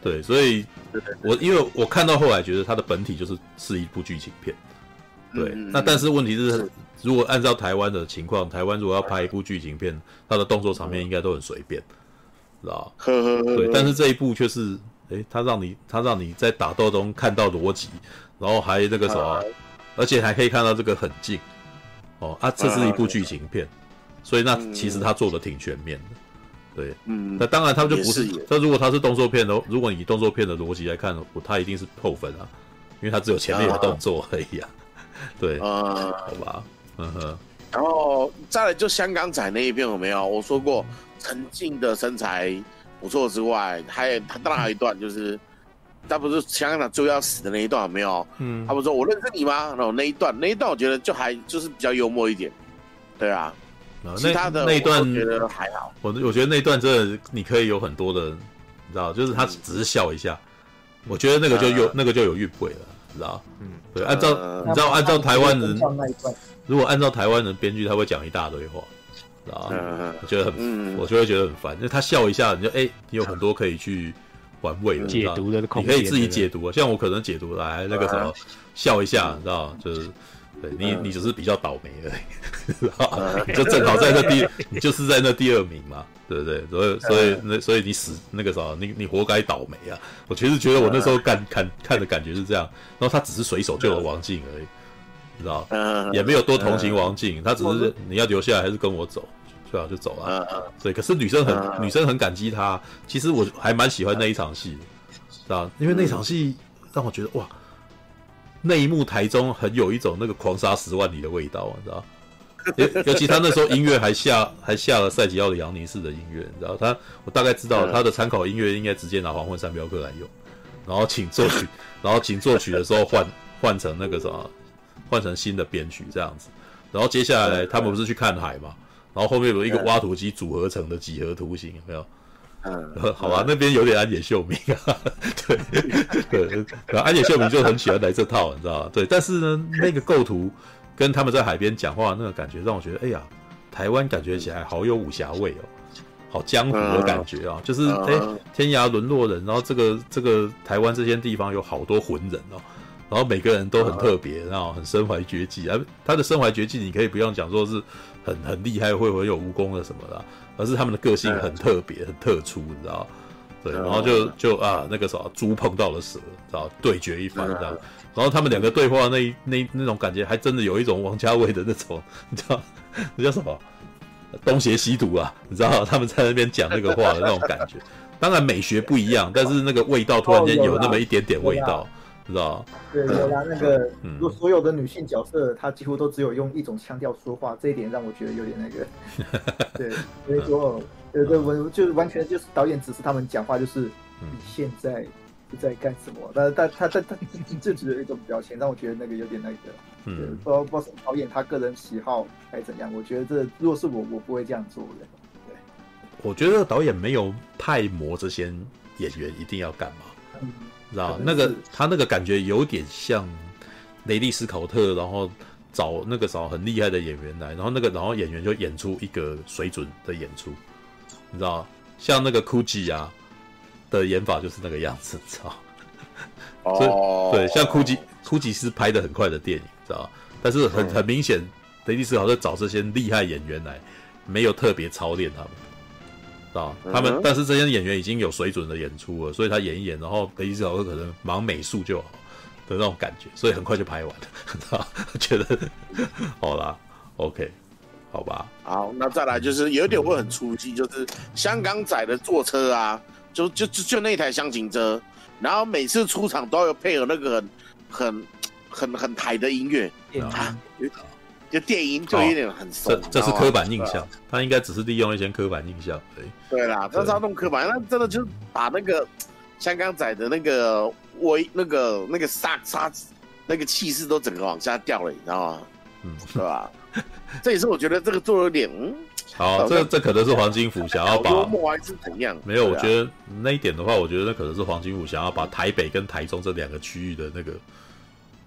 对，所以我因为我看到后来觉得它的本体就是是一部剧情片。对，那但是问题是。如果按照台湾的情况，台湾如果要拍一部剧情片，它的动作场面应该都很随便，知道吧？对，但是这一部却是，诶、欸，他让你他让你在打斗中看到逻辑，然后还那个什么，而且还可以看到这个很近，哦啊，这是一部剧情片，所以那其实他做的挺全面的，对，嗯，那当然他就不是，那如果他是动作片的，如果你以动作片的逻辑来看，他一定是扣分啊，因为他只有前面的动作而已啊，对，啊，好吧。嗯哼，然后再来就香港仔那一边有没有？我说过陈静的身材不错之外，还有他当然还有一段就是，他不是香港仔就要死的那一段有没有？嗯，他不是说我认识你吗？然后那一段那一段我觉得就还就是比较幽默一点，对啊，其他的那一段觉得还好。我我觉得那一段真的你可以有很多的，你知道，就是他只是笑一下，嗯、我觉得那个就有、嗯、那个就有韵味了，你知道？嗯，对，按照、嗯、你知道按照台湾人。如果按照台湾人编剧，他会讲一大堆话，啊，我觉得很，我就会觉得很烦。因为他笑一下，你就哎，你有很多可以去玩味的，解读的空间，你可以自己解读。像我可能解读来那个什么，笑一下，你知道，就是对你，你只是比较倒霉而已，就正好在那第，你就是在那第二名嘛，对不对？所以，所以那所以你死那个啥，你你活该倒霉啊！我其实觉得我那时候看看看的感觉是这样，然后他只是随手救了王静而已。你知道？嗯，也没有多同情王静，他只是你要留下来还是跟我走，最好就走了。嗯对，可是女生很女生很感激他，其实我还蛮喜欢那一场戏，知道？因为那场戏让我觉得哇，那一幕台中很有一种那个狂杀十万里的味道，你知道？尤尤其他那时候音乐还下还下了赛吉奥的杨尼式的音乐，你知道？他我大概知道他的参考音乐应该直接拿黄昏三镖客来用，然后请作曲，然后请作曲的时候换换成那个什么，换成新的编曲这样子，然后接下来他们不是去看海嘛？然后后面有一个挖土机组合成的几何图形，有没有？嗯，好吧，那边有点安野秀明啊，对对，安野秀明就很喜欢来这套，你知道吗？对，但是呢，那个构图。跟他们在海边讲话那个感觉，让我觉得，哎呀，台湾感觉起来好有武侠味哦，好江湖的感觉啊，就是哎，天涯沦落人，然后这个这个台湾这些地方有好多浑人哦，然后每个人都很特别，然后很身怀绝技，而他的身怀绝技，你可以不用讲说是很很厉害，会不会有武功的什么的，而是他们的个性很特别，很特殊，你知道？对，然后就就啊，那个什么猪碰到了蛇，然后对决一番这样。然后他们两个对话那那那种感觉，还真的有一种王家卫的那种，你知道那叫什么？东邪西毒啊，你知道他们在那边讲那个话的那种感觉。当然美学不一样，但是那个味道突然间有那么一点点味道，你知道对，有啦，那个，如果，所有的女性角色，她几乎都只有用一种腔调说话，这一点让我觉得有点那个。对，所以说，对对，我就完全就是导演指示他们讲话，就是你现在。在干什么？但但他他他就只有一种表情，让我觉得那个有点那个，嗯，不不知道导演他个人喜好还是怎样。我觉得这如果是我，我不会这样做的。对，我觉得导演没有太磨这些演员一定要干嘛，嗯、知道那个他那个感觉有点像雷利斯考特，然后找那个找很厉害的演员来，然后那个然后演员就演出一个水准的演出，你知道，像那个 Gucci 啊。的演法就是那个样子，知道？所以、oh. 对，像库吉库吉是拍的很快的电影，知道？但是很很明显，雷利斯考特找这些厉害演员来，没有特别操练他们，知道？他们、uh. 但是这些演员已经有水准的演出了，所以他演一演，然后雷迪斯好像可能忙美术就好的那种感觉，所以很快就拍完了，知道？觉得好啦，OK，好吧。好，那再来就是有一点会很出戏，就是香港仔的坐车啊。就就就就那台箱型车，然后每次出场都要配合那个很很很很台的音乐啊，就电音就有点很松。这这是刻板印象，他应该只是利用一些刻板印象。对对啦，他是要弄刻板，那真的就是把那个香港仔的那个威那个那个煞煞那个气势都整个往下掉了，你知道吗？嗯，是吧？这也是我觉得这个做了点嗯。好，这这可能是黄金府想要把幽默还是怎样？没有，我觉得那一点的话，我觉得那可能是黄金府想要把台北跟台中这两个区域的那个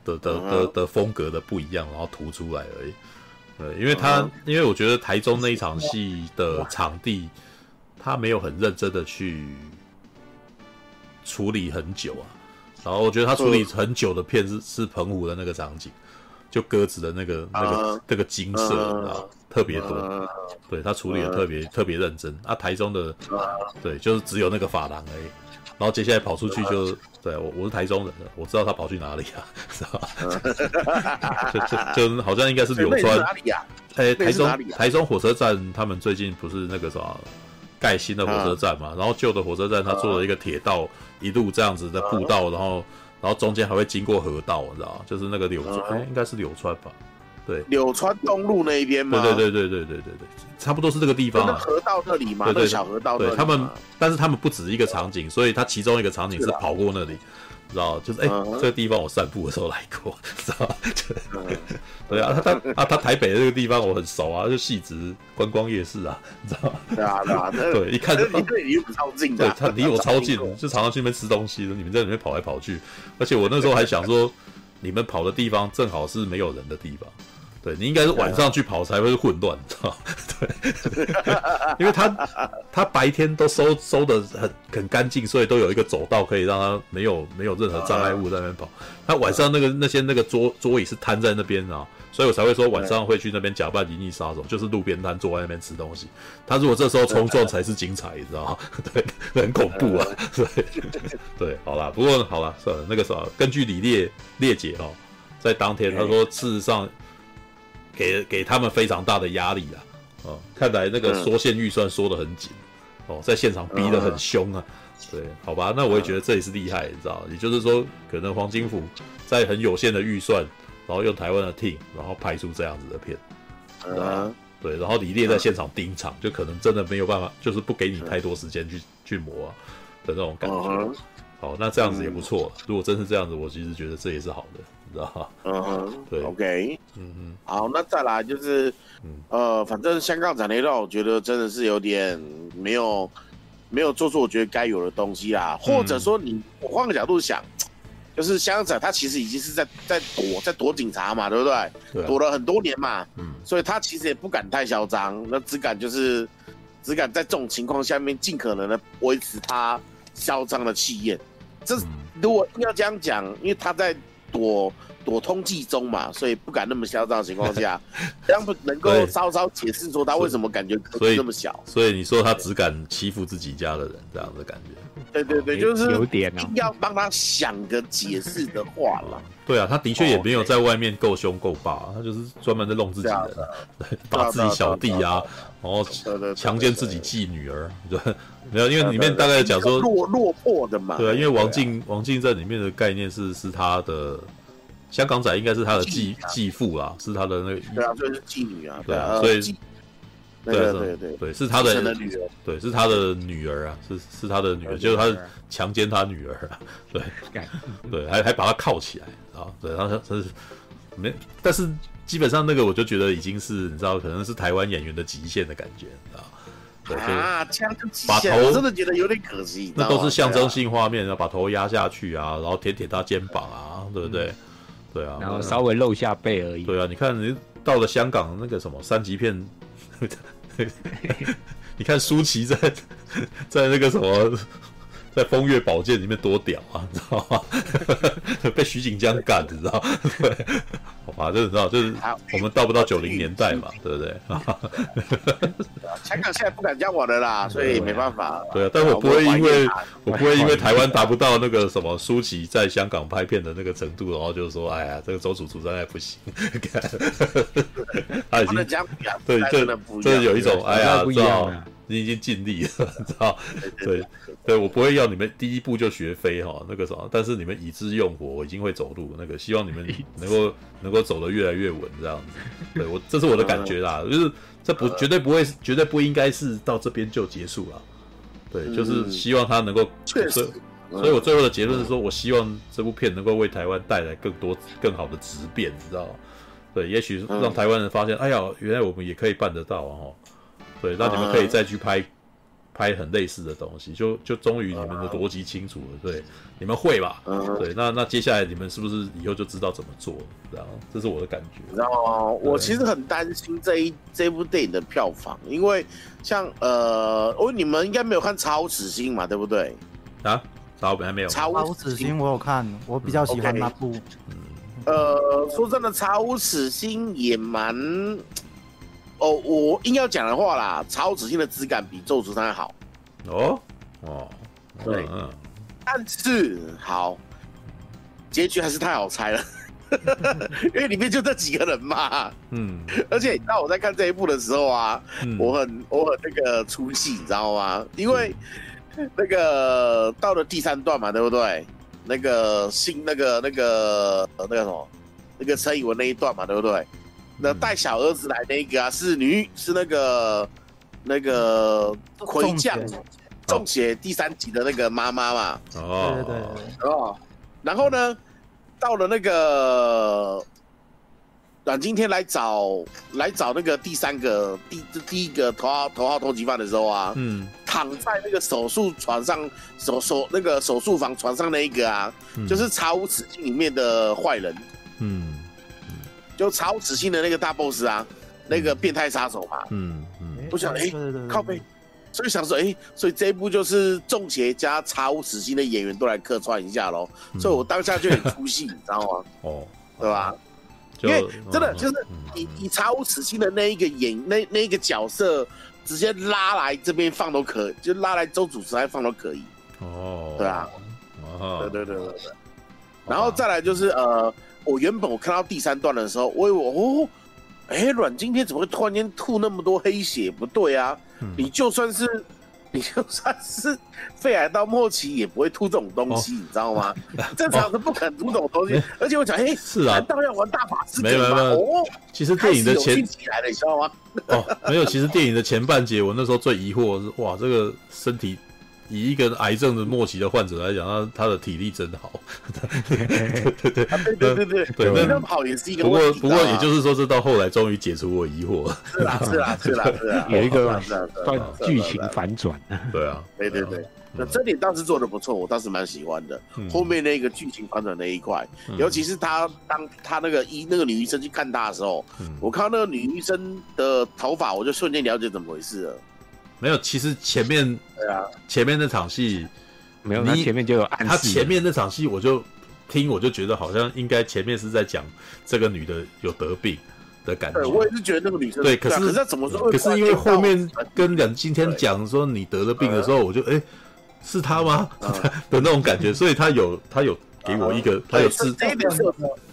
的的的的风格的不一样，然后涂出来而已。对，因为他因为我觉得台中那一场戏的场地，他没有很认真的去处理很久啊。然后我觉得他处理很久的片是是澎湖的那个场景，就鸽子的那个那个那个金色啊。特别多，对他处理的特别特别认真啊。台中的，对，就是只有那个发廊而已。然后接下来跑出去就，对我我是台中人，我知道他跑去哪里啊，知道吧？就就就好像应该是柳川。哪里啊？哎，台中台中火车站，他们最近不是那个什么盖新的火车站嘛？然后旧的火车站他做了一个铁道，一路这样子的步道，然后然后中间还会经过河道，你知道吗？就是那个柳川，哎，应该是柳川吧。对，柳川东路那一边嘛？对对对对对对对对，差不多是这个地方啊。河道那里嘛？对对，小河道。对他们，但是他们不止一个场景，所以他其中一个场景是跑过那里，知道就是哎，这个地方我散步的时候来过，知道对啊，他他啊，他台北的这个地方我很熟啊，就戏直观光夜市啊，你知道吗？对啊对啊，对，一看就离这里离我超近的，对，他离我超近，就常常去那边吃东西的，你们在里面跑来跑去，而且我那时候还想说，你们跑的地方正好是没有人的地方。对，你应该是晚上去跑才会混乱，知道对，因为他他白天都收收的很很干净，所以都有一个走道可以让他没有没有任何障碍物在那边跑。他晚上那个那些那个桌桌椅是摊在那边啊，所以我才会说晚上会去那边假扮银翼杀手，就是路边摊坐在那边吃东西。他如果这时候冲撞才是精彩，你知道吗？对，很恐怖啊。对 对，好啦，不过好啦，算了，那个啥，根据李烈烈姐哦。在当天他说，事实上给给他们非常大的压力啊。哦，看来那个缩线预算缩得很紧，哦，在现场逼得很凶啊。对，好吧，那我也觉得这也是厉害，你知道，也就是说，可能黄金府在很有限的预算，然后用台湾的 team，然后拍出这样子的片，啊，对，然后李烈在现场盯场，就可能真的没有办法，就是不给你太多时间去去磨的那种感觉。好，那这样子也不错。如果真是这样子，我其实觉得这也是好的，你知道吗？嗯哼，对，OK，嗯嗯，好，那再来就是，呃，反正香港展那段，我觉得真的是有点没有。没有做出我觉得该有的东西啦，或者说你我换个角度想，就是香港仔他其实已经是在在躲在躲警察嘛，对不对？对啊、躲了很多年嘛，嗯，所以他其实也不敢太嚣张，那只敢就是只敢在这种情况下面尽可能的维持他嚣张的气焰。这如果要这样讲，因为他在躲。躲通缉中嘛，所以不敢那么嚣张的情况下，这样不能够稍稍解释说他为什么感觉格局那么小。所以你说他只敢欺负自己家的人，这样的感觉。对对对，就是有点啊，要帮他想个解释的话了。对啊，他的确也没有在外面够凶够霸，他就是专门在弄自己人，打 自己小弟啊，然后强奸自己继女儿，对，没有，因为里面大概讲说落落魄的嘛。对啊，因为王静王静在里面的概念是是他的。香港仔应该是他的继继父啦，是他的那个对啊，就是继女啊，对啊，所以对对对对，是他的女儿，对，是他的女儿啊，是是他的女儿，就是他强奸他女儿啊，对，对，还还把他铐起来啊，对，然后他是没，但是基本上那个我就觉得已经是你知道，可能是台湾演员的极限的感觉啊，对，啊，这样就把头真的觉得有点可惜，那都是象征性画面，然后把头压下去啊，然后舔舔他肩膀啊，对不对？对啊，然后稍微露下背而已。对啊，你看你到了香港那个什么三级片，你看舒淇在在那个什么。在风月宝剑里面多屌啊，你知道吗？被徐锦江干，你知道？对，好吧，就是知道，就是我们到不到九零年代嘛，对不对？香港现在不敢这样玩的啦，所以没办法。对啊，但我不会因为我不会因为台湾达不到那个什么舒淇在香港拍片的那个程度，然后就是说，哎呀，这个周楚楚真的不行。他已经对，这这有一种哎呀，知道。你已经尽力了，知道？对，对我不会要你们第一步就学飞哈，那个什么，但是你们已知用火，我已经会走路，那个希望你们 能够能够走得越来越稳，这样子。对我，这是我的感觉啦，就是这不绝对不会，绝对不应该是到这边就结束了。对，就是希望他能够，所以，所以我最后的结论是说，我希望这部片能够为台湾带来更多更好的质变，你知道？对，也许让台湾人发现，哎呀，原来我们也可以办得到啊！对，那你们可以再去拍，uh. 拍很类似的东西，就就终于你们的逻辑清楚了。Uh. 对，你们会吧？Uh. 对，那那接下来你们是不是以后就知道怎么做？这样，这是我的感觉。然后我其实很担心这一这部电影的票房，因为像呃，哦，你们应该没有看《查无此心》嘛，对不对？啊，查无还没有。查无此心我有看，我比较喜欢那部。Okay. 嗯，呃，说真的，《查无此心》也蛮。哦，我硬要讲的话啦，《查无此心》的质感比《咒术三》好。哦哦，对，嗯、但是好，结局还是太好猜了，因为里面就这几个人嘛。嗯，而且你知道我在看这一部的时候啊，嗯、我很我很那个出戏，你知道吗？因为那个到了第三段嘛，对不对？那个新那个那个那个什么，那个陈以文那一段嘛，对不对？那带小儿子来那个啊，是女，是那个那个魁将中邪第三集的那个妈妈嘛。哦，对对对。哦，然后呢，到了那个阮经天来找来找那个第三个第第一个头号头号通缉犯的时候啊，嗯，躺在那个手术床上手手那个手术房床上那一个啊，嗯、就是查无此境里面的坏人，嗯。就查无此心的那个大 boss 啊，那个变态杀手嘛。嗯嗯。我想，哎，靠背，所以想说，哎，所以这一部就是中邪加查无此心的演员都来客串一下喽。所以我当下就很出戏，你知道吗？哦，对吧？因为真的就是你你查无此心的那一个演那那一个角色，直接拉来这边放都可以，就拉来周主持来放都可以。哦，对啊。对对对对对。然后再来就是呃。我原本我看到第三段的时候，我以为哦，哎，阮经天怎么会突然间吐那么多黑血？不对啊，嗯、你就算是。你就算是肺癌到末期也不会吐这种东西，哦、你知道吗？正常是不可能吐这种东西。哦、而且我讲，哎、欸，是啊，当然要玩大法师？没有没有。哦，其实电影的前起来了，你知道吗？哦，没有。其实电影的前半节，我那时候最疑惑的是，哇，这个身体。以一个癌症的末期的患者来讲，他他的体力真好。对对对对对对对，对那么好也是一个。不过不过，也就是说，这到后来终于解除我疑惑。是啦是啦是啦是 啦，有一个剧情反转。对啊，对对对，那这点倒是做的不错，我倒是蛮喜欢的。后面那个剧情反转那一块，尤其是他当他那个医那个女医生去看他的时候，我看到那个女医生的头发，我就瞬间了解怎么回事了。没有，其实前面对啊，前面那场戏没有，他前面就有暗示。他前面那场戏，我就听，我就觉得好像应该前面是在讲这个女的有得病的感觉。对，我也是觉得那个女生对，可是可是怎么说？可是因为后面跟两今天讲说你得了病的时候，我就哎，是他吗 的那种感觉？所以他有他有给我一个，他有是这一点是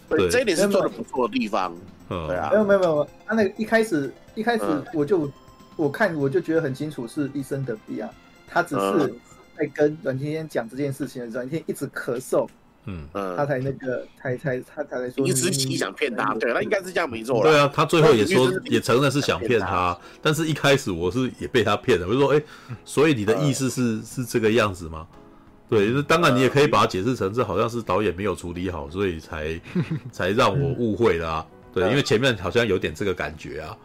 对，这一点是做的不错的地方。嗯，对啊，没有没有没有，他那个一开始一开始我就。我看我就觉得很清楚是医生得病啊，他只是在跟阮经天讲这件事情的时候，阮经天一直咳嗽，嗯。嗯，他才那个才才他才来说，一直想骗他，对，他应该是这样没错。对啊，他最后也说也承认是想骗他，但是一开始我是也被他骗了，我就说哎，所以你的意思是是这个样子吗？对，那当然你也可以把它解释成这好像是导演没有处理好，所以才 才让我误会了啊。对，因为前面好像有点这个感觉啊。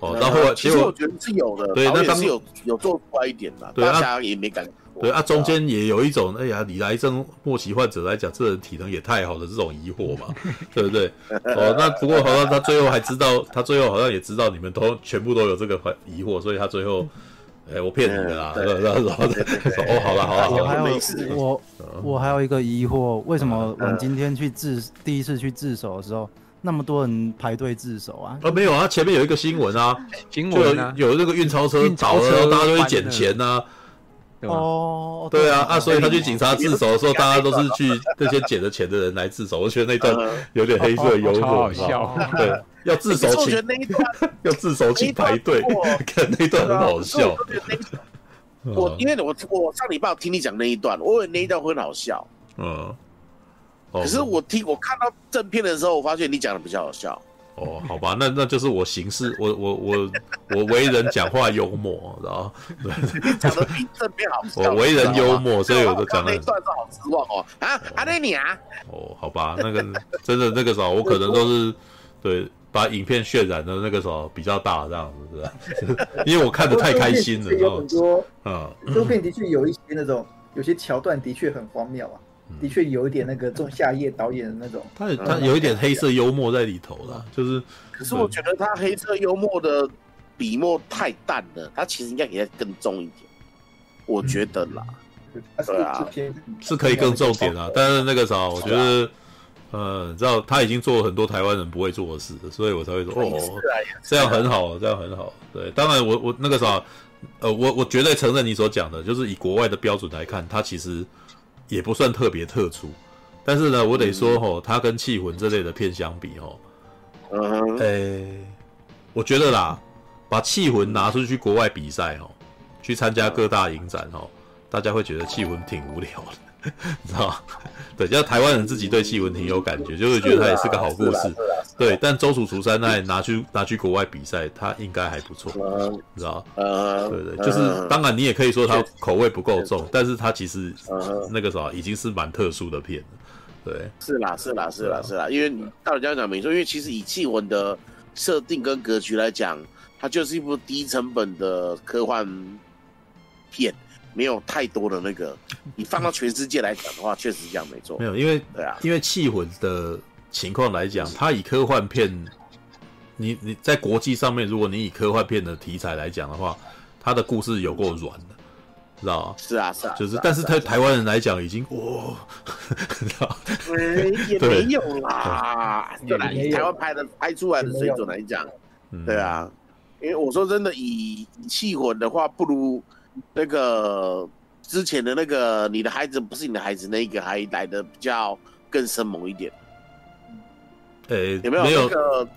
哦，然后其实我觉得是有的，对，那当时有有做出来一点的，大家也没感。对啊，中间也有一种，哎呀，你癌症末期患者来讲，这人体能也太好了这种疑惑嘛，对不对？哦，那不过好像他最后还知道，他最后好像也知道你们都全部都有这个疑惑，所以他最后，哎，我骗你的啦，然后然后哦，好了好了，我还有我我还有一个疑惑，为什么我们今天去自第一次去自首的时候？那么多人排队自首啊？啊，没有啊，前面有一个新闻啊，新闻啊，有那个运钞车倒了，大家都会捡钱呐。哦，对啊，啊，所以他去警察自首的时候，大家都是去那些捡了钱的人来自首。我觉得那段有点黑色幽默，笑。对，要自首请 要自首请排队，看 那段很好笑。我因为我我上礼拜听你讲那一段，我以为那一段会很好笑。嗯。可是我听我看到正片的时候，我发现你讲的比较好笑。哦，好吧，那那就是我行事，我我我我为人讲话幽默，然后 对，讲的比正片好笑。我为人幽默，所以我都讲的。那段是好失望哦啊，阿内你啊。哦，好吧，那个真的那个时候，我可能都是对把影片渲染的那个时候比较大这样子，是吧？因为我看的太开心了，有很多嗯，这部片的确有一些那种有些桥段的确很荒谬啊。的确有一点那个仲夏夜导演的那种，他他有一点黑色幽默在里头了，就是。可是我觉得他黑色幽默的笔墨太淡了，他其实应该给他更重一点，我觉得啦。对啊，是可以更重点啊，但是那个时候我觉得，呃，你知道他已经做了很多台湾人不会做的事，所以我才会说哦，这样很好，这样很好。对，当然我我那个时候，呃，我我绝对承认你所讲的，就是以国外的标准来看，他其实。也不算特别特殊，但是呢，我得说吼，它跟《气魂》这类的片相比吼，呃、欸，我觉得啦，把《气魂》拿出去国外比赛吼，去参加各大影展吼，大家会觉得《气魂》挺无聊的，你知道吗？对，就台湾人自己对《戏文》挺有感觉，就会觉得它也是个好故事。对，但周楚除三奈拿去拿去国外比赛，他应该还不错，你知道呃？对对，就是当然你也可以说他口味不够重，但是他其实那个时候已经是蛮特殊的片了。对，是啦是啦是啦是啦，因为你到底这样讲没错，因为其实以缉魂的设定跟格局来讲，它就是一部低成本的科幻片，没有太多的那个。你放到全世界来讲的话，确实是这样没错。没有，因为对啊，因为气魂的。情况来讲，它以科幻片，你你在国际上面，如果你以科幻片的题材来讲的话，它的故事有够软的，知道吗？是啊，是啊，就是，但是对台湾人来讲，已经哇，知道？也 没有啦，对啦，以台湾拍的拍出来的水准来讲，对啊，因为我说真的，以气魂的话，不如那个之前的那个你的孩子不是你的孩子那一个还来的比较更生猛一点。诶，有没有那个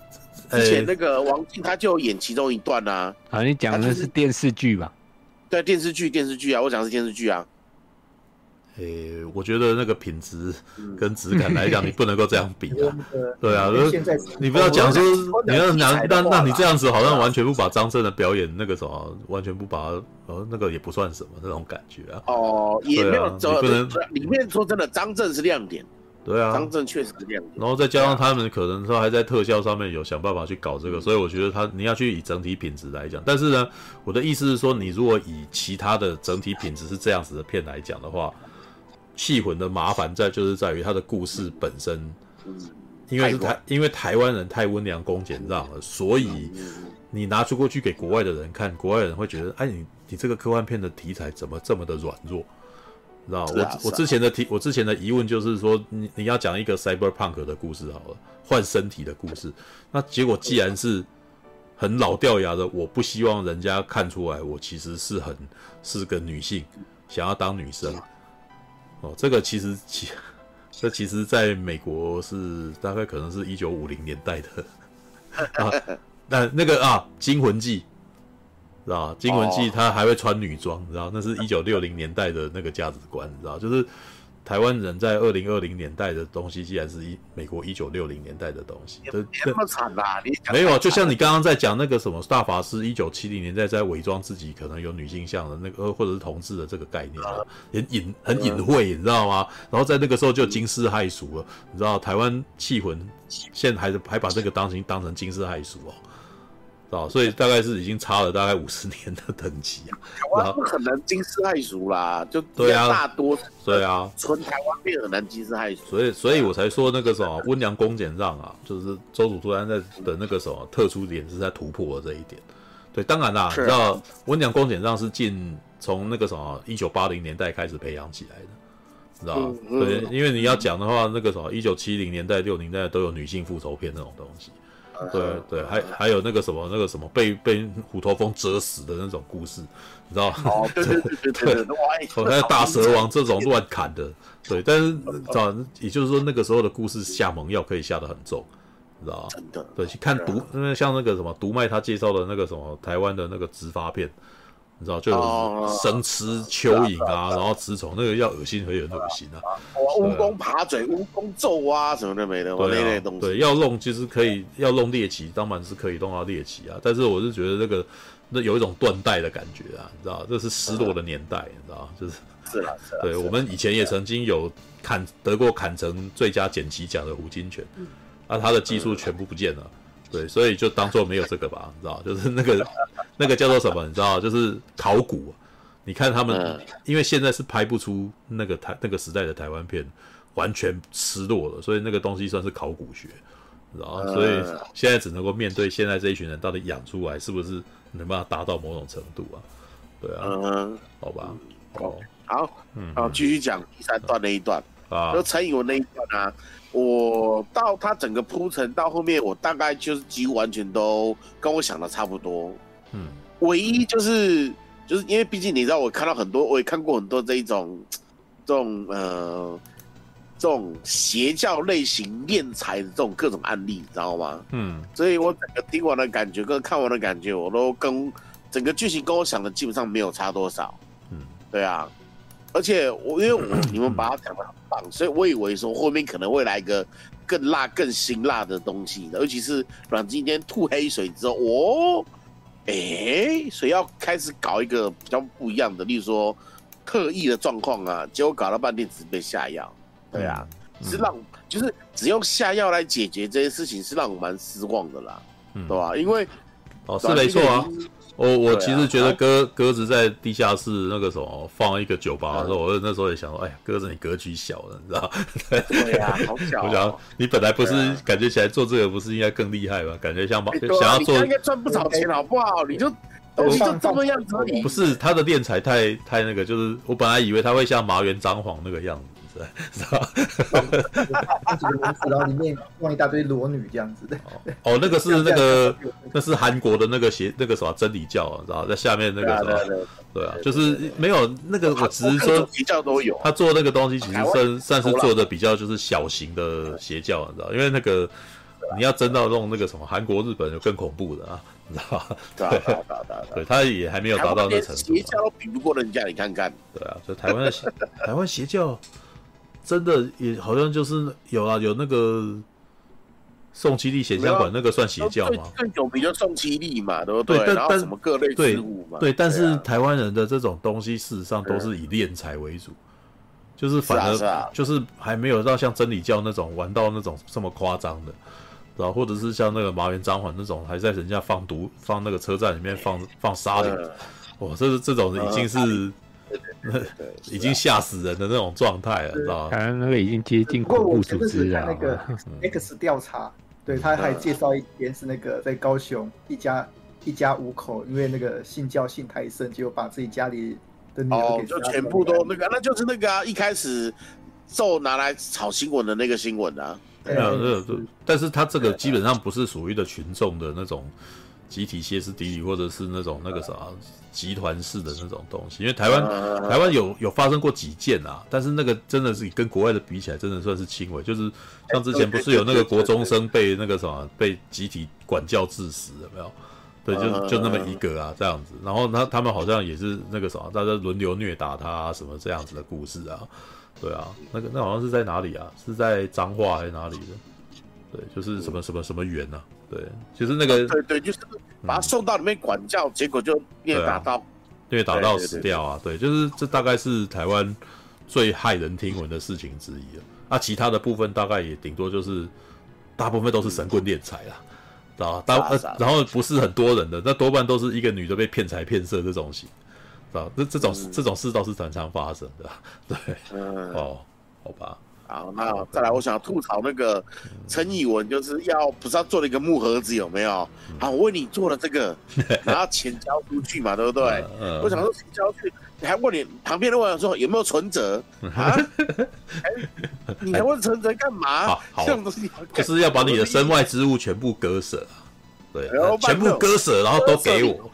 之前那个王静他就演其中一段啊？啊，你讲的是电视剧吧？对，电视剧，电视剧啊，我讲的是电视剧啊。诶、欸，我觉得那个品质跟质感来讲，你不能够这样比啊。对啊，你不要讲说你要讲，那那你这样子好像完全不把张震的表演那个什么，完全不把呃那个也不算什么那种感觉啊。哦，也没有，你不能里面说真的，张震是亮点。对啊，张震确实是亮点。然后再加上他们可能说还在特效上面有想办法去搞这个，所以我觉得他你要去以整体品质来讲。但是呢，我的意思是说，你如果以其他的整体品质是这样子的片来讲的话。气魂的麻烦在就是在于它的故事本身，因为是台因为台湾人太温良恭俭让了，所以你拿出过去给国外的人看，国外人会觉得，哎，你你这个科幻片的题材怎么这么的软弱？知道我我之前的提我之前的疑问就是说，你你要讲一个 cyberpunk 的故事好了，换身体的故事，那结果既然是很老掉牙的，我不希望人家看出来我其实是很是个女性，想要当女生。哦，这个其实其这其实在美国是大概可能是一九五零年代的啊，那那个啊，《惊魂记》知道吧？《惊魂记》他还会穿女装，知道？那是一九六零年代的那个价值观，知道？就是。台湾人在二零二零年代的东西，既然是一美国一九六零年代的东西，这这么惨啦！你没有啊，就像你刚刚在讲那个什么大法师一九七零年代在伪装自己可能有女性向的那个，或者是同志的这个概念啊，很隐很隐晦，你知道吗？然后在那个时候就惊世骇俗了，你知道台湾气魂现在还是还把这个当成当成惊世骇俗哦。啊，所以大概是已经差了大概五十年的等级啊！台湾不可能惊世骇俗啦，就对啊，大多对啊，纯台湾片很难惊世骇俗。所以，所以我才说那个什么温良恭俭让啊，就是周主突然在的那个什么特殊点是在突破了这一点。对，当然啦，你知道温良恭俭让是近从那个什么一九八零年代开始培养起来的，知道吗？对，因为你要讲的话，那个什么一九七零年代、六零年代都有女性复仇片那种东西。对对，还还有那个什么那个什么被被虎头蜂蛰死的那种故事，你知道吗？哦，对对对大蛇王这种乱砍的，对，但是 知道，也就是说那个时候的故事下猛药可以下得很重，你知道吗？真的，对，去看毒，因为像那个什么毒脉他介绍的那个什么台湾的那个执法片。你知道，就生吃蚯蚓啊，然后吃虫，那个要恶心，很有恶心啊。哇，蜈蚣爬嘴，蜈蚣咒啊，什么都没的，那类东西。对，要弄其实可以，要弄猎奇，当然是可以弄到猎奇啊。但是我是觉得那个那有一种断代的感觉啊，你知道，这是失落的年代，你知道，就是是对，我们以前也曾经有砍得过砍成最佳剪辑奖的胡金銓，啊，他的技术全部不见了。对，所以就当做没有这个吧，你知道，就是那个那个叫做什么，你知道，就是考古。你看他们，因为现在是拍不出那个台那个时代的台湾片，完全失落了，所以那个东西算是考古学，你知道，所以现在只能够面对现在这一群人到底养出来是不是能把它达到某种程度啊？对啊，嗯，好吧，哦，好，嗯，好，继续讲第三段那一段啊，就陈以文那一段啊。我到它整个铺陈到后面，我大概就是几乎完全都跟我想的差不多。嗯，唯一就是就是因为毕竟你知道，我看到很多，我也看过很多这一种这种呃这种邪教类型敛财的这种各种案例，你知道吗？嗯，所以我整个听完的感觉跟看完的感觉，我都跟整个剧情跟我想的基本上没有差多少。嗯，对啊。而且我因为我 你们把它讲的很棒，所以我以为说后面可能会来一个更辣、更辛辣的东西，尤其是阮今天吐黑水之后，哦，哎、欸，所以要开始搞一个比较不一样的，例如说特异的状况啊，结果搞了半天只被下药，对啊，嗯、是让就是只用下药来解决这些事情，是让我蛮失望的啦，嗯、对吧？因为哦，是没错啊。我我其实觉得鸽鸽子在地下室那个什么放一个酒吧的时候，我那时候也想说，哎呀，鸽子你格局小了，你知道？对呀，好小。我想你本来不是感觉起来做这个不是应该更厉害吗？感觉像想要做，应该赚不少钱好不好？你就东西就这么样子而已。不是他的练财太太那个，就是我本来以为他会像麻原彰晃那个样子。是吧？然后里面放一大堆裸女这样子的。哦，那个是那个，那是韩国的那个邪那个什么真理教啊，知道在下面那个什么？对啊，就是没有那个，我只是说邪教都有。他做那个东西其实算算是做的比较就是小型的邪教，你知道？因为那个你要真到这种那个什么韩国、日本就更恐怖的啊，你知道吧？对对对对，他也还没有达到那程度。邪教都比不过人家，你看看。对啊，所以台湾的台湾邪教，真的也好像就是有啊，有那个宋七力显像管那个算邪教吗？更有名就宋七力嘛，对不对？但但什么各类之物嘛？对，但是台湾人的这种东西，事实上都是以敛财为主。就是反而就是还没有到像真理教那种玩到那种这么夸张的，然后或者是像那个麻原彰晃那种还在人家放毒放那个车站里面放放沙林，哇，这是这种已经是已经吓死人的那种状态了，知道吗？那个已经接近恐怖组织了。那个 X 调查，对，他还介绍一点是那个在高雄一家一家五口，因为那个信教信太深，结果把自己家里。哦，就全部都那个，那就是那个啊，一开始就拿来炒新闻的那个新闻啊。对啊，对对。但是他这个基本上不是属于的群众的那种集体歇斯底里，或者是那种那个啥集团式的那种东西。因为台湾台湾有有发生过几件啊，但是那个真的是跟国外的比起来，真的算是轻微。就是像之前不是有那个国中生被那个什么被集体管教致死，有没有？对，就就那么一个啊，这样子。然后他他们好像也是那个什么，大家轮流虐打他啊，什么这样子的故事啊。对啊，那个那好像是在哪里啊？是在彰化还是哪里的？对，就是什么什么什么园呢、啊？对，其实那个对对，就是把他送到里面管教，嗯、结果就虐打到虐打到死掉啊。对，就是这大概是台湾最骇人听闻的事情之一了。啊，其他的部分大概也顶多就是大部分都是神棍敛财啦。啊，大呃，然后不是很多人的，那多半都是一个女的被骗财骗色这种型，啊，这这种、嗯、这种事倒是常常发生的，对，嗯、哦，好吧，好，那再来，我想要吐槽那个陈以文，就是要不是要做了一个木盒子有没有？好，我为你做了这个，然后钱交出去嘛，对不对？我想说钱交出去。你还问你旁边的问说有没有存折啊？你还问存折干嘛？好，好，这种东西就是要把你的身外之物全部割舍，对，全部割舍，然后都给我。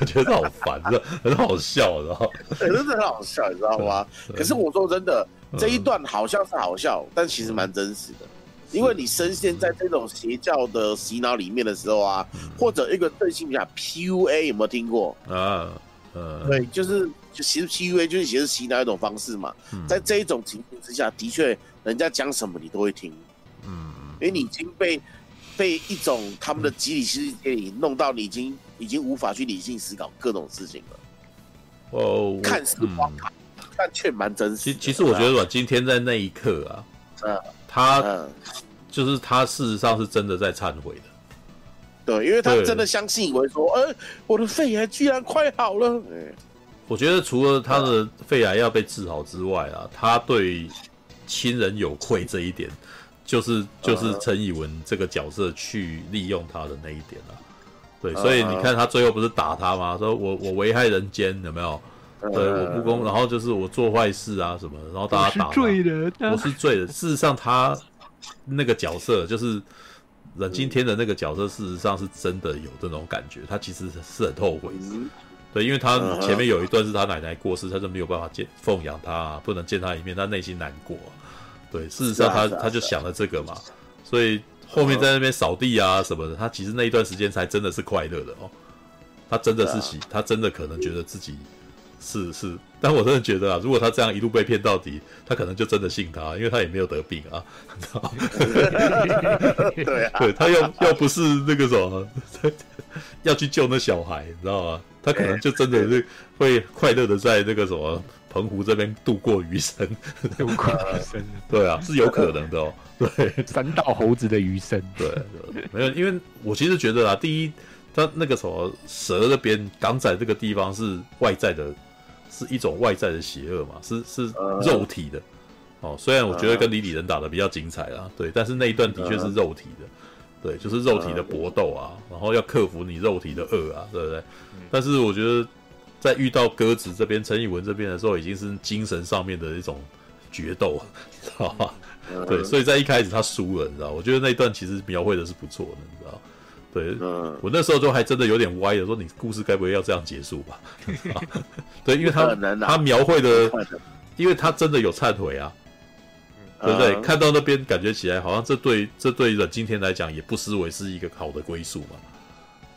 我觉得好烦，很好笑，然后真的很好笑，你知道吗？可是我说真的，这一段好像是好笑，但其实蛮真实的，因为你深陷在这种邪教的洗脑里面的时候啊，或者一个对性比较 PUA 有没有听过？啊？呃，对，就是就其实 PUA 就是其实洗脑一种方式嘛，嗯、在这一种情形之下，的确人家讲什么你都会听，嗯，因为你已经被被一种他们的集体世界里弄到，你已经已经无法去理性思考各种事情了。哦，看似荒唐，嗯、但却蛮真实。其其实我觉得阮经天在那一刻啊，嗯，他、嗯、就是他事实上是真的在忏悔的。对，因为他真的相信，以为说，哎我的肺癌居然快好了。我觉得除了他的肺癌要被治好之外啊，他对亲人有愧这一点，就是就是陈以文这个角色去利用他的那一点啊。对，所以你看他最后不是打他吗？说我我危害人间，有没有？对，我不公，然后就是我做坏事啊什么，然后大家打他，我是罪人，我是罪人。事实上，他那个角色就是。阮经天的那个角色，事实上是真的有这种感觉，他其实是很后悔的，对，因为他前面有一段是他奶奶过世，他就没有办法见奉养他，不能见他一面，他内心难过，对，事实上他他就想了这个嘛，所以后面在那边扫地啊什么的，他其实那一段时间才真的是快乐的哦，他真的是喜，他真的可能觉得自己。是是，但我真的觉得啊，如果他这样一路被骗到底，他可能就真的信他，因为他也没有得病啊，你知道吗？对啊，对他又又不是那个什么，要去救那小孩，你知道吗？他可能就真的是会快乐的在那个什么澎湖这边度过余生，度过余生。对啊，是有可能的哦。对，三道猴子的余生。对，没有，因为我其实觉得啊，第一，他那个什么蛇那边港仔这个地方是外在的。是一种外在的邪恶嘛，是是肉体的，哦，虽然我觉得跟李李仁打的比较精彩啦，对，但是那一段的确是肉体的，对，就是肉体的搏斗啊，然后要克服你肉体的恶啊，对不对？但是我觉得在遇到鸽子这边、陈以文这边的时候，已经是精神上面的一种决斗，知道吧？对，所以在一开始他输了，你知道？我觉得那一段其实描绘的是不错的，你知道？对，嗯，我那时候就还真的有点歪的，说你故事该不会要这样结束吧？对，因为他他描绘的，因为他真的有忏悔啊，对不对？看到那边感觉起来好像这对这对阮经天来讲也不失为是一个好的归宿嘛。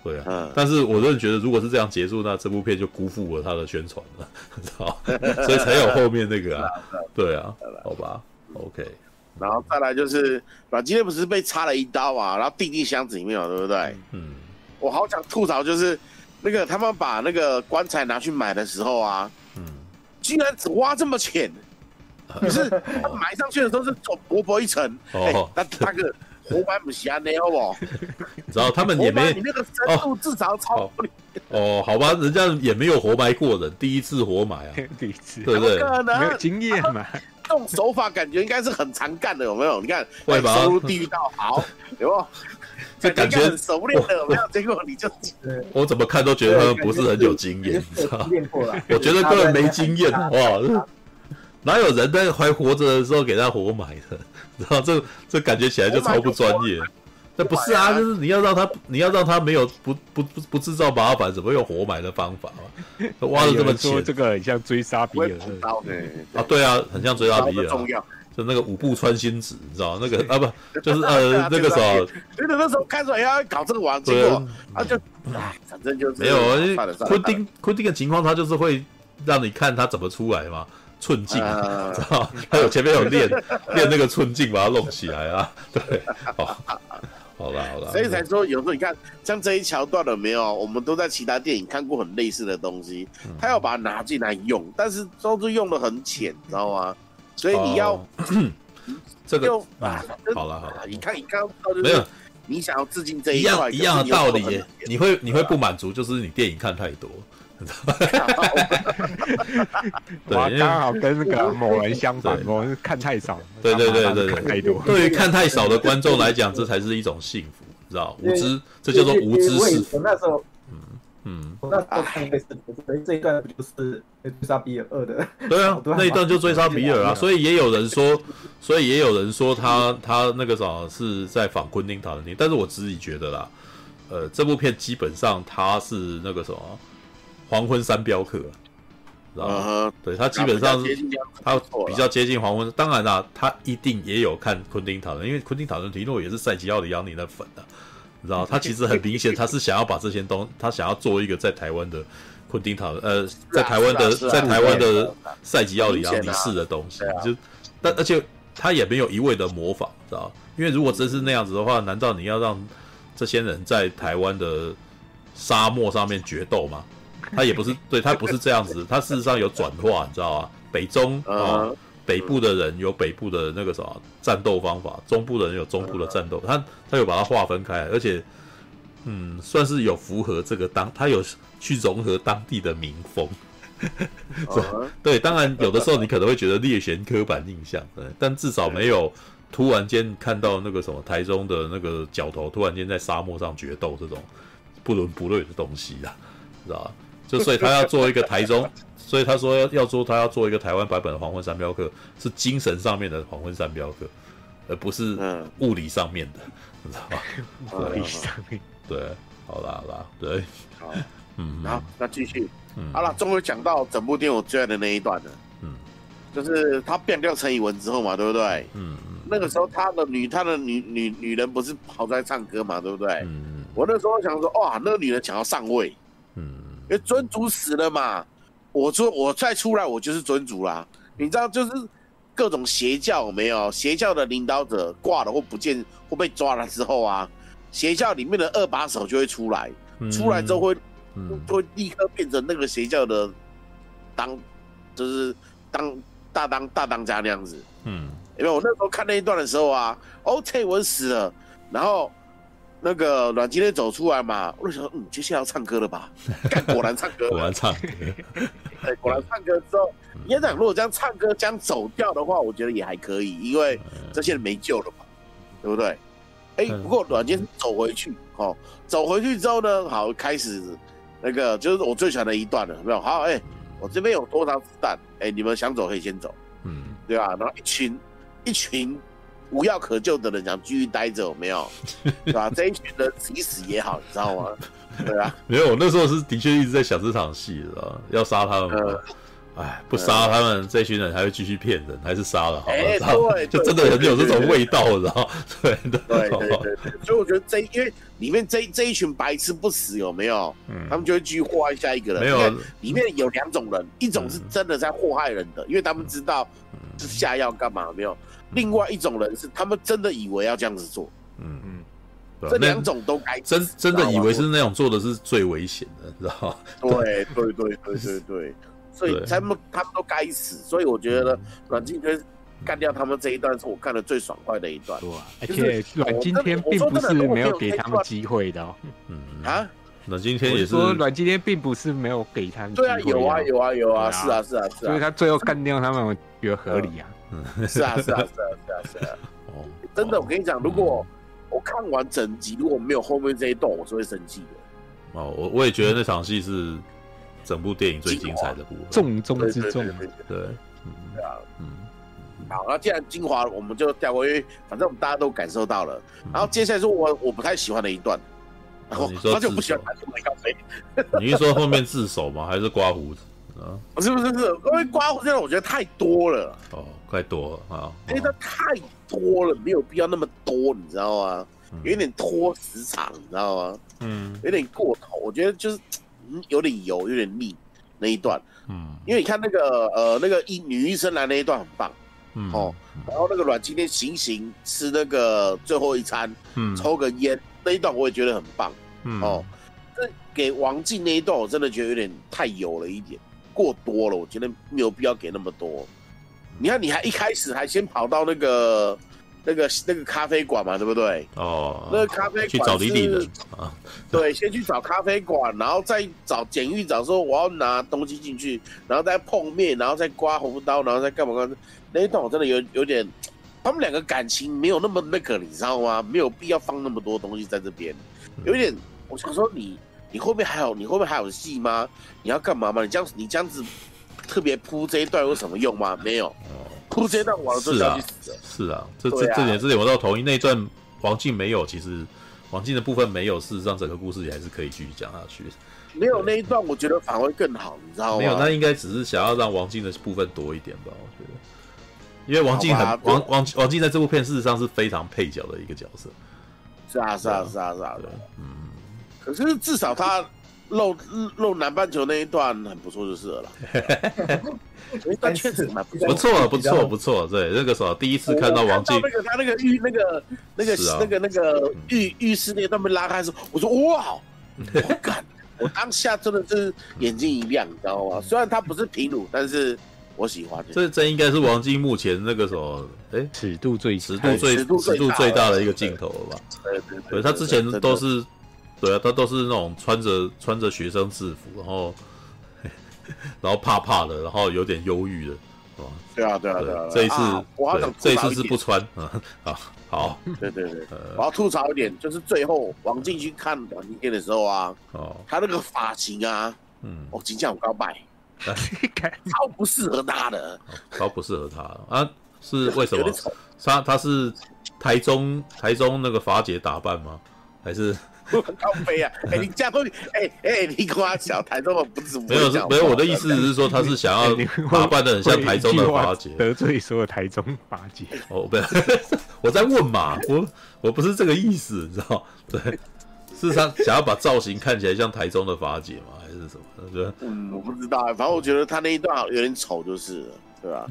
对啊，但是我真的觉得如果是这样结束，那这部片就辜负了他的宣传了，知道？所以才有后面那个啊。对啊，好吧，OK。然后再来就是阮经天不是被插了一刀啊，然后钉进箱子里面了，对不对？嗯。我好想吐槽，就是那个他们把那个棺材拿去买的时候啊，嗯，居然只挖这么浅。可是 他埋上去的时候是走薄薄一层，哦，那大哥活埋不下呢，好不好？你知道他们也没你那个深度至少超哦，好吧，人家也没有活埋过人，第一次活埋啊，第一次，对不对？没有经验嘛，这种手法感觉应该是很常干的，有没有？你看，会吧？收入地狱道好，有没有？这感觉很熟练的，有没有？结果你就，我怎么看都觉得他们不是很有经验，你知道？我觉得根本没经验，哇！哪有人在还活着的时候给他活埋的？然后这这感觉起来就超不专业。这不是啊，就是你要让他，你要让他没有不不不不制造麻烦，怎么用活埋的方法嘛 挖的这么浅，这个很像追杀比尔。啊，对啊，很像追杀比尔。就那个五步穿心指，你知道那个 啊不，就是呃 那个时候，觉得那时候看出来要搞这个玩，结果啊就哎，反正就是没有。昆汀昆汀的情况，他就是会让你看他怎么出来嘛。寸劲，知道？他有前面有练练那个寸劲，把它弄起来啊。对，好，好了，好了。所以才说，有时候你看，像这一桥段了没有？我们都在其他电影看过很类似的东西，他要把它拿进来用，但是都是用的很浅，知道吗？所以你要 这个啊，好了好了，你看你刚刚没有，你想要致敬这一样一样的道理，你会你会不满足，就是你电影看太多。对，刚好跟那个某人相反，某人看太少，对对对对对，太多。对于看太少的观众来讲，这才是一种幸福，知道？无知，这叫做无知是福。那时候，嗯嗯，我那时候看一个视频，这一段不就是追杀比尔二的？对啊，那一段就追杀比尔啊。所以也有人说，所以也有人说他他那个啥是在仿昆汀塔伦尼，但是我自己觉得啦，呃，这部片基本上他是那个什么。黄昏三镖客，知道吗？对，他基本上是他比较接近黄昏。当然啦，他一定也有看昆汀塔伦，因为昆汀塔伦提诺也是赛吉奥里昂尼的粉的，你知道？他其实很明显，他是想要把这些东，他想要做一个在台湾的昆汀塔伦，呃，在台湾的在台湾的赛吉奥里昂尼式的东西，就但而且他也没有一味的模仿，知道？因为如果真是那样子的话，难道你要让这些人在台湾的沙漠上面决斗吗？他也不是，对他不是这样子，他事实上有转化，你知道吗？北中啊，北部的人有北部的那个什么战斗方法，中部的人有中部的战斗，他他有把它划分开，而且嗯，算是有符合这个当，他有去融合当地的民风。对，当然有的时候你可能会觉得略显刻板印象，对，但至少没有突然间看到那个什么台中的那个角头突然间在沙漠上决斗这种不伦不类的东西啊，知道吧？就所以他要做一个台中，所以他说要要做他要做一个台湾版本的黄昏三镖客，是精神上面的黄昏三镖客，而不是物理上面的，你知道吗？物理上面，对，好啦好啦，对，好，嗯，好，那继续，好了，终于讲到整部电影我最爱的那一段了，嗯，就是他变掉陈以文之后嘛，对不对？嗯，那个时候他的女他的女女女人不是跑出来唱歌嘛，对不对？嗯，我那时候想说，哇，那个女人想要上位，嗯。因为尊主死了嘛，我说我再出来，我就是尊主啦。你知道，就是各种邪教有没有？邪教的领导者挂了或不见或被抓了之后啊，邪教里面的二把手就会出来，出来之后会会立刻变成那个邪教的当，就是当大当大当家那样子。嗯，因为我那时候看那一段的时候啊，哦，蔡文死了，然后。那个阮经天走出来嘛，我就想说，嗯，接下来要唱歌了吧？果然唱歌，果然唱歌。对，果然唱歌之后，院长如果这样唱歌这样走掉的话，我觉得也还可以，因为这些人没救了嘛，对不对？哎、欸，不过阮经天走回去，哦，走回去之后呢，好，开始那个就是我最喜欢的一段了，有没有？好，哎、欸，我这边有多少子弹？哎、欸，你们想走可以先走，嗯，对吧？然后一群一群。无药可救的人想继续待着，有没有？是吧？这一群人死一死也好，你知道吗？对啊，没有。我那时候是的确一直在想这场戏，知道要杀他们。哎，不杀他们这群人还会继续骗人，还是杀了好了，哎，对，就真的很有这种味道，知道？对对对对对，所以我觉得这因为里面这这一群白痴不死有没有？嗯，他们就会继续祸害下一个人。没有，里面有两种人，一种是真的在祸害人的，因为他们知道是下药干嘛没有；另外一种人是他们真的以为要这样子做。嗯嗯。这两种都该真真的以为是那种做的是最危险的，知道吗？对对对对对对，所以他们他们都该死。所以我觉得阮经天干掉他们这一段是我看的最爽快的一段。对，而且阮经天并不是没有给他们机会的。嗯啊，阮经天也是说阮经天并不是没有给他们机会。对啊，有啊有啊有啊，是啊是啊是啊。所以他最后干掉他们，我觉得合理啊。嗯，是啊是啊是啊是啊是啊。哦，真的，我跟你讲，如果。我看完整集，如果没有后面这一段，我是会生气的。哦，我我也觉得那场戏是整部电影最精彩的部分，重中之重。对，对啊，嗯。好，那既然精华，我们就调过，因为反正我们大家都感受到了。然后接下来是我我不太喜欢的一段，然后他就不喜欢他。你是说后面自首吗？还是刮胡子？啊，不是不是不是，因为刮胡子我觉得太多了。哦，太多了啊，因为它太多了，没有必要那么多，你知道吗？有点拖时长，你知道吗？嗯，有点过头，我觉得就是有点油，有点腻那一段。嗯，因为你看那个呃那个医女医生来那一段很棒，嗯哦，然后那个阮经天行刑吃那个最后一餐，嗯，抽个烟那一段我也觉得很棒，嗯哦，这给王静那一段我真的觉得有点太油了一点。过多了，我觉得没有必要给那么多。你看，你还一开始还先跑到那个、那个、那个咖啡馆嘛，对不对？哦，那个咖啡馆去找李李的啊？对，先去找咖啡馆，然后再找检狱长说我要拿东西进去，然后再碰面，然后再刮胡刀，然后再干嘛干嘛？那一段我真的有有点，他们两个感情没有那么那个，你知道吗？没有必要放那么多东西在这边，有点。我想说你。你后面还有，你后面还有戏吗？你要干嘛吗？你这样，你这样子特别铺这一段有什么用吗？没有，铺这一段完了之后就死了。是啊，这这这点这点我倒同意。那一段王静没有，其实王静的部分没有，事实上整个故事也还是可以继续讲下去。没有那一段，我觉得反而会更好，你知道吗？没有，那应该只是想要让王静的部分多一点吧？我觉得，因为王静很王王王静在这部片事实上是非常配角的一个角色。是啊，是啊，是啊，是啊，对，嗯。可是至少他露露南半球那一段很不错，就是了。但确实蛮不错，不错，不错不错。对，那个时候第一次看到王静，那个他那个浴那个那个那个那个浴浴室那段被拉开的时候，我说哇，我感！我当下真的是眼睛一亮，你知道吗？虽然他不是平乳，但是我喜欢。这真应该是王晶目前那个什么，哎，尺度最尺度最尺度最大的一个镜头了吧？对对对，他之前都是。对啊，他都是那种穿着穿着学生制服，然后 然后怕怕的，然后有点忧郁的，是吧？对啊，对啊，对啊。这一次，这一次是不穿啊。好，好，对对对。我要吐槽一点，就是最后王静去看阮经天的时候啊，哦，他那个发型啊，嗯，我金价我告白，超不适合他的，超不适合他啊？是为什么？他他是台中台中那个法姐打扮吗？还是？高飞啊！哎、欸，你这样会，哎、欸、哎、欸，你跟我讲台中的不是没有是没有，我的意思是说他是想要 打扮的很像台中的发姐，得罪所有台中发姐。哦，不是，我在问嘛，我我不是这个意思，你知道？对，事实上想要把造型看起来像台中的发姐吗？还是什么？我觉得，嗯，我不知道，反正我觉得他那一段有点丑，就是了，对吧？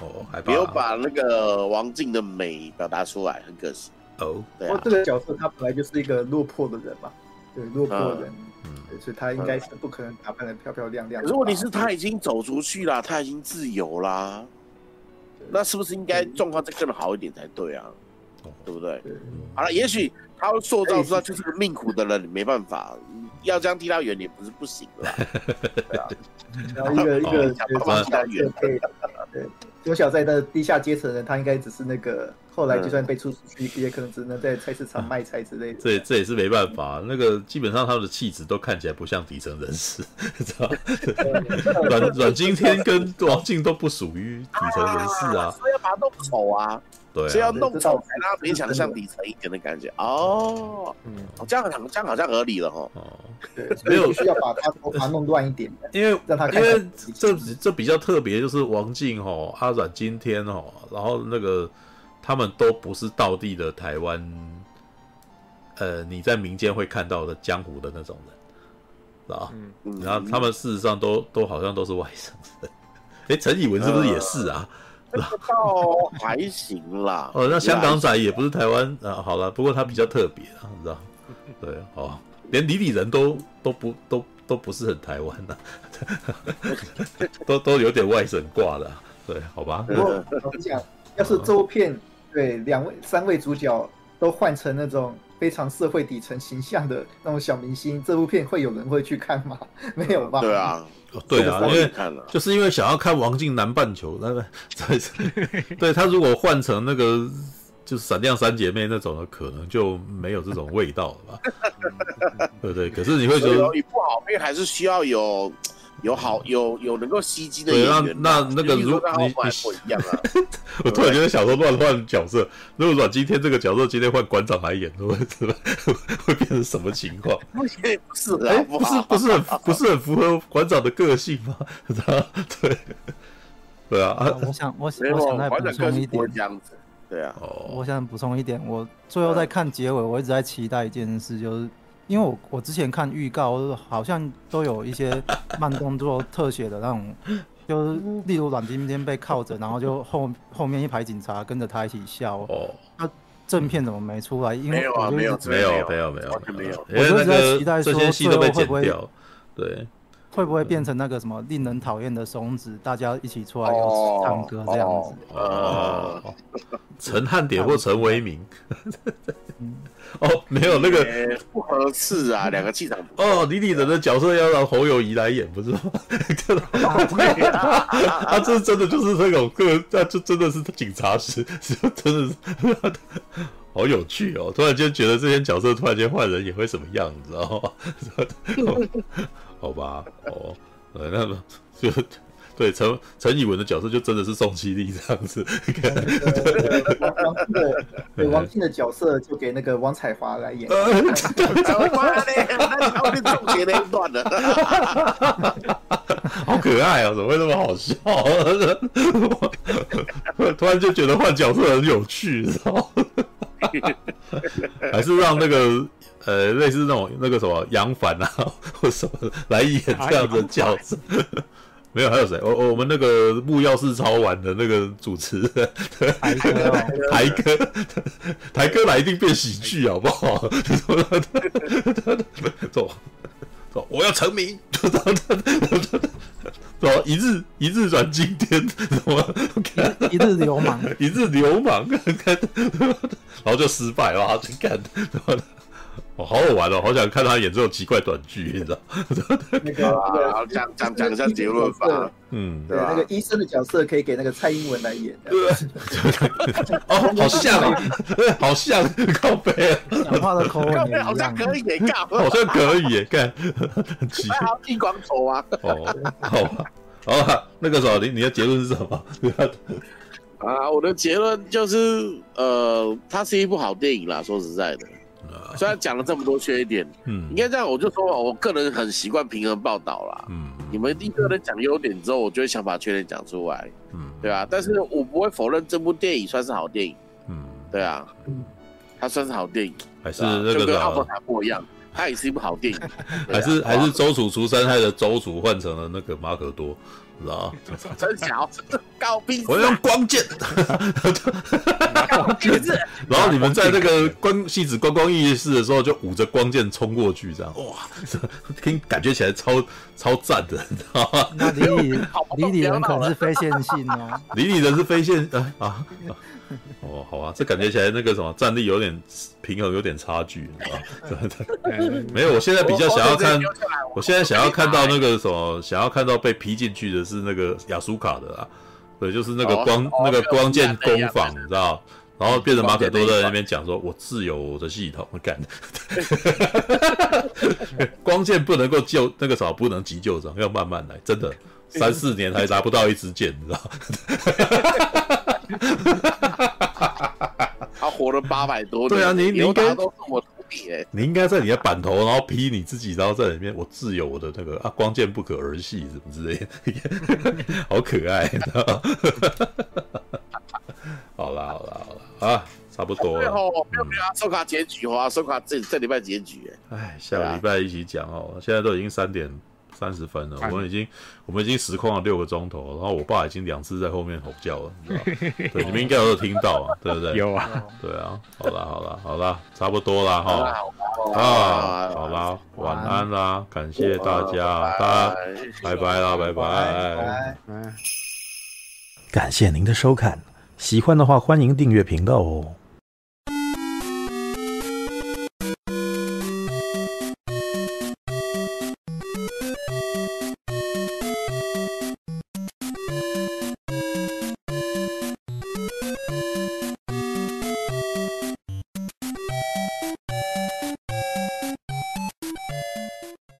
哦，没有把那个王静的美表达出来，很可惜。哦，对啊，这个角色他本来就是一个落魄的人嘛，对，落魄的人，嗯，所以他应该是不可能打扮的漂漂亮亮。可是问题是，他已经走出去了，他已经自由啦，那是不是应该状况再更好一点才对啊？对不对？好了，也许他会塑造出来就是个命苦的人，你没办法，要这样踢他圆也不是不行的。对啊，然后一个一个替他圆，对，从小在的地下阶层的人，他应该只是那个。后来就算被出去，也可能只能在菜市场卖菜之类的。这这也是没办法，那个基本上他们的气质都看起来不像底层人士，知道吗？阮阮经天跟王静都不属于底层人士啊。所以要把它弄丑啊，对，所以要弄丑才让他联想像底层一点的感觉。哦，嗯，这样好像这样好像合理了哈。哦，对，没有需要把他头发弄乱一点，因为让他因为这这比较特别，就是王静哈、阿阮经天哈，然后那个他们都不是道地的台湾，呃，你在民间会看到的江湖的那种人。啊，然后他们事实上都都好像都是外省人，哎，陈以文是不是也是啊？这倒还行啦。哦，那香港仔也不是台湾啊。好了，不过他比较特别啊，你知道？对，哦，连李李人都都不都都不是很台湾的，都都有点外省挂的。对，好吧。不过我跟你讲，要是这部片对两位三位主角都换成那种。非常社会底层形象的那种小明星，这部片会有人会去看吗？没有吧？对啊，对啊，因为就是因为想要看王静南半球那个，对他如果换成那个就是闪亮三姐妹那种的，可能就没有这种味道了吧？对对，可是你会觉得一部好片还是需要有。有好有有能够吸睛的演员，那那那个如果你你一样啊，我突然觉得想说乱换角色，如果阮今天这个角色今天换馆长来演，会 会会变成什么情况？不是哎，不是不是很不是很符合馆长的个性吗？对对啊，我想我想我想再补充一点，这样子对啊，我想补充一点，我最后在看结尾，我一直在期待一件事，就是。因为我我之前看预告，好像都有一些慢动作特写的那种，就是例如阮经天被铐着，然后就后后面一排警察跟着他一起笑。哦，那正片怎么没出来？因为我就没有没有没有没有没有没有，我就一直在期待说最后会不会对。会不会变成那个什么令人讨厌的松子？大家一起出来唱歌这样子？呃，陈汉典或陈为民？哦，没有那个不合适啊，两个气场。哦，李李仁的角色要让侯友谊来演，不是吗？他这真的就是那种个，那就真的是警察是，真的是 好有趣哦！突然间觉得这些角色突然间换人也会什么样，你知道吗？好吧，哦，呃，那么就对陈陈以文的角色就真的是宋七力这样子。王王的对王静的角色就给那个王彩华来演。怎么办呢？那你要去总结那一段了。好可爱啊！怎么会那么好笑？突然就觉得换角色很有趣，知道吗？还是让那个。呃，类似那种那个什么杨凡啊，或什么来演这样的角色，没有还有谁？我我们那个木曜是超玩的那个主持。人台哥，台哥，台哥来一定变喜剧好不好？走走，我要成名，走走，一日一日转经天，什么一日流氓，一日流氓，看，然后就失败了，去看。哦，好好玩哦，好想看他演这种奇怪短剧，你知道？那个讲讲讲一下结论吧。嗯，对，那个医生的角色可以给那个蔡英文来演。对，哦，好像，好像，靠背，讲话的口吻好像可以耶，好像可以耶，看，还好剃光头啊。哦，好吧，好吧那个时候你你的结论是什么？啊，我的结论就是，呃，它是一部好电影啦，说实在的。虽然讲了这么多缺点，嗯，应该这样，我就说，我个人很习惯平衡报道啦，嗯，你们一个人讲优点之后，我就会想把缺点讲出来，嗯，对啊，但是我不会否认这部电影算是好电影，嗯，对啊，嗯，它算是好电影，还是那个就跟奥本海默一样，它也是一部好电影，还是还是周楚除三害的周楚换成了那个马可多。知道真小，高逼！我用光剑，高鼻子。然后你们在那个观戏子观光夜市的时候，就捂着光剑冲过去，这样哇，听感觉起来超超赞的，你知道吗？那李李 李李人可是非线性哦，李李人是非线啊啊。哦，好啊，这感觉起来那个什么战力有点平衡，有点差距，你知道吗？没有，我现在比较想要看，我现在想要看到那个什么，想要看到被劈进去的是那个亚苏卡的啊，对，就是那个光那个光剑工坊，你知道？然后变成马可多在那边讲说，我自有我的系统干，光剑不能够救那个什么，不能急救这样，要慢慢来，真的三四年还拿不到一支剑，你知道？他活了八百多年，对啊，你你应该都是我徒弟哎，你应该在你的板头，然后批你自己，然后在里面我自有我的那个啊，光剑不可儿戏什么之类的，好可爱，好啦好啦好啦啊，差不多了。最后没有没有收卡结局哦，收卡这这礼拜结局哎，哎，下个礼拜一起讲哦，现在都已经三点。三十分了，我们已经我们已经实况了六个钟头，然后我爸已经两次在后面吼叫了，你知道 对，你们应该有听到啊，对不对？有啊，对啊，好啦好啦好啦，差不多啦哈，啊，好啦，晚安啦，感谢大家，大家拜拜啦，拜拜，感谢您的收看，喜欢的话欢迎订阅频道哦。